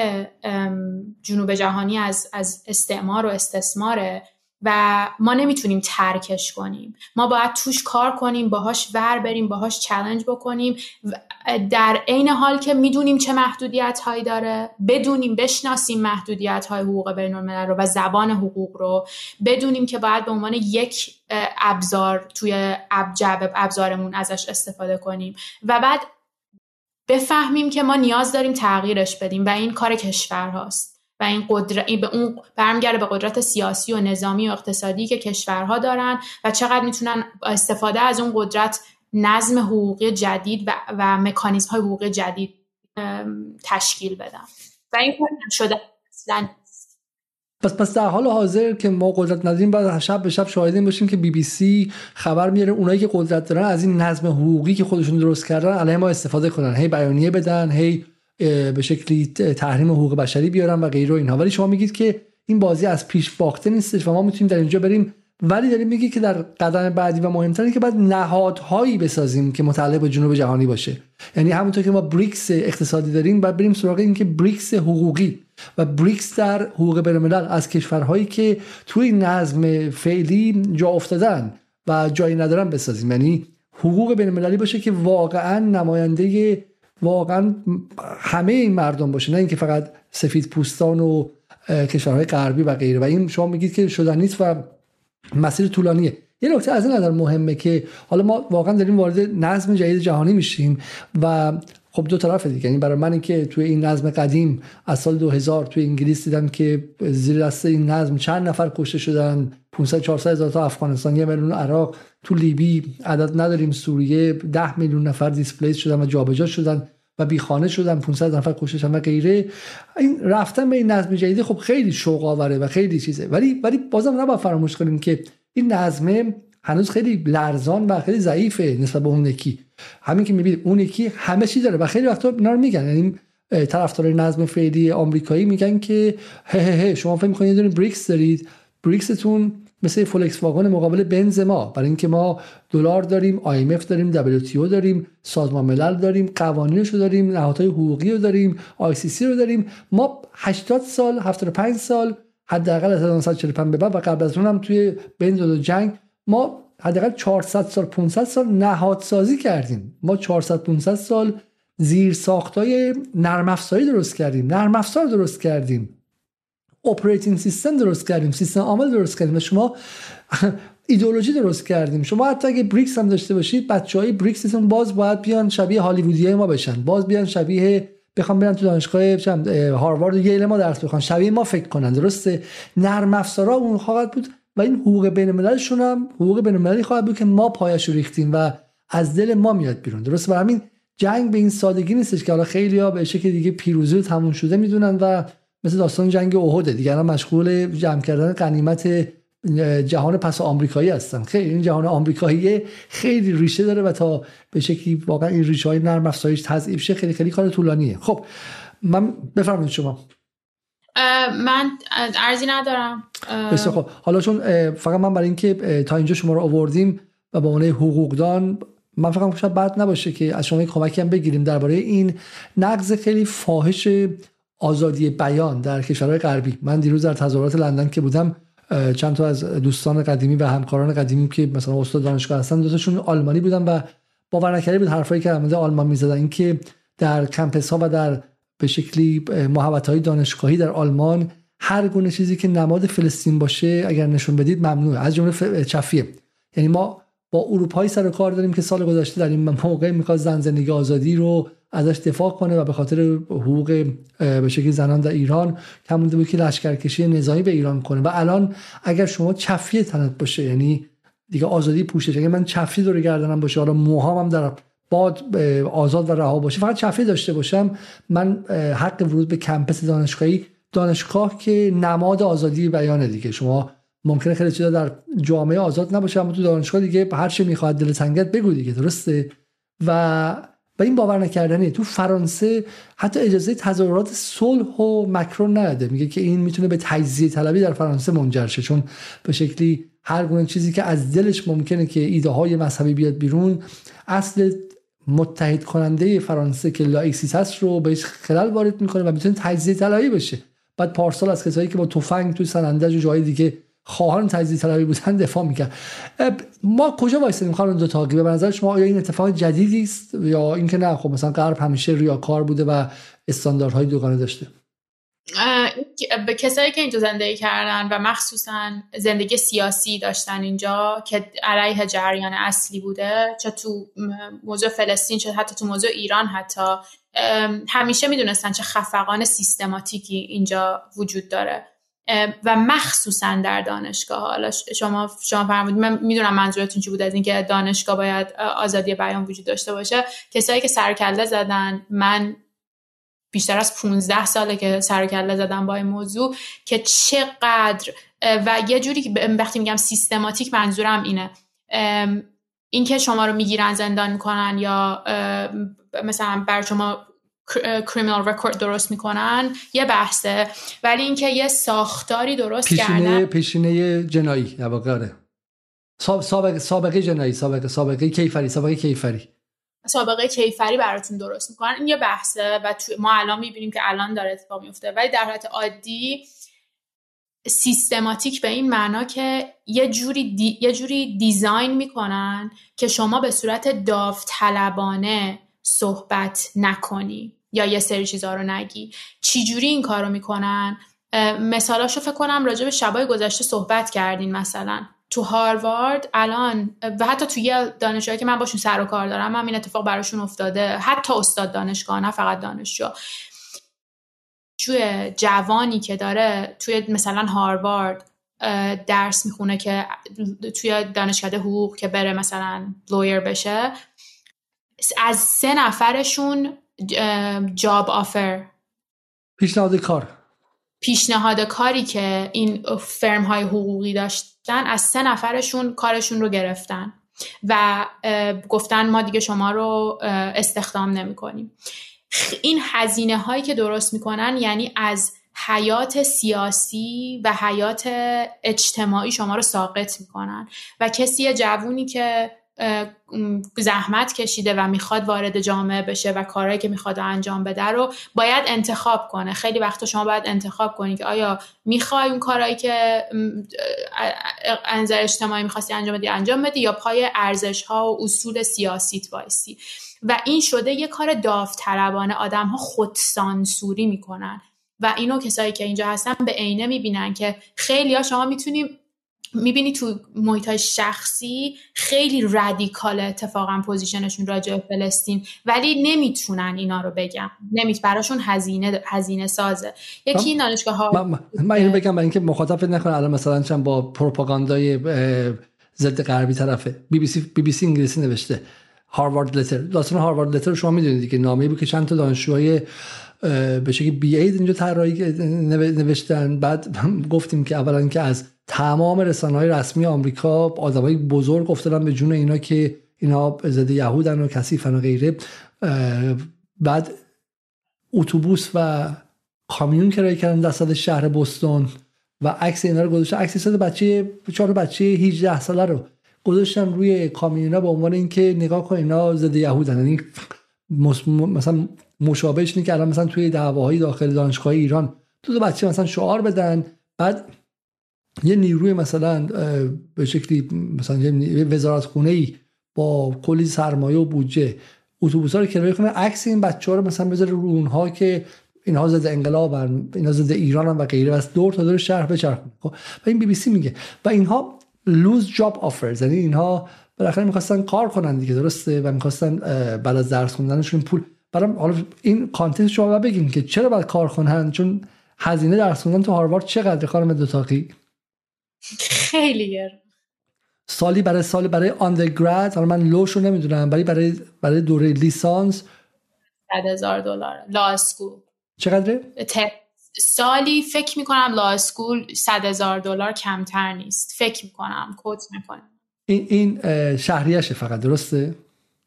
جنوب جهانی از, از استعمار و استثماره و ما نمی‌تونیم ترکش کنیم. ما باید توش کار کنیم باهاش ور بریم باهاش چلنج بکنیم در عین حال که می‌دونیم چه محدودیت هایی داره بدونیم بشناسیم محدودیت های حقوق بین رو و زبان حقوق رو. بدونیم که باید به عنوان یک ابزار توی ابجب ابزارمون ازش استفاده کنیم و بعد بفهمیم که ما نیاز داریم تغییرش بدیم و این کار کشور هاست. و این قدرت به اون برمیگرده به قدرت سیاسی و نظامی و اقتصادی که کشورها دارن و چقدر می‌تونن استفاده از اون قدرت نظم حقوقی جدید و, و مکانیزم های حقوقی جدید تشکیل بدن. و این کار شده اصلا پس پس در حال حاضر که ما قدرت نداریم بعد شب به شب شاهدین باشیم که بی بی سی خبر میاره اونایی که قدرت دارن از این نظم حقوقی که خودشون درست کردن علیه ما استفاده کنن هی بیانیه بدن هی به شکلی تحریم حقوق بشری بیارن و غیره و اینها. ولی شما میگید که این بازی از پیش باخته نیستش و ما می‌تونیم در اینجا بریم. ولی داریم میگی که در قدم بعدی و مهمتره که باید نهادهایی بسازیم که متعلق به جنوب جهانی باشه. یعنی همونطور که ما بریکس اقتصادی داریم باید بریم سراغ این که بریکس حقوقی و بریکس در حقوق بین از کشورهایی که توی نظم فعلی جا افتادن و جایی ندارن بسازیم. یعنی حقوق بین باشه که واقعا نماینده واقعا همه این مردم باشه نه اینکه فقط سفید پوستان و کشورهای غربی و غیره. و این شما میگید که شدن نیست و مسیر طولانیه. یه نکته از این نظر مهمه که حالا ما واقعا داریم وارد نظم جدید جهانی میشیم و خب دو طرف دیگه. یعنی برای من که توی این نظم قدیم از سال 2000 توی انگلیس دیدم که زیر دست این نظم چند نفر کشته شدن. 500 400 هزار تا افغانستان یه میلیون عراق تو لیبی عدد نداریم سوریه 10 میلیون نفر دیسپلیس شدن و جابجا شدن و بیخانه شدن 500 نفر کشته شدن و غیره. این رفتن به این نظم جدید خب خیلی شوق آوره و خیلی چیزه. ولی ولی بازم نباید فراموش کنیم که این نظمه هنوز خیلی لرزان و خیلی ضعیفه نسبت به اون یکی. همین که می‌بینید اون یکی همه چی داره و خیلی وقتا اینا رو میگن. یعنی طرفدار نظم فعلی آمریکایی میگن که هه هه شما فکر می‌کنید دارین بریکس دارید. بریکستون مثل فولکس واگن مقابل بنز ما. برای اینکه ما دلار داریم IMF داریم WTO داریم سازمان ملل داریم قوانینش رو داریم نهادهای حقوقی رو داریم ICC رو داریم. ما 80 سال 75 سال حداقل از 1945 به بعد و قبل از اون هم توی بین و جنگ ما حداقل 400 سال 500 سال نهادسازی کردیم. ما 400 500 سال زیر ساختای نرم افزاری درست کردیم. نرم افزار درست کردیم. operating system درست کردیم سیستم عامل درست کردیم و شما ایدئولوژی درست کردیم. شما حتی اگه بریکس هم داشته باشید بچه های بریکستون باز باید بیان شبیه هالیوودی ما بشن. باز بیان شبیه بخوام برن تو دانشگاه هاروارد و ییل ما درس بخوان شبیه ما فکر کنن درسته؟ نرم افزارا اون خواهد بود و این حقوق بین المللشون هم حقوق بین المللی خواهد بود که ما پایش ریختیم و از دل ما میاد بیرون. درسته؟ و همین جنگ به این سادگی نیستش که حالا خیلی ها به شکل دیگه پیروزی تموم شده می‌دونن و مثل داستان جنگ اوهده دیگه مشغول جمع کردن قنیمت جهان پس آمریکایی هستن. خیلی این جهان آمریکایی خیلی ریشه داره و تا به شکلی واقعا این ریشه های نرم افزایش تضعیف شه خیلی خیلی کار طولانیه. خب من بفرمایید شما. من ارزی ندارم. بسیار خب حالا چون فقط من برای اینکه تا اینجا شما رو آوردیم و به عنوان حقوقدان من فقط شاید بد نباشه که از شما کمکی هم بگیریم درباره این نقض خیلی فاحش آزادی بیان در کشورهای غربی. من دیروز در تظاهرات لندن که بودم چند تا از دوستان قدیمی و همکاران قدیمی که مثلا استاد دانشگاه هستن دوتاشون آلمانی بودن و باور نکردنی بود حرفایی که در آلمان می‌زدن. اینکه در کمپس ها و در به شکلی محوطه های دانشگاهی در آلمان هر گونه چیزی که نماد فلسطین باشه اگر نشون بدید ممنوعه. از جمله چفیه. یعنی ما با اروپایی سر کار داریم که سال گذشته در این موقع می‌خواد زن زندگی آزادی رو ازش دفاع کنه و به خاطر حقوق به شکل زنان در ایران کمونده بود که لشکرکشی نظامی به ایران کنه. و الان اگر شما چفیه تنت باشه یعنی دیگه آزادی پوشش اگر من چفی دور گردنم باشه حالا موهام هم در باد آزاد و رها باشه فقط چفی داشته باشم من حق ورود به کمپس دانشگاهی دانشگاه که نماد آزادی بیانه دیگه. شما ممکنه خیلی چیزا در جامعه آزاد نباشه اما تو دانشگاه دیگه هر چی می‌خواد دل تنگت بگو دیگه درسته؟ و و این باور نکردنی. تو فرانسه حتی اجازه تظاهرات صلح و مکرون نداده. میگه که این می‌تونه به تجزیه طلبی در فرانسه منجر شه. چون به شکلی هر گونه چیزی که از دلش ممکنه که ایده های مذهبی بیاد بیرون اصل متحد کننده فرانسه که لائیسیته هست رو بهش خلل وارد می‌کنه و می‌تونه تجزیه طلبی بشه. بعد پارسال از کسایی که با تفنگ تو سنندج و جای دیگه خواهان تجزیه طلبی بودن دفاع می‌کرد. ما کجا وایسیم خانم دو تاقی؟ به نظر شما آیا این اتفاق جدیدی است یا اینکه نه؟ خب مثلا غرب همیشه ریاکار بوده و استانداردهای دوگانه داشته. به کسایی که اینجا زندگی کردن و مخصوصا زندگی سیاسی داشتن اینجا که علیه جریان اصلی بوده چه تو موضوع فلسطین چه حتی تو موضوع ایران حتی همیشه می‌دونستن چه خفقان سیستماتیکی اینجا وجود داره. و مخصوصا در دانشگاه حالا شما شما فرمودید من می‌دونم منظورتون چی بود از اینکه دانشگاه باید آزادی بیان وجود داشته باشه. کسایی که سرکله زدن من بیشتر از 15 ساله که سرکله زدم با این موضوع که چقدر و یه جوری که وقتی میگم سیستماتیک منظورم اینه. اینکه شما رو می‌گیرن زندان می‌کنن یا مثلا بر شما کریمینال رکورد درست می‌کنن یه بحثه. ولی اینکه یه ساختاری درست پیشینه کردن پیشینه جنایی در آره. سابقه سابقه جنایی سابقه سابقه کیفری سابقه کیفری. سابقه کیفری براتون درست می‌کنن. این یه بحثه و ما الان می‌بینیم که الان داره اتفاق میفته ولی در حالت عادی سیستماتیک به این معنا که یه جوری, یه جوری دیزاین می‌کنن که شما به صورت داوطلبانه صحبت نکنی. یا یه سری چیزها رو نگی. چی جوری این کارو می‌کنن؟ مثالاشو فکر کنم راجع به شبای گذشته صحبت کردین مثلا. تو هاروارد الان و حتی توی یه دانشجوهایی که من باشون سر و کار دارم هم این اتفاق براشون افتاده. حتی استاد دانشگاه نه فقط دانشجو. توی جوانی که داره توی مثلا هاروارد درس می‌خونه که توی دانشکده حقوق که بره مثلا لویر بشه از سه نفرشون جاب آفر پیشنهاد کار. پیشنهاد کاری که این فرم های حقوقی داشتن از سه نفرشون کارشون رو گرفتن و گفتن ما دیگه شما رو استخدام نمی کنیم این هزینه هایی که درست می‌کنن یعنی از حیات سیاسی و حیات اجتماعی شما رو ساقط می‌کنن. و کسی جوونی که زحمت کشیده و می‌خواد وارد جامعه بشه و کارهایی که می‌خواد انجام بده رو باید انتخاب کنه. خیلی وقتا شما باید انتخاب کنید که آیا می‌خوای اون کارهایی که انظر اجتماعی می‌خواستی انجام بدی انجام بدی یا پای ارزش ها و اصول سیاسیت وایسی؟ و این شده یه کار داوطلبانه. آدم ها خودسانسوری می‌کنن. و اینو کسایی که اینجا هستن به عینه می‌بینن که خیلی ها شما می‌تونیم می‌بینی تو محیط های شخصی خیلی رادیکال اتفاقا position شون راجع به فلسطین ولی نمی‌تونن اینا رو بگم. نمیت براشون هزینه هزینه سازه. یکی این دانشگاه ها من, من اینو بگم برای اینکه مخاطب نکنه الان مثلا چند با پروپاگاندای ضد غربی طرفه. بی بی سی بی بی سی انگلیسی نوشته. Harvard letter. داستان Harvard letter شما می‌دونید که نامه‌ای بود که چند تا دانشجوهای به شکلی بی اید اینجا طراحی نوشتن. بعد گفتیم که اولا که از تمام رسانه های رسمی آمریکا آدمای بزرگ گفتن به جون اینا که اینا ضد یهودن و کثیفن و غیره. بعد اتوبوس و کامیون کرایه کردن دست شهر بوستون و عکس اینا رو گذاشتن. عکس بچه چهار بچه 18 ساله رو گذاشتن روی کامیونا به عنوان اینکه نگاه کن اینا ضد یهودن. یعنی مثلا مشابهش اینه که الان مثلا توی دعواهای داخل دانشگاه ایران دو بچه مثلا شعار بدن بعد یه نیروی مثلا به شکلی مثلا یه وزارت خونه ای با کلی سرمایه و بودجه اتوبوس ها رو کرایه کنه عکس این بچه ها رو مثلا بذاره رو اونها که اینها ضد انقلابن اینها ضد ایران و غیره و دور تا دور شهر بچرخونه خب و این بی بی سی میگه. و اینها لوز جاب آفرز یعنی اینها بالاخره می‌خواستن کار کنن دیگه درسته؟ و می‌خواستن بعد از درس خوندنشون پول برام حالا این context شما بگیم که چرا باید کار کنن؟ چون هزینه درس خوندن تو هاروارد چقدر خانم دوطاقی؟ خیلی سالی برای سال برای undergrad حالا من لوشو نمی‌دونم برای برای برای دوره لیسانس 100 هزار دلار law school چقدره؟ سالی فکر می‌کنم law school 100 هزار دلار کمتر نیست. فکر می‌کنم quote می‌کنم. این این شهریشه فقط درسته؟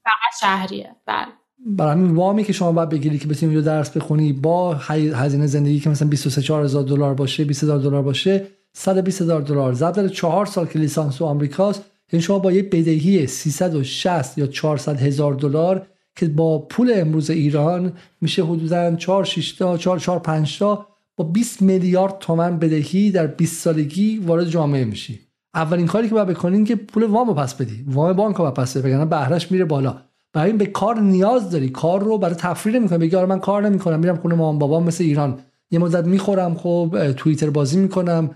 فقط شهریه بله. برای همین وامی که شما باید بگیری که بتونی درس بخونی با هزینه زندگی که مثلا 23 هزار دلار باشه 20 هزار دلار باشه 120 هزار دلار. ضرب در 4 سال که لیسانس تو آمریکاست یعنی شما با یه بدهی 360 یا 400 هزار دلار که با پول امروز ایران میشه حدودا 4 6 تا 4 4 5 تا با 20 میلیارد تومن بدهی در 20 سالگی وارد جامعه میشی. اولین کاری که باید بکنین که پول وامو پس بدی. وام بانک رو پس بدی بگن بهرهش میره بالا. برای این به کار نیاز داری. کار رو برای تفریح نمی‌کنی. بگی آره من کار نمی‌کنم. میرم خونه مامان بابام مثل ایران. یه مدت می‌خورم خب توییتر بازی می‌کنم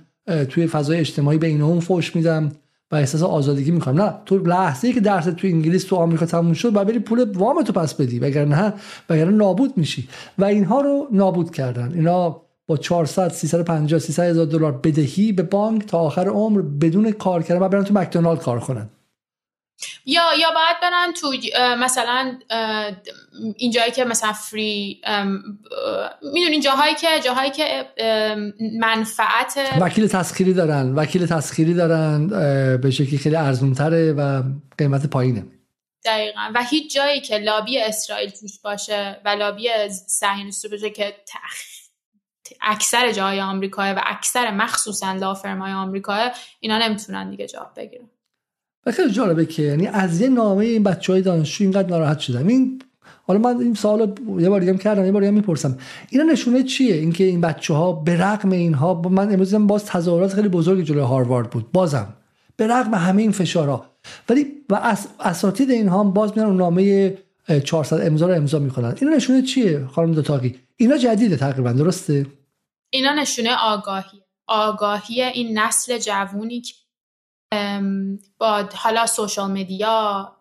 توی فضای اجتماعی به این اون فوش میدم و احساس آزادگی می‌کنم. نه تو لحظه ای که درس تو انگلیس تو آمریکا تموم شد باید بری پول وام تو پس بدی. وگرنه وگرنه نابود میشی. و اینها رو نابود کردن. اینا با 400 350 300 هزار دلار بدهی به بانک تا آخر عمر بدون کار کردن و برن تو مکدونالد کار کنن. یا یا باید برن تو مثلا اینجایی که مثلا فری می‌دونین جاهایی که جاهایی که منفعت وکیل تسخیری دارن وکیل تسخیری دارن به شکلی خیلی ارزون تره و قیمت پایینه. دقیقا. و هیچ جایی که لابی اسرائیل توش باشه و لابی صهیونیستی باشه که تخ... اکثر جای آمریکا و اکثر مخصوصا لافرمای آمریکا اینا نمی‌تونن دیگه جواب بگیرن. و خیلی جالبه که یعنی از یه نامه این بچه های دانشجو اینقدر ناراحت شدم. این حالا من این سوال یه بار دیگه کردم یه بار دیگه می‌پرسم. اینا نشونه چیه؟ اینکه این بچه ها به رغم اینها من امروز باز تظاهرات خیلی بزرگی جلوی هاروارد بود بازم. به رغم همه این فشارها ولی و اس اساتید اینها باز میان نامه 400 امضا رو امضا می‌کنن. اینا نشونه چیه خانم دوتاقی؟ اینا جدیده تقریبا درسته؟ اینا نشونه آگاهی. آگاهی این نسل جوونی که با حالا سوشال مدیا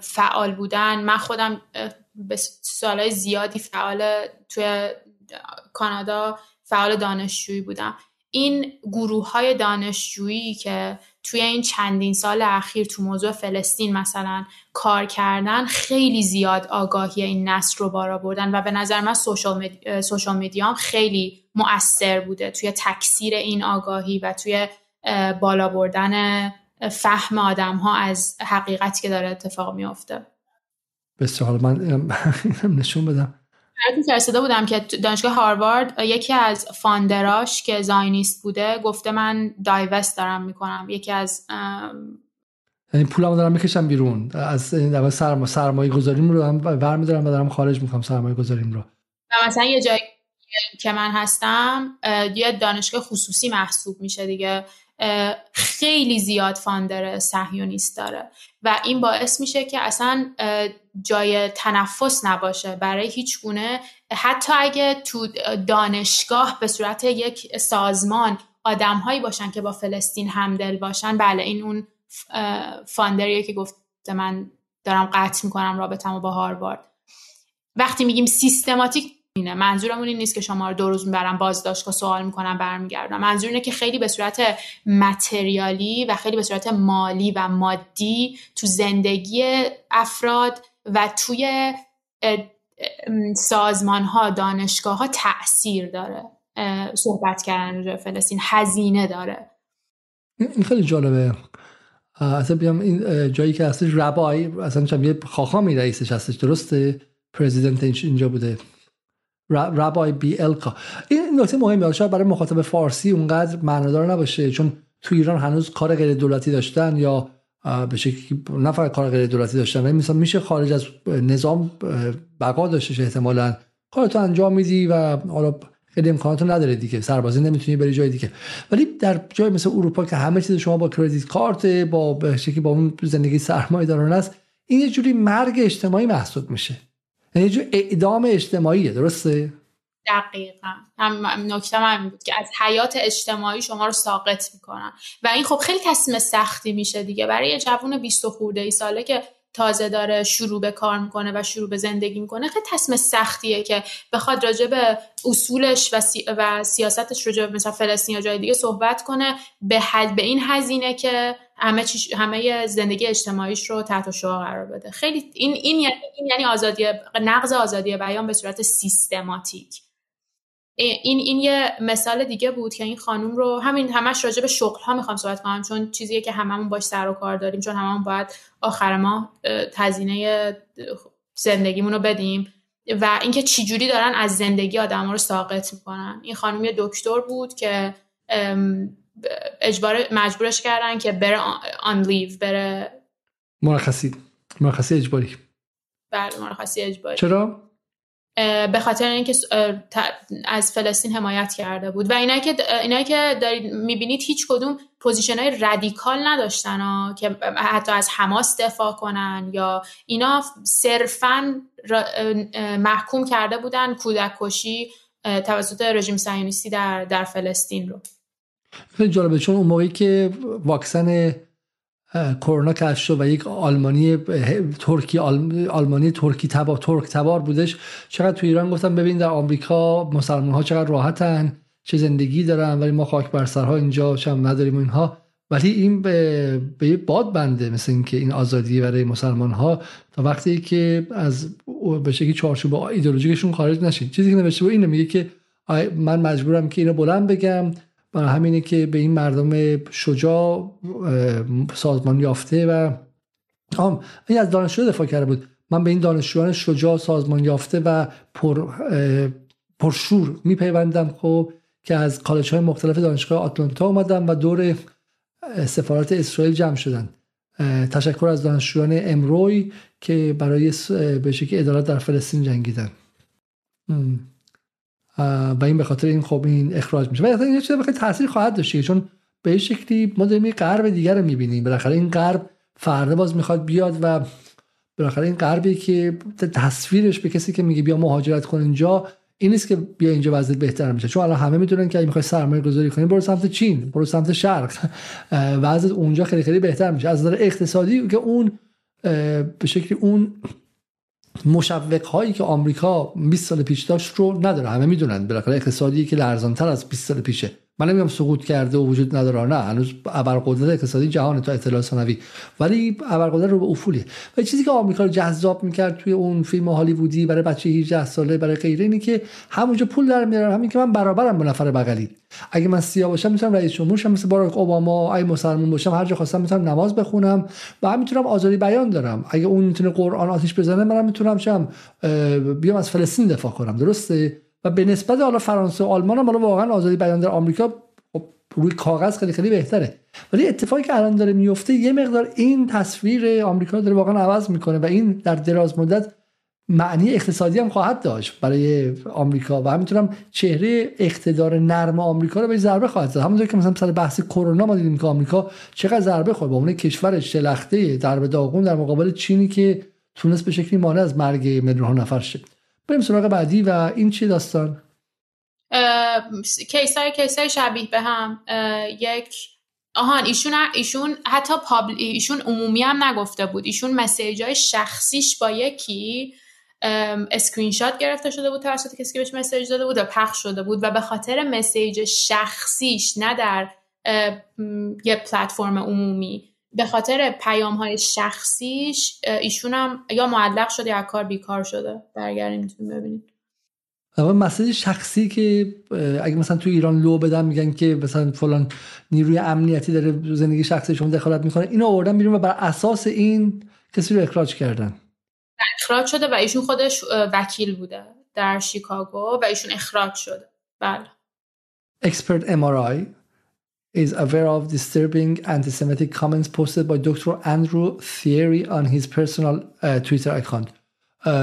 فعال بودن. من خودم به سالهای زیادی فعال توی کانادا فعال دانشجویی بودم. این گروه های دانشجویی که توی این چندین سال اخیر تو موضوع فلسطین مثلا کار کردن خیلی زیاد آگاهی این نسل رو بارا بردن و به نظر من سوشال میدیا هم خیلی مؤثر بوده توی تکثیر این آگاهی و توی بالا بردن فهم آدم ها از حقیقتی که داره اتفاق میافته. بسیار حالا من نشون بدم. فرستاده بودم که دانشگاه هاروارد یکی از فاندراش که زاینیست بوده گفته من دایوست دارم می‌کنم. یکی از یعنی پولمو دارم می‌کشم بیرون. از این سرما سرمایه گذاریم رو هم برمیدارم و دارم خارج می‌کنم سرمایه گذاریم رو. و مثلا یه جایی که من هستم یه دانشگاه خصوصی محسوب میشه دیگه. خیلی زیاد فاندر صهیونیست داره. و این باعث میشه که اصلا جای تنفس نباشه. برای هیچ گونه حتی اگه تو دانشگاه به صورت یک سازمان آدمهایی باشن که با فلسطین همدل باشن بله این اون فاندریه که گفته من دارم قطع می‌کنم رابطمو با هاروارد. وقتی میگیم سیستماتیک اینه. منظورمون این نیست که شما رو دو روز می‌برم بازداشتگاه سوال می‌کنم برمیگردم منظور اینه که خیلی به صورت متریالی و خیلی به صورت مالی و مادی تو زندگی افراد و توی سازمان ها دانشگاه ها تاثیر داره صحبت کردن راجع فلسطین. هزینه داره. این خیلی جالبه. اصلا بیام این جایی که هستش ربای اصلا یه خاخامی رئیسش هستش درسته؟ پرزیدنت اینجا بوده. ربای بی الکا این نکته مهمه شاید برای مخاطب فارسی اونقدر معنادار نباشه چون تو ایران هنوز کار غیر دولتی داشتن یا به شکلی فقط کار غیر دولتی داشتن ولی مثلا میشه خارج از نظام بقا داشتش احتمالا. کارتو انجام میدی و حالا خیلی امکاناتو نداره دیگه سربازی نمی‌تونی بری جای دیگه. ولی در جای مثل اروپا که همه چیز شما با کردیت کارت با به شکلی با اون زندگی سرمایه داران است این یه جوری مرگ اجتماعی محسوب میشه. یعنی جو اعدام اجتماعیه درسته؟ دقیقا. هم نکته من بود که از حیات اجتماعی شما رو ساقط می‌کنن. و این خب خیلی تصمیم سختی میشه دیگه. برای یه جوون 20 خورده ای ساله که تازه داره شروع به کار می‌کنه و شروع به زندگی می‌کنه خیلی تصمیم سختیه که بخواد راجع به اصولش و, و سیاستش راجع به مثلا فلسطین یا جای دیگه صحبت کنه به حد به این هزینه که همه چیش همه زندگی اجتماعیش رو تحت شعا قرار بده. خیلی این این یعنی این یعنی آزادی نقض آزادی بیان به صورت سیستماتیک. این این یه مثال دیگه بود که این خانم رو همین همش راجع به شغل ها می‌خوام صحبت کنم چون چیزیه که هممون باش سر و کار داریم چون هممون باید آخر ما تزینه زندگیمون رو بدیم. و اینکه چجوری دارن از زندگی آدم رو ساقط می‌کنن. این خانم یه دکتر بود که اجبار مجبورش کردن که بره آن لیو بره مرخصی مرخصی اجباری. بله مرخصی اجباری. چرا؟ به خاطر اینکه از فلسطین حمایت کرده بود. و اینایی که اینایی که دارید می‌بینید هیچ کدوم position های رادیکال نداشتن ها که حتی از حماس دفاع کنن یا اینا صرفا محکوم کرده بودن کودک کشی توسط رژیم صهیونیستی در در فلسطین رو. خیلی جالبه چون اون موقعی که واکسن کرونا کشف شد و یک آلمانی ترکی آلمانی ترکی تبار ترک تبار بودش چقدر تو ایران گفتم ببین در آمریکا مسلمان ها چقدر راحتن چه زندگی دارن ولی ما خاک بر سرها اینجا چم نداریم اینها. ولی این به, به یه باد بنده مثل اینکه این آزادی برای مسلمان ها تا وقتی که از به شکلی چارچوب ایدئولوژیکشون خارج نشین. چیزی که نوشته بود اینه میگه که من مجبورم که اینو بلند بگم برای همینه که به این مردم شجاع سازمان یافته و آم این از دانشجو دفاع کرده بود. من به این دانشجویان شجاع سازمان یافته و پر پرشور میپیوندم خب که از کالج های مختلف دانشگاه آتلانتا اومدم و دور سفارت اسرائیل جمع شدن. تشکر از دانشجویان امروی که برای به شکل ادالت در فلسطین جنگیدن. و این به خاطر این خب این اخراج میشه. و این چیز بخاطر تاثیر خواهد داشت چون به شکلی ما داریم غرب دیگر رو می‌بینیم. بالاخره این غرب فردا باز می‌خواد بیاد و بالاخره این غربی که تصویرش به کسی که میگه بیا مهاجرت کن اینجا این نیست که بیا اینجا وضعیت بهتر میشه چون الان همه می‌دونن که اگه می‌خوای سرمایه گذاری کنی برو سمت چین برو سمت شرق. وضعیت اونجا خیلی خیلی بهتر میشه. از نظر اقتصادی که اون به شکلی اون مشوق هایی که آمریکا 20 سال پیش داشت رو نداره. همه می‌دونن. بالاخره اقتصادی که لرزانتر از 20 سال پیشه. من نمیگم سقوط کرده و وجود نداره نه. هنوز ابرقدرت اقتصادی جهان تو اطلاع ثانوی. ولی ابرقدرت رو به افولیه و چیزی که آمریکا رو جذاب می‌کرد توی اون فیلم هالیوودی برای بچه 18 ساله برای غیره اینه که همونجا پول در میارم همین که من برابرم با نفر بغلی. اگه من سیاه باشم می‌تونم رئیس جمهور شم مثل باراک اوباما. اگه مسلمان باشم هر جا خواستم می‌تونم نماز بخونم. و هم می‌تونم آزادی بیان دارم. اگه اون می‌تونه قرآن آتیش بزنه منم می‌تونم شم بیام از فلسطین دفاع کنم. درسته؟ و به نسبت حالا فرانسه و آلمان هم حالا واقعا آزادی بیان در آمریکا خب روی کاغذ خیلی خیلی بهتره. ولی اتفاقی که الان داره میفته یه مقدار این تصویر آمریکا داره واقعا عوض می‌کنه و این در دراز مدت معنی اقتصادی هم خواهد داشت برای آمریکا و همینطورم چهره اقتدار نرم آمریکا رو به ضربه خواهد زد. همونطور که مثلا سر بحث کرونا ما دیدیم که آمریکا چقدر ضربه خورد. با اون کشور شلخته در داغون در مقابل چینی که تونست به شکلی مانع از مرگ ها نفر شد بریم سراغ بعدی و این چی داستان؟ case ای case ای شبیه به هم. یک آهان ایشون ایشون حتی public ایشون عمومی هم نگفته بود. ایشون message های شخصیش با یکی اسکرین شات گرفته شده بود توسط کسی که بهش message داده بود و پخش شده بود و به خاطر message شخصیش نه در یه پلتفرم عمومی. به خاطر پیام های شخصیش ایشون هم یا معلق شده یا کار بیکار شده. برگردیم می‌تونیم ببینید اما مسئله شخصی که اگه مثلا تو ایران لو بدن میگن که مثلا فلان نیروی امنیتی داره زندگی شخصی شما دخالت می‌کنه. اینو آوردن بیرون و بر اساس این کسی رو اخراج کردن. اخراج شده و ایشون خودش وکیل بوده در شیکاگو و ایشون اخراج شده. بله. Expert MRI is aware of disturbing anti-Semitic comments posted by Dr. Andrew Thierry on his personal Twitter account.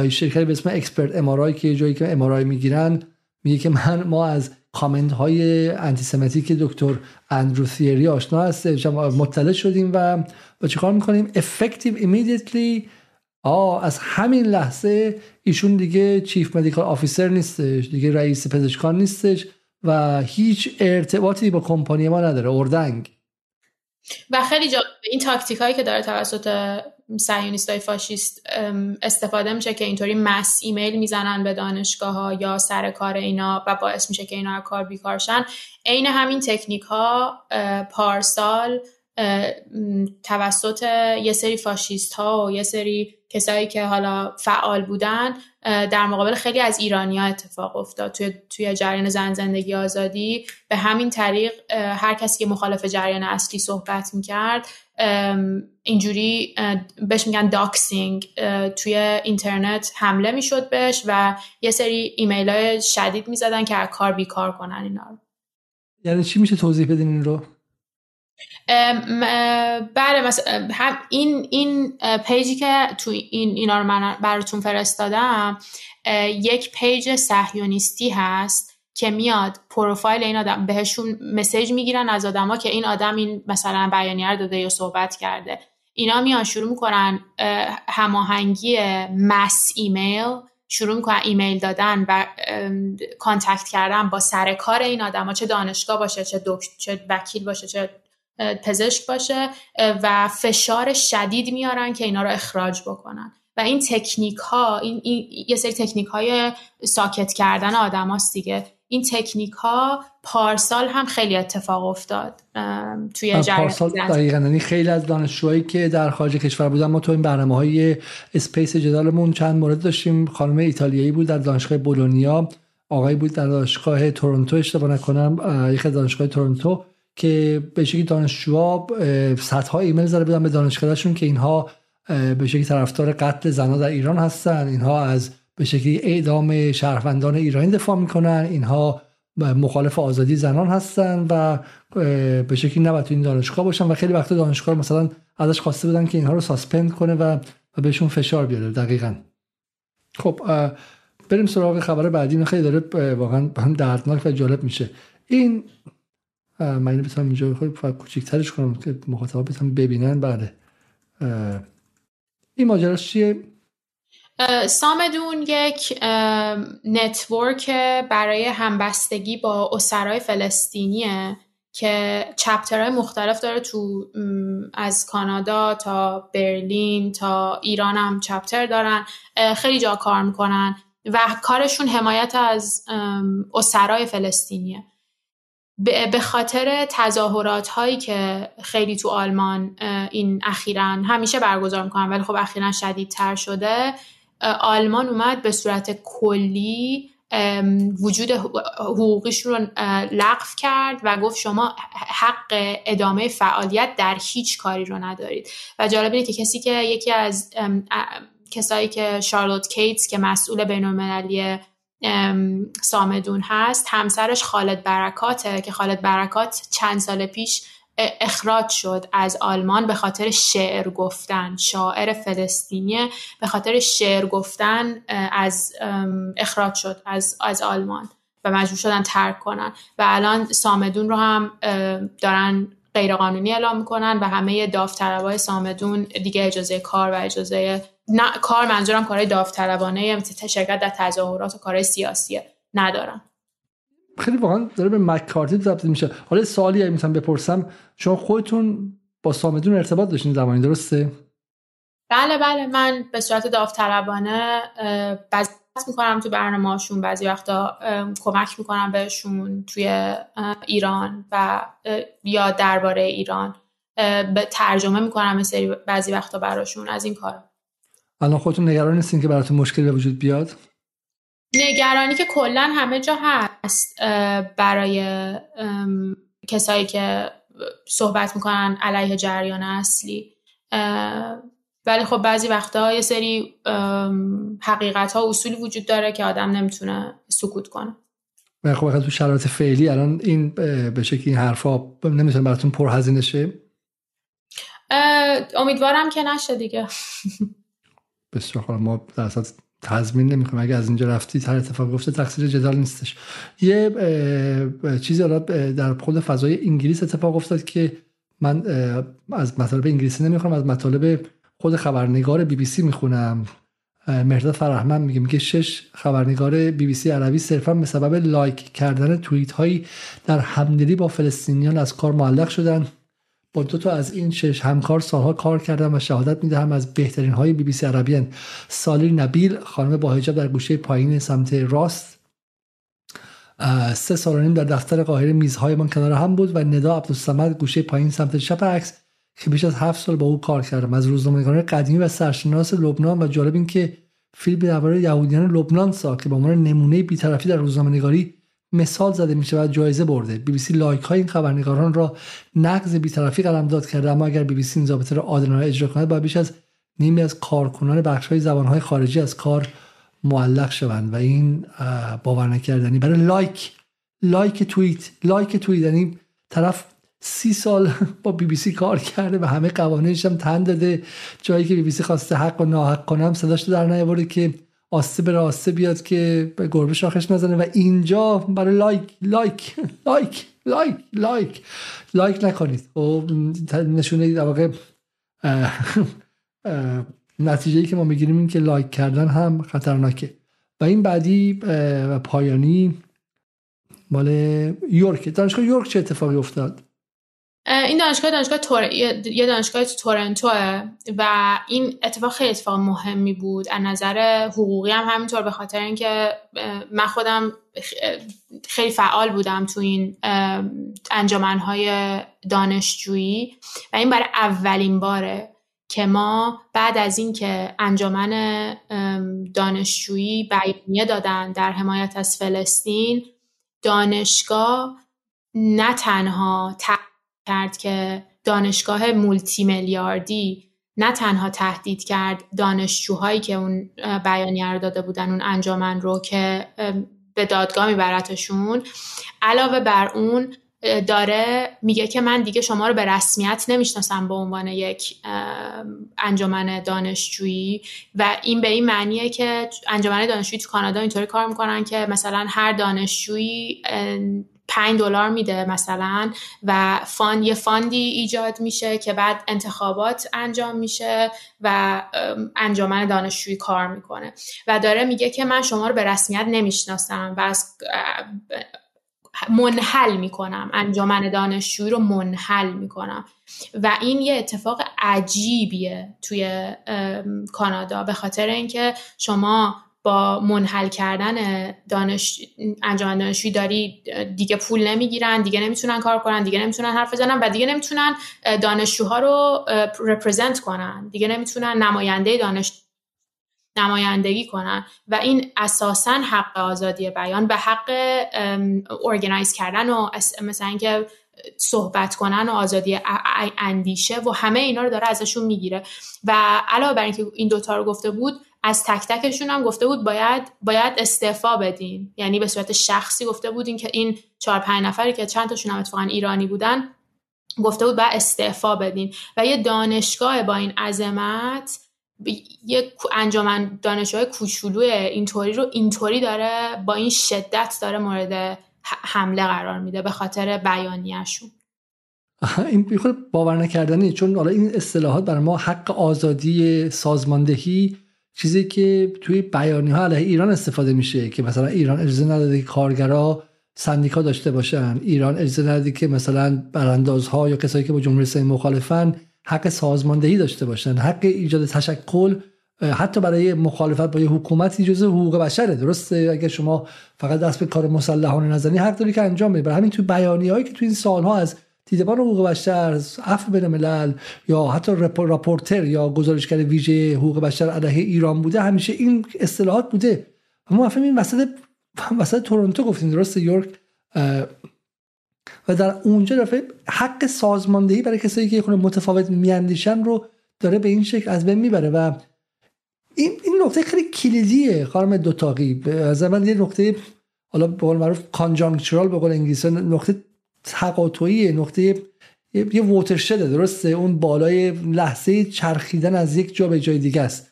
شرکتی به اسم Expert MRI که جایی که MRI می‌گیرن میگه که من ما از کامنت های antisemitic دکتر اندرو ثیری آشنا هست مطلع شدیم و با چیکار می‌کنیم effective immediately آه از همین لحظه ایشون دیگه chief medical officer نیستش دیگه رئیس پزشکان نیستش و هیچ ارتباطی با کمپانی ما نداره اردنگ. و خیلی جالب این تاکتیک هایی که داره توسط سهیونیست های فاشیست استفاده میشه که اینطوری مس ایمیل می‌زنن به دانشگاه ها یا سر کار اینا و باعث میشه که اینا کار بیکارشن عین همین تکنیک ها پارسال توسط یه سری فاشیست ها و یه سری کسایی که حالا فعال بودن در مقابل خیلی از ایرانی ها اتفاق افتاد. توی, توی جریان زن زندگی آزادی به همین طریق هر کسی که مخالف جریان اصلی صحبت می‌کرد اینجوری بهش میگن doxxing توی اینترنت حمله می‌شد بهش و یه سری ایمیل های شدید می‌زدن که از کار بیکار کنن اینا رو. یعنی چی میشه توضیح بدین این رو؟ بله هم این این page ی که تو این اینا رو من براتون فرستادم یک page صهیونیستی هست که میاد پروفایل این آدم بهشون message می‌گیرن از آدما که این آدم این مثلا بیانیه داده یا صحبت کرده. اینا میان شروع می‌کنن هماهنگی mass email شروع می‌کنن ایمیل دادن و contact کردن با سر کار این آدما چه دانشگاه باشه چه دکتر چه وکیل باشه چه پزشک باشه و فشار شدید میارن که اینا رو اخراج بکنن. و این تکنیک ها این, این یه سری تکنیک های ساکت کردن آدم هاست دیگه. این تکنیک ها پارسال هم خیلی اتفاق افتاد توی پارسال دقیقا. یعنی خیلی از دانشجوهایی که در خارج کشور بودن ما تو این برنامه های space جدالمون چند مورد داشتیم. خانم ایتالیایی بود در دانشگاه بولونیا آقای بود در دانشگاه تورنتو اشتباه نکنم یک دانشگاه تورنتو. که به شکلی دانشجوها صدها ایمیل زده بودن به دانشگاهشون که اینها به شکلی طرفدار قتل زنها در ایران هستن. اینها از به شکلی اعدام شهروندان ایرانی دفاع می‌کنن. اینها مخالف آزادی زنان هستن و به شکلی نباید تو این دانشگاه باشن و خیلی وقت دانشگاه مثلا ازش خواسته بودن که اینها رو ساسپند کنه و, بهشون فشار بیاره دقیقا. خب بریم سراغ خبر بعدی. خیلی داره واقعا هم دردناک و جالب میشه. این من اینو بتونم اینجا خود کوچیکترش کنم که مخاطبا بتونم ببینن. بله. این ماجراش چیه؟ سامدون یک نتورک برای همبستگی با اسرای فلسطینیه که چپترهای مختلف داره تو از کانادا تا برلین تا ایران هم چپتر دارن. خیلی جا کار می‌کنن و کارشون حمایت از اسرای فلسطینیه. به خاطر تظاهرات هایی که خیلی تو آلمان این اخیرا همیشه برگزار می‌کنن ولی خب اخیرا شدیدتر شده آلمان اومد به صورت کلی وجود حقوقیشون رو لغو کرد و گفت شما حق ادامه فعالیت در هیچ کاری رو ندارید. و جالب اینه که کسی که یکی از کسایی که شارلوت کیتس که مسئول بین المللی سامدون هست. همسرش خالد برکاته که خالد برکات چند سال پیش اخراج شد از آلمان به خاطر شعر گفتن. شاعر فلسطینی به خاطر شعر گفتن از اخراج شد از, از آلمان و مجبور شدن ترک کنن. و الان سامدون رو هم دارن غیرقانونی اعلام می‌کنن و همه داوطلبای سامدون دیگه اجازه کار و اجازه نه کار منظورم کارهای داوطلبانه مثل شرکت در تظاهرات و کارهای سیاسیه. ندارن خیلی واقعا داره به مکارتی تبدیل میشه. حالا سوالی می‌تونم بپرسم شما خودتون با سامدون ارتباط داشتین زمانی درسته؟ بله بله من به صورت داوطلبانه بعضی می‌کنم تو برنامه‌هاشون بعضی وقتا کمک می‌کنم بهشون توی ایران و یا درباره ایران به ترجمه می‌کنم سری بعضی وقتا براشون از این کارا. الان خودتون نگران نیستین که براتون مشکل به وجود بیاد؟ نگرانی که کلا همه جا هست برای کسایی که صحبت می‌کنن علیه جریان اصلی. ولی خب بعضی وقتا یه سری حقیقت ها اصولی وجود داره که آدم نمی‌تونه سکوت کنه. و خب تو شرایط فعلی الان این به شکل این حرفا نمی‌تونه براتون پرهزینه شه؟ امیدوارم که نشه دیگه. بسیار ما در اصلا تضمین نمی‌کنم اگه از اینجا رفتی هر اتفاق گفته تقصیر جدال نیستش. یه چیزی حالا در خود فضای انگلیس اتفاق افتاد که من از مطالب انگلیسی نمی‌خونم از مطالب خود خبرنگار بی بی سی می‌خونم. مهرداد فرهمند میگه میگه شش خبرنگار بی بی سی عربی صرفا به سبب لایک کردن توییت هایی در همدلی با فلسطینیان از کار معلق شدن. دو تا از این شش همکار سالها کار کردم و شهادت می‌دهم از بهترین های بی بی سی عربیان. سالی نبیل خانم با حجاب در گوشه پایین سمت راست. سه سال و نیم در دفتر قاهره میزهای من کنار هم بود و ندا عبدالسمد گوشه پایین سمت چپ عکس که بیش از هفت سال با او کار کردم. از روزنامه‌نگاران قدیمی و سرشناس لبنان و جالب این که فیلم درباره یهودیان لبنان سا که به عنوان نمونه بیطرفی در روزنامه‌نگاری مثال زده میشه و جایزه برده. بی بی سی لایک های این خبرنگاران را نقض بیطرفی قلمداد کرده اما اگر بی بی سی این ضابطه را عادلانه اجرا کند باید بیش از نیمی از کارکنان بخش های زبان های خارجی از کار معلق شوند. و این باور نکردنی. برای لایک لایک توییت لایک توییت. یعنی طرف سی سال با بی بی سی کار کرده و همه قوانینش هم تن داده. جایی که بی بی سی خواسته حق و ناحق کنم صداش در نیاورده که آسته به راسته بیاد که به گربه شاخش نزنه و اینجا برای لایک لایک لایک لایک لایک لایک نکنید. و خب، نشونه در واقع نتیجه ای که ما می‌گیریم این که لایک کردن هم خطرناکه. و این بعدی و پایانی مال York. دانشگاه York چه اتفاقی افتاد؟ این دانشگاه دانشگاه تور... یه دانشگاه تو تورنتوه و این اتفاق خیلی اتفاق مهمی بود. از نظر حقوقی هم همینطور به خاطر اینکه من خودم خیلی فعال بودم تو این انجامنهای دانشجویی و این برای اولین باره که ما بعد از اینکه انجمن دانشجویی بیانیه دادن در حمایت از فلسطین دانشگاه نه تنها کرد که دانشگاه مولتی میلیاردی نه تنها تهدید کرد دانشجوهایی که اون بیانیه رو داده بودن اون انجامن رو که به دادگاه میبرتشون علاوه بر اون داره میگه که من دیگه شما رو به رسمیت نمی‌شناسم به عنوان یک انجمن دانشجویی و این به این معنیه که انجمن دانشجویی تو کانادا اینطوری کار می‌کنن که مثلا هر دانشجویی 5 دلار میده مثلا و fund یه fund ی ایجاد میشه که بعد انتخابات انجام میشه و انجمن دانشجویی کار می‌کنه. و داره میگه که من شما رو به رسمیت نمی‌شناسم و از منحل می‌کنم. انجمن دانشجویی رو منحل می‌کنم. و این یه اتفاق عجیبیه توی کانادا. به خاطر اینکه شما با منحل کردن دانش انجام دانشجویی داری دیگه پول نمی‌گیرن دیگه نمی‌تونن کار کنن دیگه نمی‌تونن حرف بزنن و دیگه نمی‌تونن دانشجوها رو رپرزنت کنن. دیگه نمی‌تونن نماینده دانش نمایندگی کنن. و این اساسا حق آزادی بیان و حق ارگنایز کردن و مثلا اینکه صحبت کنن و آزادی اندیشه و همه اینا رو داره ازشون می‌گیره. و علاوه بر اینکه این دوتا رو گفته بود از تک تکشون هم گفته بود باید باید استعفا بدین یعنی به صورت شخصی گفته بود این که این چهار پنج نفری که چند تاشون هم اتفاقا ایرانی بودن گفته بود باید استعفا بدین. و یه دانشگاه با این عظمت یه انجمن دانشجوهای کوچولو اینطوری رو اینطوری داره با این شدت داره مورد حمله قرار میده به خاطر بیانیهشون. این بیخود باور نکردنی چون حالا این اصطلاحات برای ما حق آزادی سازماندهی چیزی که توی بیانی ها علیه ایران استفاده میشه که مثلا ایران اجازه نداده که کارگرا سندیکا داشته باشن. ایران اجازه نداده که مثلا براندازها یا کسایی که با جمهوری اسلامی مخالفن حق سازماندهی داشته باشن. حق ایجاد تشکل حتی برای مخالفت با یه حکومتی جزء حقوق بشره. درسته؟ اگر شما فقط دست به کار مسلحانه نزنی حق داری که انجام بدی. برای همین تو بیانیه‌ای که تو این سالها از دیدبان حقوق بشر عفو بین ملل یا حتی راپورتر یا گزارشگر ویژه حقوق بشر علیه ایران بوده همیشه این اصطلاحات بوده. ما این وسط وسط تورنتو گفتیم درست یورک؟ و در اونجا دفعه حق سازماندهی برای کسایی که خونه متفاوت میاندیشن رو داره به این شکل از بین می‌بره و این این نقطه خیلی کلیدیه خانم دوتاقی. از من یه نقطه حالا به قول معروف کانجانکچورال به قول انگلیسی نقطه تقاطعی نقطه یه ووترشده درسته؟ اون بالای لحظه چرخیدن از یک جا به جای دیگه است.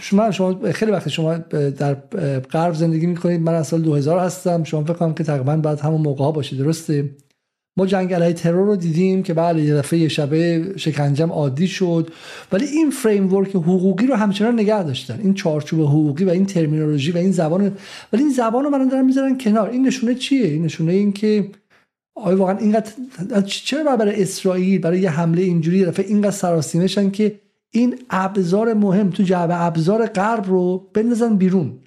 شما شما خیلی وقت شما در غرب زندگی می‌کنید. من از سال 2000 هستم. شما فکر کنم که تقریبا بعد همون موقع ها باشه. درسته؟ ما جنگ علیه ترور رو دیدیم که بله یه دفعه شبه شکنجم عادی شد. ولی این فریم ورک حقوقی رو همچنان نگه داشتن. این چارچوب حقوقی و این ترمینولوژی و این زبان ولی این زبان رو من دارن می‌ذارن کنار. این نشونه چیه؟ این نشونه این که آیا واقعا اینقدر چرا برای اسرائیل برای یه حمله اینجوری دفعه اینقدر سراسیمشن که این ابزار مهم تو جعبه ابزار غرب رو بندازن بیرون.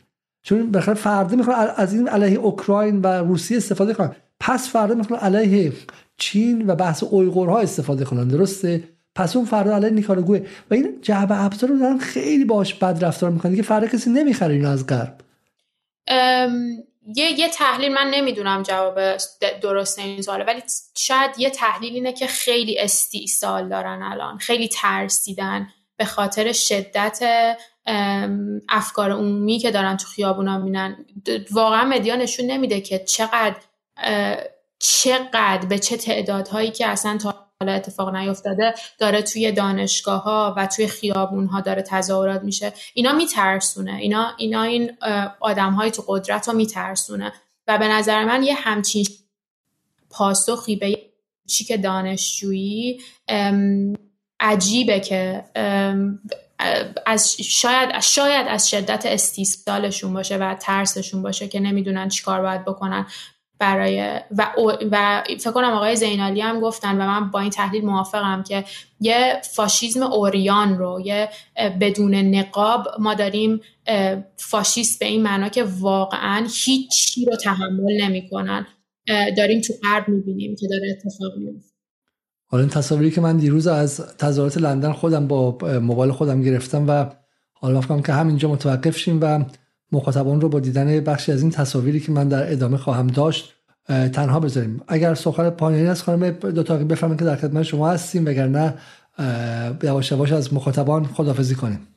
چون بخاطر فردا می‌خوان از این علیه اوکراین و روسیه استفاده کنن. پس فردا می‌خوان علیه چین و بحث اویغورها استفاده کنن درسته؟ پس اون فردا علیه نیکاراگوه. و این جعبه ابزار رو دارن خیلی باش بد رفتار می‌کنن که فردا کسی نمی‌خره اینو از غرب. یه یه تحلیل من نمی‌دونم جواب درست این سواله ولی شاید یه تحلیل اینه که خیلی استیصال دارن الان خیلی ترسیدن به خاطر شدت افکار عمومی که دارن تو خیابونا مینن واقعا مدیا نشون نمیده که چقدر چقدر به چه تعدادهایی که اصلا تا حالا اتفاق نیفتاده داره توی دانشگاه ها و توی خیابون ها داره تظاهرات میشه. اینا میترسونه. اینا اینا این آدم های تو قدرت رو میترسونه. و به نظر من یه همچین پاسخی به چیک دانشجویی عجیبه که از شاید شاید از شدت استیصالشون باشه و ترسشون باشه که نمی‌دونن چیکار باید بکنن. برای و, و فکر کنم آقای زینالی هم گفتن و من با این تحلیل موافقم که یه فاشیزم اوریان رو یه بدون نقاب ما داریم فاشیست به این معنا که واقعا هیچی رو تحمل نمی‌کنن. داریم تو غرب می‌بینیم که داره اتفاق میفته حالا این تصاویری که من دیروز از تظاهرات لندن خودم با موبایل خودم گرفتم و حالا فکر که همینجا متوقف شیم و مخاطبان رو با دیدن بخشی از این تصاویری که من در ادامه خواهم داشت تنها بذاریم. اگر سخن پایانی از خانم دوتاقی بفهمیم که در خدمت شما هستیم وگرنه یواش یواش از مخاطبان خدافزی کنیم.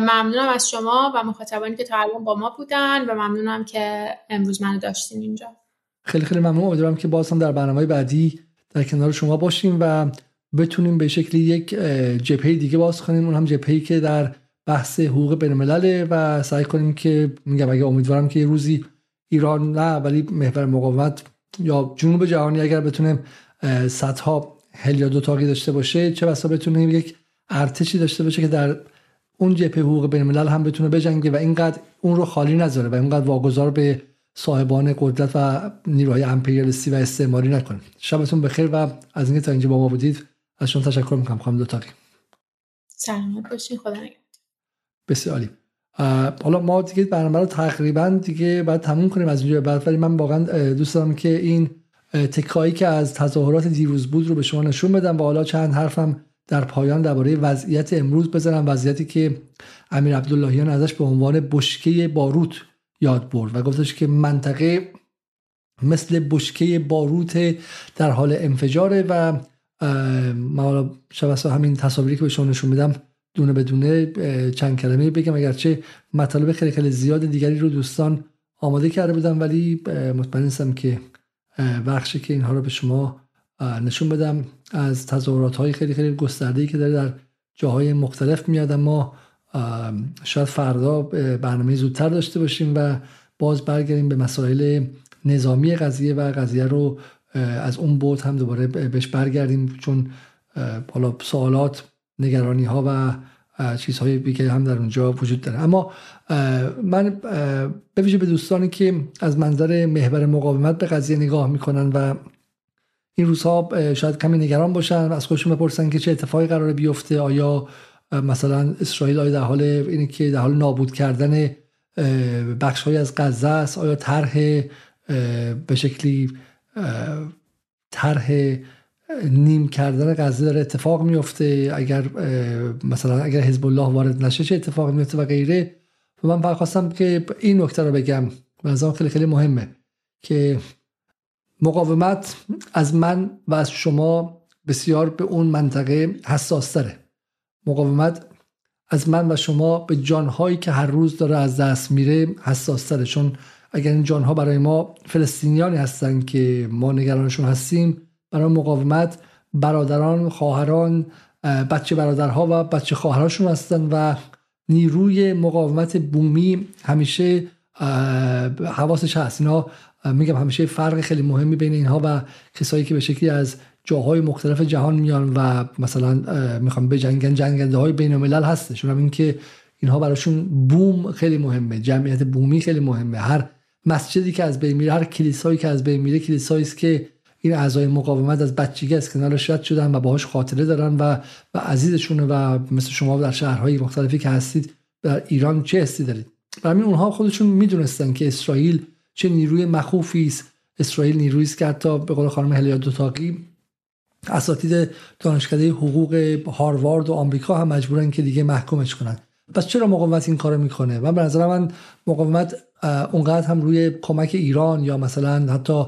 ممنونم از شما و مخاطبانی که تا الان با ما بودن و ممنونم که امروز منو داشتین اینجا. خیلی خیلی ممنون. امیدوارم که باز هم در برنامه بعدی در کنار شما باشیم و بتونیم به شکلی یک جبهه دیگه باز کنیم. اون هم جبهه‌ای که در بحث حقوق بین الملل و سعی کنیم که میگم اگه امیدوارم که یه روزی ایران نه ولی محور مقاومت یا جنوب جهانی اگر بتونه صدها هلیا دو تاقی داشته باشه چه بسا بتونه یک ارتشی داشته باشه که در اون جبهه حقوق بین الملل هم بتونه بجنگه و اینقدر اون رو خالی نذاره و اینقدر واگذار به صاحبان قدرت و نیروهای امپریالیستی و استعماری نکنه. شبتون بخیر و از اینکه تا اینجا با ما بودید از شما تشکر می‌کنم خانم دو تاقی سلامت باشین. خدا بسیار عالی. حالا ما دیگه برنامه رو تقریبا دیگه باید تموم کنیم از اینجا بعد ولی من واقعا دوست دارم که این تکایی که از تظاهرات دیروز بود رو به شما نشون بدم و حالا چند حرفم در پایان درباره وضعیت امروز بزنم. وضعیتی که امیر عبداللهیان ازش به عنوان بشکه باروت یاد برد و گفتش که منطقه مثل بشکه باروت در حال انفجاره و ما شبسته همین تصاویری که به شما نشون میدم دونه به دونه چند کلمه بگم. اگرچه مطالب خیلی خیلی زیاد دیگری رو دوستان آماده کرده بودم ولی مطمئن نیستم که بخشی که اینها رو به شما نشون بدم. از تظاهرات های خیلی خیلی گسترده که داره در جاهای مختلف میاد اما شاید فردا برنامه زودتر داشته باشیم و باز برگردیم به مسائل نظامی قضیه و قضیه رو از اون بود هم دوباره بهش برگردیم. چون حالا سوالات نگرانی ها و چیزهای دیگه هم در اونجا وجود داره. اما من به به دوستانی که از منظر محور مقاومت به قضیه نگاه می‌کنن و این روزها شاید کمی نگران باشن از خودشون بپرسن که چه اتفاقی قراره بیفته آیا مثلا اسرائیل آیا در حال اینه که در حال نابود کردن بخش های از غزه است؟ آیا طرح به شکلی طرح نیم کردن غزه داره اتفاق میفته. اگر مثلا اگر حزب الله وارد نشه چه اتفاقی میفته و غیره. و من فقط خواستم که این نکته رو بگم و خیلی خیلی مهمه که مقاومت از من و از شما بسیار به اون منطقه حساس تره. مقاومت از من و شما به جانهایی که هر روز داره از دست میره حساس تره. چون اگر این جانها برای ما فلسطینیانی هستن که ما نگرانشون هستیم برای مقاومت برادران خواهران بچه برادرها و بچه خواهراشون هستن و نیروی مقاومت بومی همیشه حواسش هست. اینا میگم همیشه فرق خیلی مهمی بین اینها و کسایی که به شکلی از جاهای مختلف جهان میان و مثلا می‌خوام به جنگن جنگنده های بین الملل هستش. این اینکه اینها براشون بوم خیلی مهمه جمعیت بومی خیلی مهمه. هر مسجدی که از بین میره هر کلیسایی که از بین میره کلیسایی است که این اعضای مقاومت از بچگی از کنارش رد شدن و باهاش خاطره دارن و و عزیزشونه و مثل شما در شهرهای مختلفی که هستید در ایران چه حسی دارید؟ برای اونها خودشون می‌دونستن که اسرائیل چه نیروی مخوفی است. اسرائیل نیرویی است که حتی به قول خانم هلیا دوتاقی اساتید دانشکده حقوق هاروارد و آمریکا هم مجبورن که دیگه محکومش کنن. پس چرا مقاومت این کارو می‌کنه؟ و به نظر من مقاومت اونقدر هم روی کمک ایران یا مثلا حتی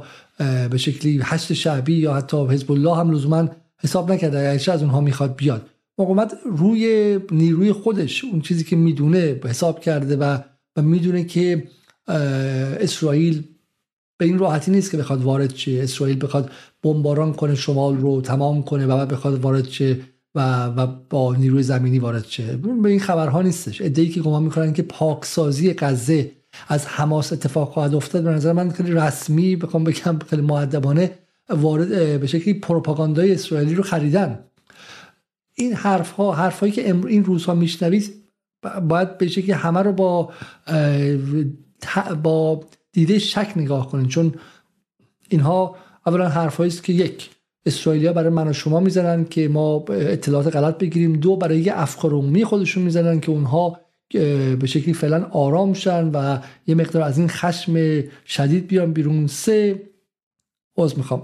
به شکلی حشد شعبی یا حتی حزب الله هم لزوما حساب نکرده. اگرچه از اونها می‌خواد بیاد. مقاومت روی نیروی خودش اون چیزی که می‌دونه حساب کرده و و می‌دونه که اسرائیل به این راحتی نیست که بخواد وارد شه. اسرائیل بخواد بمباران کنه شمال رو تمام کنه و بعد بخواد وارد شه و, و با نیروی زمینی وارد شه. به این خبرها نیستش. ادعی که گمان می‌کنن که پاکسازی غزه از حماس اتفاق خواهد افتاد. به نظر من خیلی رسمی بخوام بگم خیلی معدبانه وارد به شکلی پروپاگاندای اسرائیلی رو خریدن. این حرف ها حرف هایی که این روزها میشنوید باید به شکلی همه رو با با دیده شک نگاه کنین. چون اینها اولا حرفهایی است که یک اسرائیلیا برای من و شما می‌زنن که ما اطلاعات غلط بگیریم. دو برای یه افکار عمومی خودشون می‌زنن که اونها به شکلی فعلا آرام شن و یه مقدار از این خشم شدید بیان بیرون. سه باز می‌خوام.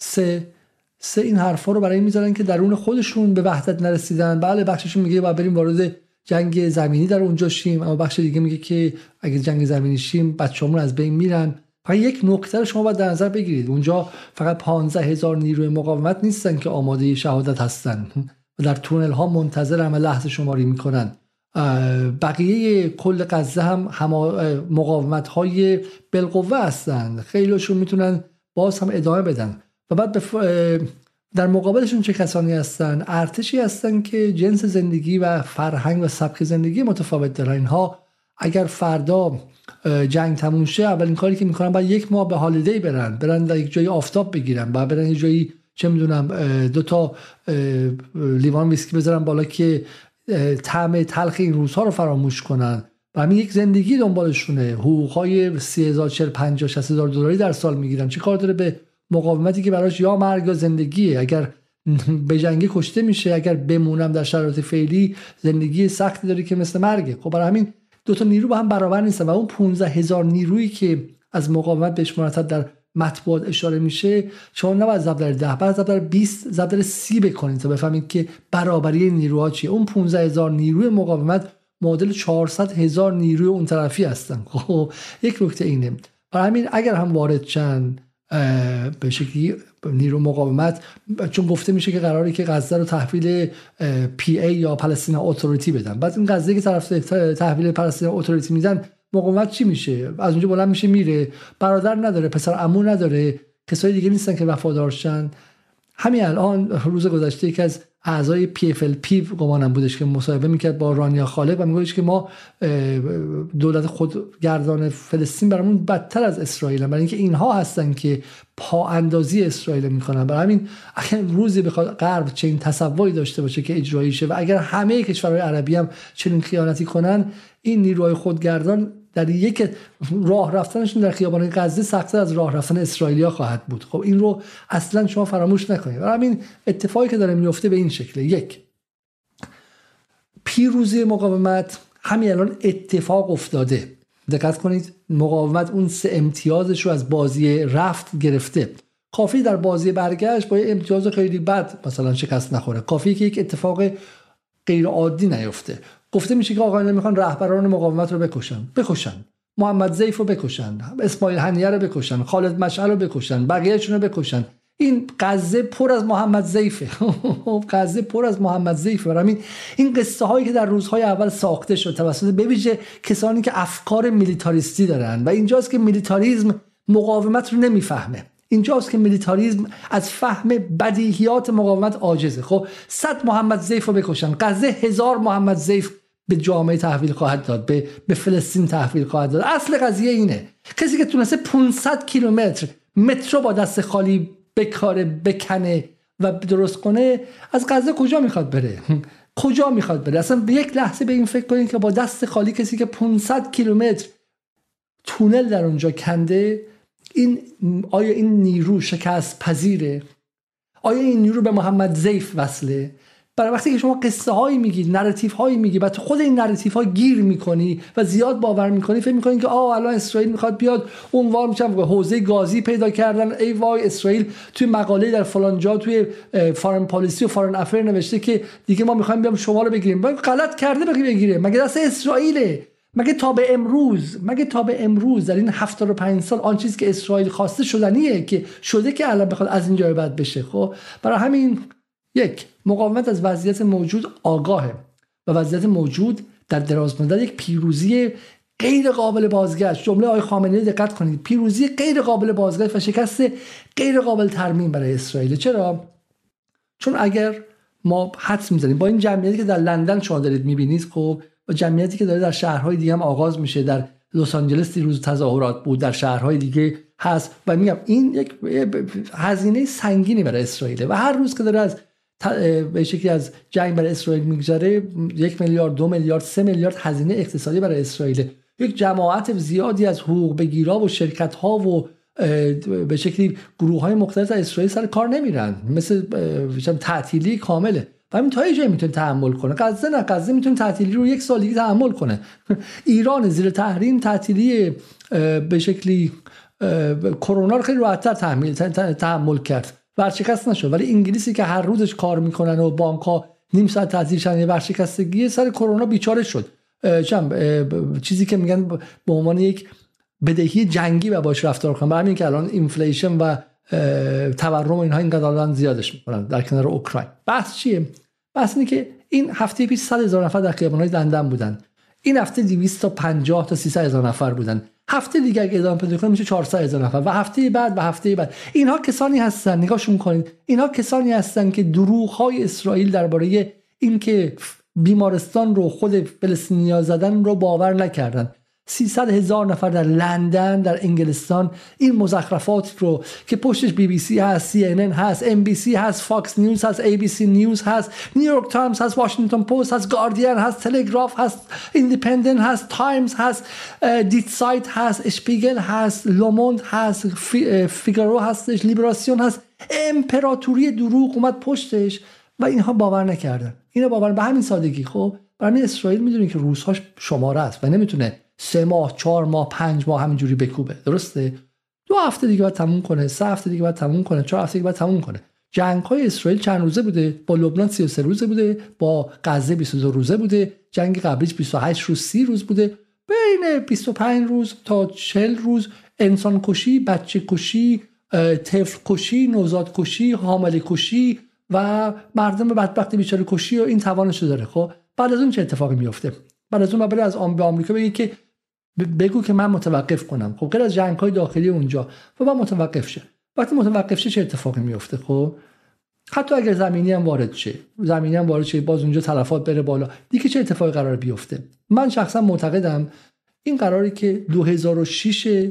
سه سه این حرفا رو برای می‌زنن که درون خودشون به وحدت نرسیدن. بله بخششون میگه باید بریم وارد جنگ زمینی در اونجا شیم. اما بخش دیگه میگه که اگه جنگ زمینی شیم بچه‌مون از بین میرن. فقط یک نکته رو شما باید در نظر بگیرید. اونجا فقط 15 هزار نیروی مقاومت نیستن که آماده شهادت هستن. و در تونل ها منتظر همه لحظه شماری می‌کنن. بقیه کل غزه هم, مقاومت های بالقوه هستن. خیلیشون می‌تونن باز هم ادامه بدن. و بعد در مقابلشون چه کسانی هستن؟ ارتشی هستن که جنس زندگی و فرهنگ و سبک زندگی متفاوت دارن. اینها اگر فردا جنگ تموم شه اولین کاری که می‌کنن باید یک ماه به هالیدی برن. برن در یک جایی آفتاب بگیرن باید برن یک جایی چه می‌دونم دو تا لیوان ویسکی بذارن بالا که طعم تلخ این روزها رو فراموش کنن. و همین یک زندگی دنبالشونه. حقوقهای 30 40 50 60 هزار دلاری در سال می‌گیرن. چه کار داره به مقاومتی که براش یا مرگ یا زندگیه؟ اگر به جنگی کشته میشه اگر بمونم در شرایط فعلی زندگی سختی داره که مثل مرگه. خب برای همین دو تا نیرو با هم برابر نیستن. و اون 15 هزار نیرویی که از مقاومت بهش مرتب در مطبوعات اشاره میشه شما نباید ضرب در 10 بعد ضرب در 20 ضرب در 30 بکنید تا بفهمید که برابری نیروها چیه. اون 15 هزار نیروی مقاومت معادل 400 هزار نیروی اون طرفی هستن. خب یک نکته اینه. برای همین اگر هم وارد چند به شکلی نیرو مقاومت چون گفته میشه که قراره که غزه رو تحویل PA یا Palestine Authority بدن. بعد این غزه که طرف تحویل Palestine Authority میدن مقاومت چی میشه؟ از اونجا بلند میشه میره. برادر نداره پسر عمو نداره کسای دیگه نیستن که وفادارشن همین الان روز گذشته یکی از اعضای PFLP گمانم بودش که مصاحبه می‌کرد با رانیا خالق و میگوش که ما دولت خودگردان فلسطین برامون بدتر از اسرائیل برای اینکه اینها هستن که پا اندازی اسرائیل می‌کنن برای همین اگر روزی بخواد غرب چنین تصوری داشته باشه که اجرایی شه و اگر همه کشورهای عربی هم چنین خیانتی کنن این نیروهای خودگردان در یک راه رفتنشون در خیابان غزه سختتر از راه رفتن اسرائیلیا خواهد بود. خب این رو اصلا شما فراموش نکنید. و همین اتفاقی که داره میفته به این شکله یک پیروزی مقاومت همین الان اتفاق افتاده. دقت کنید مقاومت اون سه امتیازش رو از بازی رفت گرفته. کافی در بازی برگشت با یه امتیاز خیلی بد مثلا شکست نخوره. کافی که یک اتفاق غیر عادی نیفته. گفته میشه که آقایان می‌خوان رهبران مقاومت رو بکشن. بکشن. محمد ضیف رو بکشن. اسماعیل هنیه رو بکشن. خالد مشعل رو بکشن. بقیهشون رو بکشن. این غزه پر از محمد ضیفه غزه پر از محمد ضیفه برای این قصه هایی که در روزهای اول ساخته شد توسط بویژه کسانی که افکار میلیتاریستی دارن و اینجاست که میلیتاریزم مقاومت رو نمی‌فهمه. اینجاست که میلیتاریزم از فهم بدیهیات مقاومت عاجزه. خب صد محمد زیف رو بکشن. قضه هزار محمد زیف به جامعه تحویل خواهد داد به, به فلسطین تحویل خواهد داد. اصل قضیه اینه. کسی که تونسته 500 کیلومتر مترو با دست خالی بکاره بکنه و درست کنه از غزه کجا می‌خواد بره؟ کجا می‌خواد بره؟ اصلا به یک لحظه به این فکر کنید که با دست خالی کسی که 500 کیلومتر تونل در اونجا کنده این آیا این نیرو شکست پذیره؟ آیا این نیرو به محمد ضیف وصله؟ برای وقتی که شما قصه هایی میگی narrative هایی میگی و تو خود این narrative ها گیر می‌کنی و زیاد باور می‌کنی فکر می‌کنی که آه الان اسرائیل می‌خواد بیاد اونوار میشن حوزه گازی پیدا کردن. ای وای اسرائیل توی مقاله در فلان جا توی Foreign Policy و Foreign Affairs نوشته که دیگه ما می‌خوایم بیام شما رو بگیریم. غلط کرده بگیره. مگه دست اسرائیله؟ مگه تا به امروز مگه تا به امروز در این 75 سال آن چیزی که اسرائیل خواسته شدنیه که شده که الان بخواد از اینجا بعد بشه؟ خب برای همین یک مقاومت از وضعیت موجود آگاهه و وضعیت موجود در دراز مدت یک پیروزی غیر قابل بازگشت. جمله آقای خامنه‌ای دقت کنید. پیروزی غیر قابل بازگشت و شکست غیر قابل ترمیم برای اسرائیل. چرا؟ چون اگر ما حدس می‌زنیم با این جمعیتی که در لندن شما دارید می‌بینید خب و جمعیتی که داره در شهرهای دیگه هم آغاز میشه در لس آنجلس روز تظاهرات بود در شهرهای دیگه هست. و میگم این یک هزینه سنگینی برای اسرائیل و هر روز که داره از به شکلی از جنگ برای اسرائیل میگذره یک میلیارد دو میلیارد سه میلیارد هزینه اقتصادی برای اسرائیل یک جماعت زیادی از حقوق بگیرا و شرکت ها و به شکلی گروه های مختلف در اسرائیل سر کار نمیرن. مثل تعطیلی کامله. و همین تا جایی می‌تونه تحمل کنه. غزه نه غزه می‌تونه تعطیلی رو یک سال دیگه تحمل کنه. ایران زیر تحریم تعطیلی به شکلی کرونا رو خیلی راحتتر تحمل کرد. ورشکست نشد. ولی انگلیسی که هر روزش کار می‌کنن و بانک ها نیم ساعت تعطیل شدن ورشکستگی سر کرونا بیچاره شد. چم چیزی که میگن به عنوان یک بدهی جنگی و باش رفتار کنن. برای که الان inflation و تورم اینها اینقدر زیادش می‌کنن در کنار اوکراین. بحث چیه؟ بحث اینه که این هفته پیش 100 هزار نفر در خیابان‌های دندن بودن. این هفته 250 تا 300 هزار نفر بودن. هفته دیگه اگه ادامه پیدا کنه میشه 400 هزار نفر. و هفته بعد و هفته بعد. اینها کسانی هستن نگاهشون کنید. اینها کسانی هستن که دروغ های اسرائیل درباره اینکه بیمارستان رو خود فلسطینیا زدن رو باور نکردن. 300 هزار نفر در لندن در انگلستان این مزخرفات رو که پشتش بی بی سی هست سی ان هست ان بی سی هست فاکس نیوز هست ای بی سی نیوز هست نیویورک تایمز هست واشنگتن پست هست گاردین هست تلگراف هست ایندیپندنت هست تایمز هست دی تسایت هست اشپیگل هست لوموند هست فیگارو هستش لیبراسیون هست. امپراتوری دروغ اومد پشتش و اینها باور نکردن. اینا باور به همین سادگی خب؟ برای اسرائیل می‌دونی که روزهاش شماره است و نمی‌تونه سه ماه چهار ماه پنج ماه همینجوری بکوبه. درسته؟ دو هفته دیگه باید تموم کنه سه هفته دیگه باید تموم کنه چهار هفته دیگه باید تموم کنه. جنگ های اسرائیل چند روزه بوده؟ با لبنان 33 روزه بوده با غزه 22 روزه بوده جنگ قبلیش 28 روز 30 روز بوده. بین 25 روز تا 40 روز انسان کشی بچه کشی طفل کشی نوزاد کشی حامل کشی و مردم بدبخت بیچاره کشی و این توانش داره. خب بعد از اون چه اتفاقی میفته بعد از اون بعد از آم به آمریکا بگی که بگو که من متوقف کنم. خب غیر از جنگ های داخلی اونجا. و بعد متوقف شه. وقتی متوقف شه چه اتفاقی میفته خب حتی اگر زمینی هم وارد شه. زمینی هم وارد شه باز اونجا تلفات بره بالا. دیگه چه اتفاقی قرار بیفته؟ من شخصا معتقدم این قراری که 2006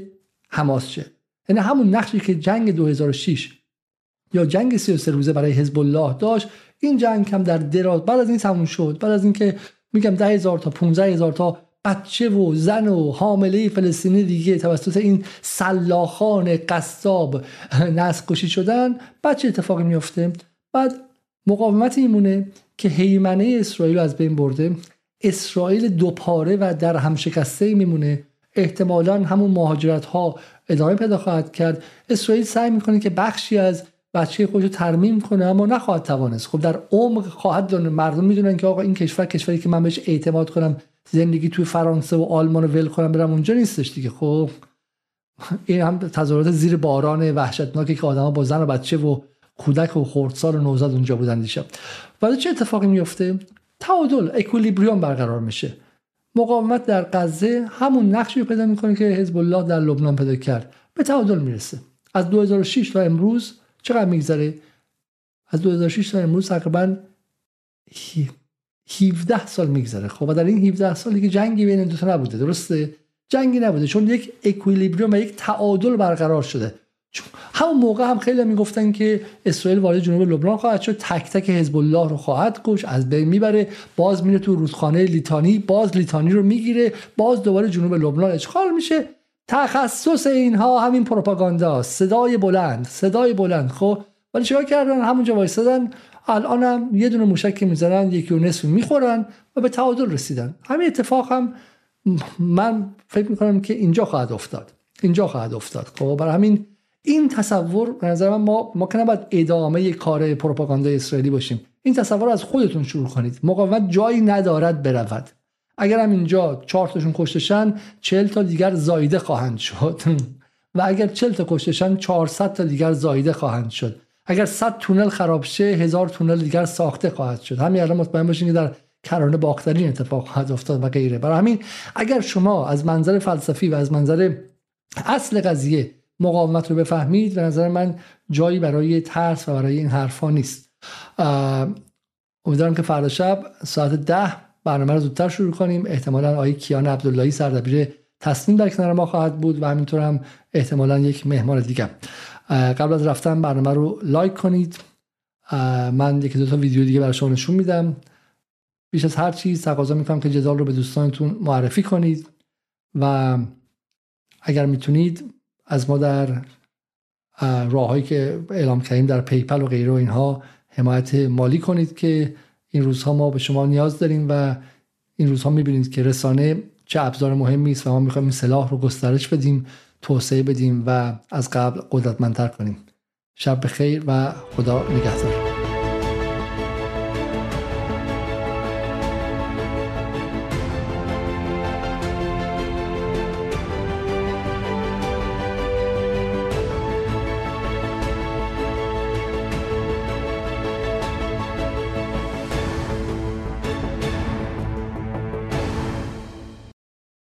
حماس شه. یعنی همون نقشی که جنگ 2006 یا جنگ 33 روزه برای حزب الله داشت این جنگ هم در دراز بعد از این تموم شد. بعد از اینکه میگم ده هزار تا 15 هزار تا بچه و زن و حامله فلسطینی دیگه توسط این سلاخان قصاب نسل کشی شدن. بعد چه اتفاقی میفته. بعد مقاومت ایمونه که حیمنه اسرائیل از بین برده. اسرائیل دوپاره و در هم شکسته میمونه. احتمالا همون مهاجرت ها ادامه پیدا خواهد کرد. اسرائیل سعی می‌کنه که بخشی از بچه خودش رو ترمیم کنه اما نخواهد توانست. خب در عمق خواهد دونه مردم می‌دونن که آقا این کشور کشوری که من بهش اعتماد کنم زندگی توی فرانسه و آلمان رو ول کنم برم اونجا نیستش دیگه. خب این هم تظاهرات زیر باران وحشتناکی که آدما با زن و بچه و کودک و خردسال و نوزاد اونجا بودن دیشب. بعد چه اتفاقی میفته تعادل اکولیبریوم برقرار میشه. مقاومت در غزه همون نقشی پیدا می‌کنه که حزب الله در لبنان پیدا کرد. به تعادل می‌رسه. از 2006 تا امروز چقدر میگذره؟ از 2006 تا امروز تقریبا 17 سال میگذره. خب و در این 17 سالی که جنگی بین دو تا نبوده درسته؟ جنگی نبوده چون یک اکویلیبریوم و یک تعادل برقرار شده. همون موقع هم خیلی می‌گفتن که اسرائیل وارد جنوب لبنان خواهد شد تک تک حزب الله رو خواهد کش از بین می‌بره باز میره تو رودخانه لیتانی باز لیتانی رو می‌گیره باز دوباره جنوب لبنان اشغال میشه. تخصص اینها همین پروپاگاندا صدای بلند صدای بلند خب؟ ولی چیکار کردن؟ همونجا وایسادن الان هم یه دونه موشک می‌زنن یکی و نصف می‌خورن و به تعادل رسیدن. همین اتفاق هم من فکر می‌کنم که اینجا خواهد افتاد. اینجا خواهد افتاد. خب برای همین این تصور به نظر من ما ما که نباید ادامه کار پروپاگاندا اسرائیلی باشیم. این تصور از خودتون شروع کنید. مقاومت جایی ندارد برود. اگر هم اینجا چهار تاشون کشتشن چهل تا دیگر زایده خواهند شد. و اگر چهل تا کشتشن 400 تا دیگر زایده خواهند شد. اگر 100 تونل خراب شه هزار تونل دیگر ساخته خواهد شد. همین الان مطمئن باشین که در کرانه باخترین اتفاق خواهد افتاد و غیره. برای همین اگر شما از منظر فلسفی و از منظر اصل قضیه مقاومت رو بفهمید به نظر من جایی برای ترس و برای این حرفا نیست. امیدوارم که فردا شب ساعت ده برنامه رو زودتر شروع کنیم. احتمالا آقای کیان عبداللهی سردبیر تسنیم در کنار ما خواهد بود و همینطور هم احتمالا یک مهمان دیگه قبل از رفتن برنامه رو لایک کنید. من یکی دو تا ویدیو دیگه برای شما نشون میدم. بیش از هر چیز تقاضا می‌کنم که جدال رو به دوستانتون معرفی کنید. و اگر می‌تونید از ما در راههایی که اعلام کردیم در PayPal و غیره و اینها حمایت مالی کنید که این روزها ما به شما نیاز داریم و این روزها می‌بینید که رسانه چه ابزار مهمی است و ما می‌خوایم این سلاح رو گسترش بدیم توسعه بدیم و از قبل قدرتمندتر کنیم. شب بخیر و خدا نگهدار.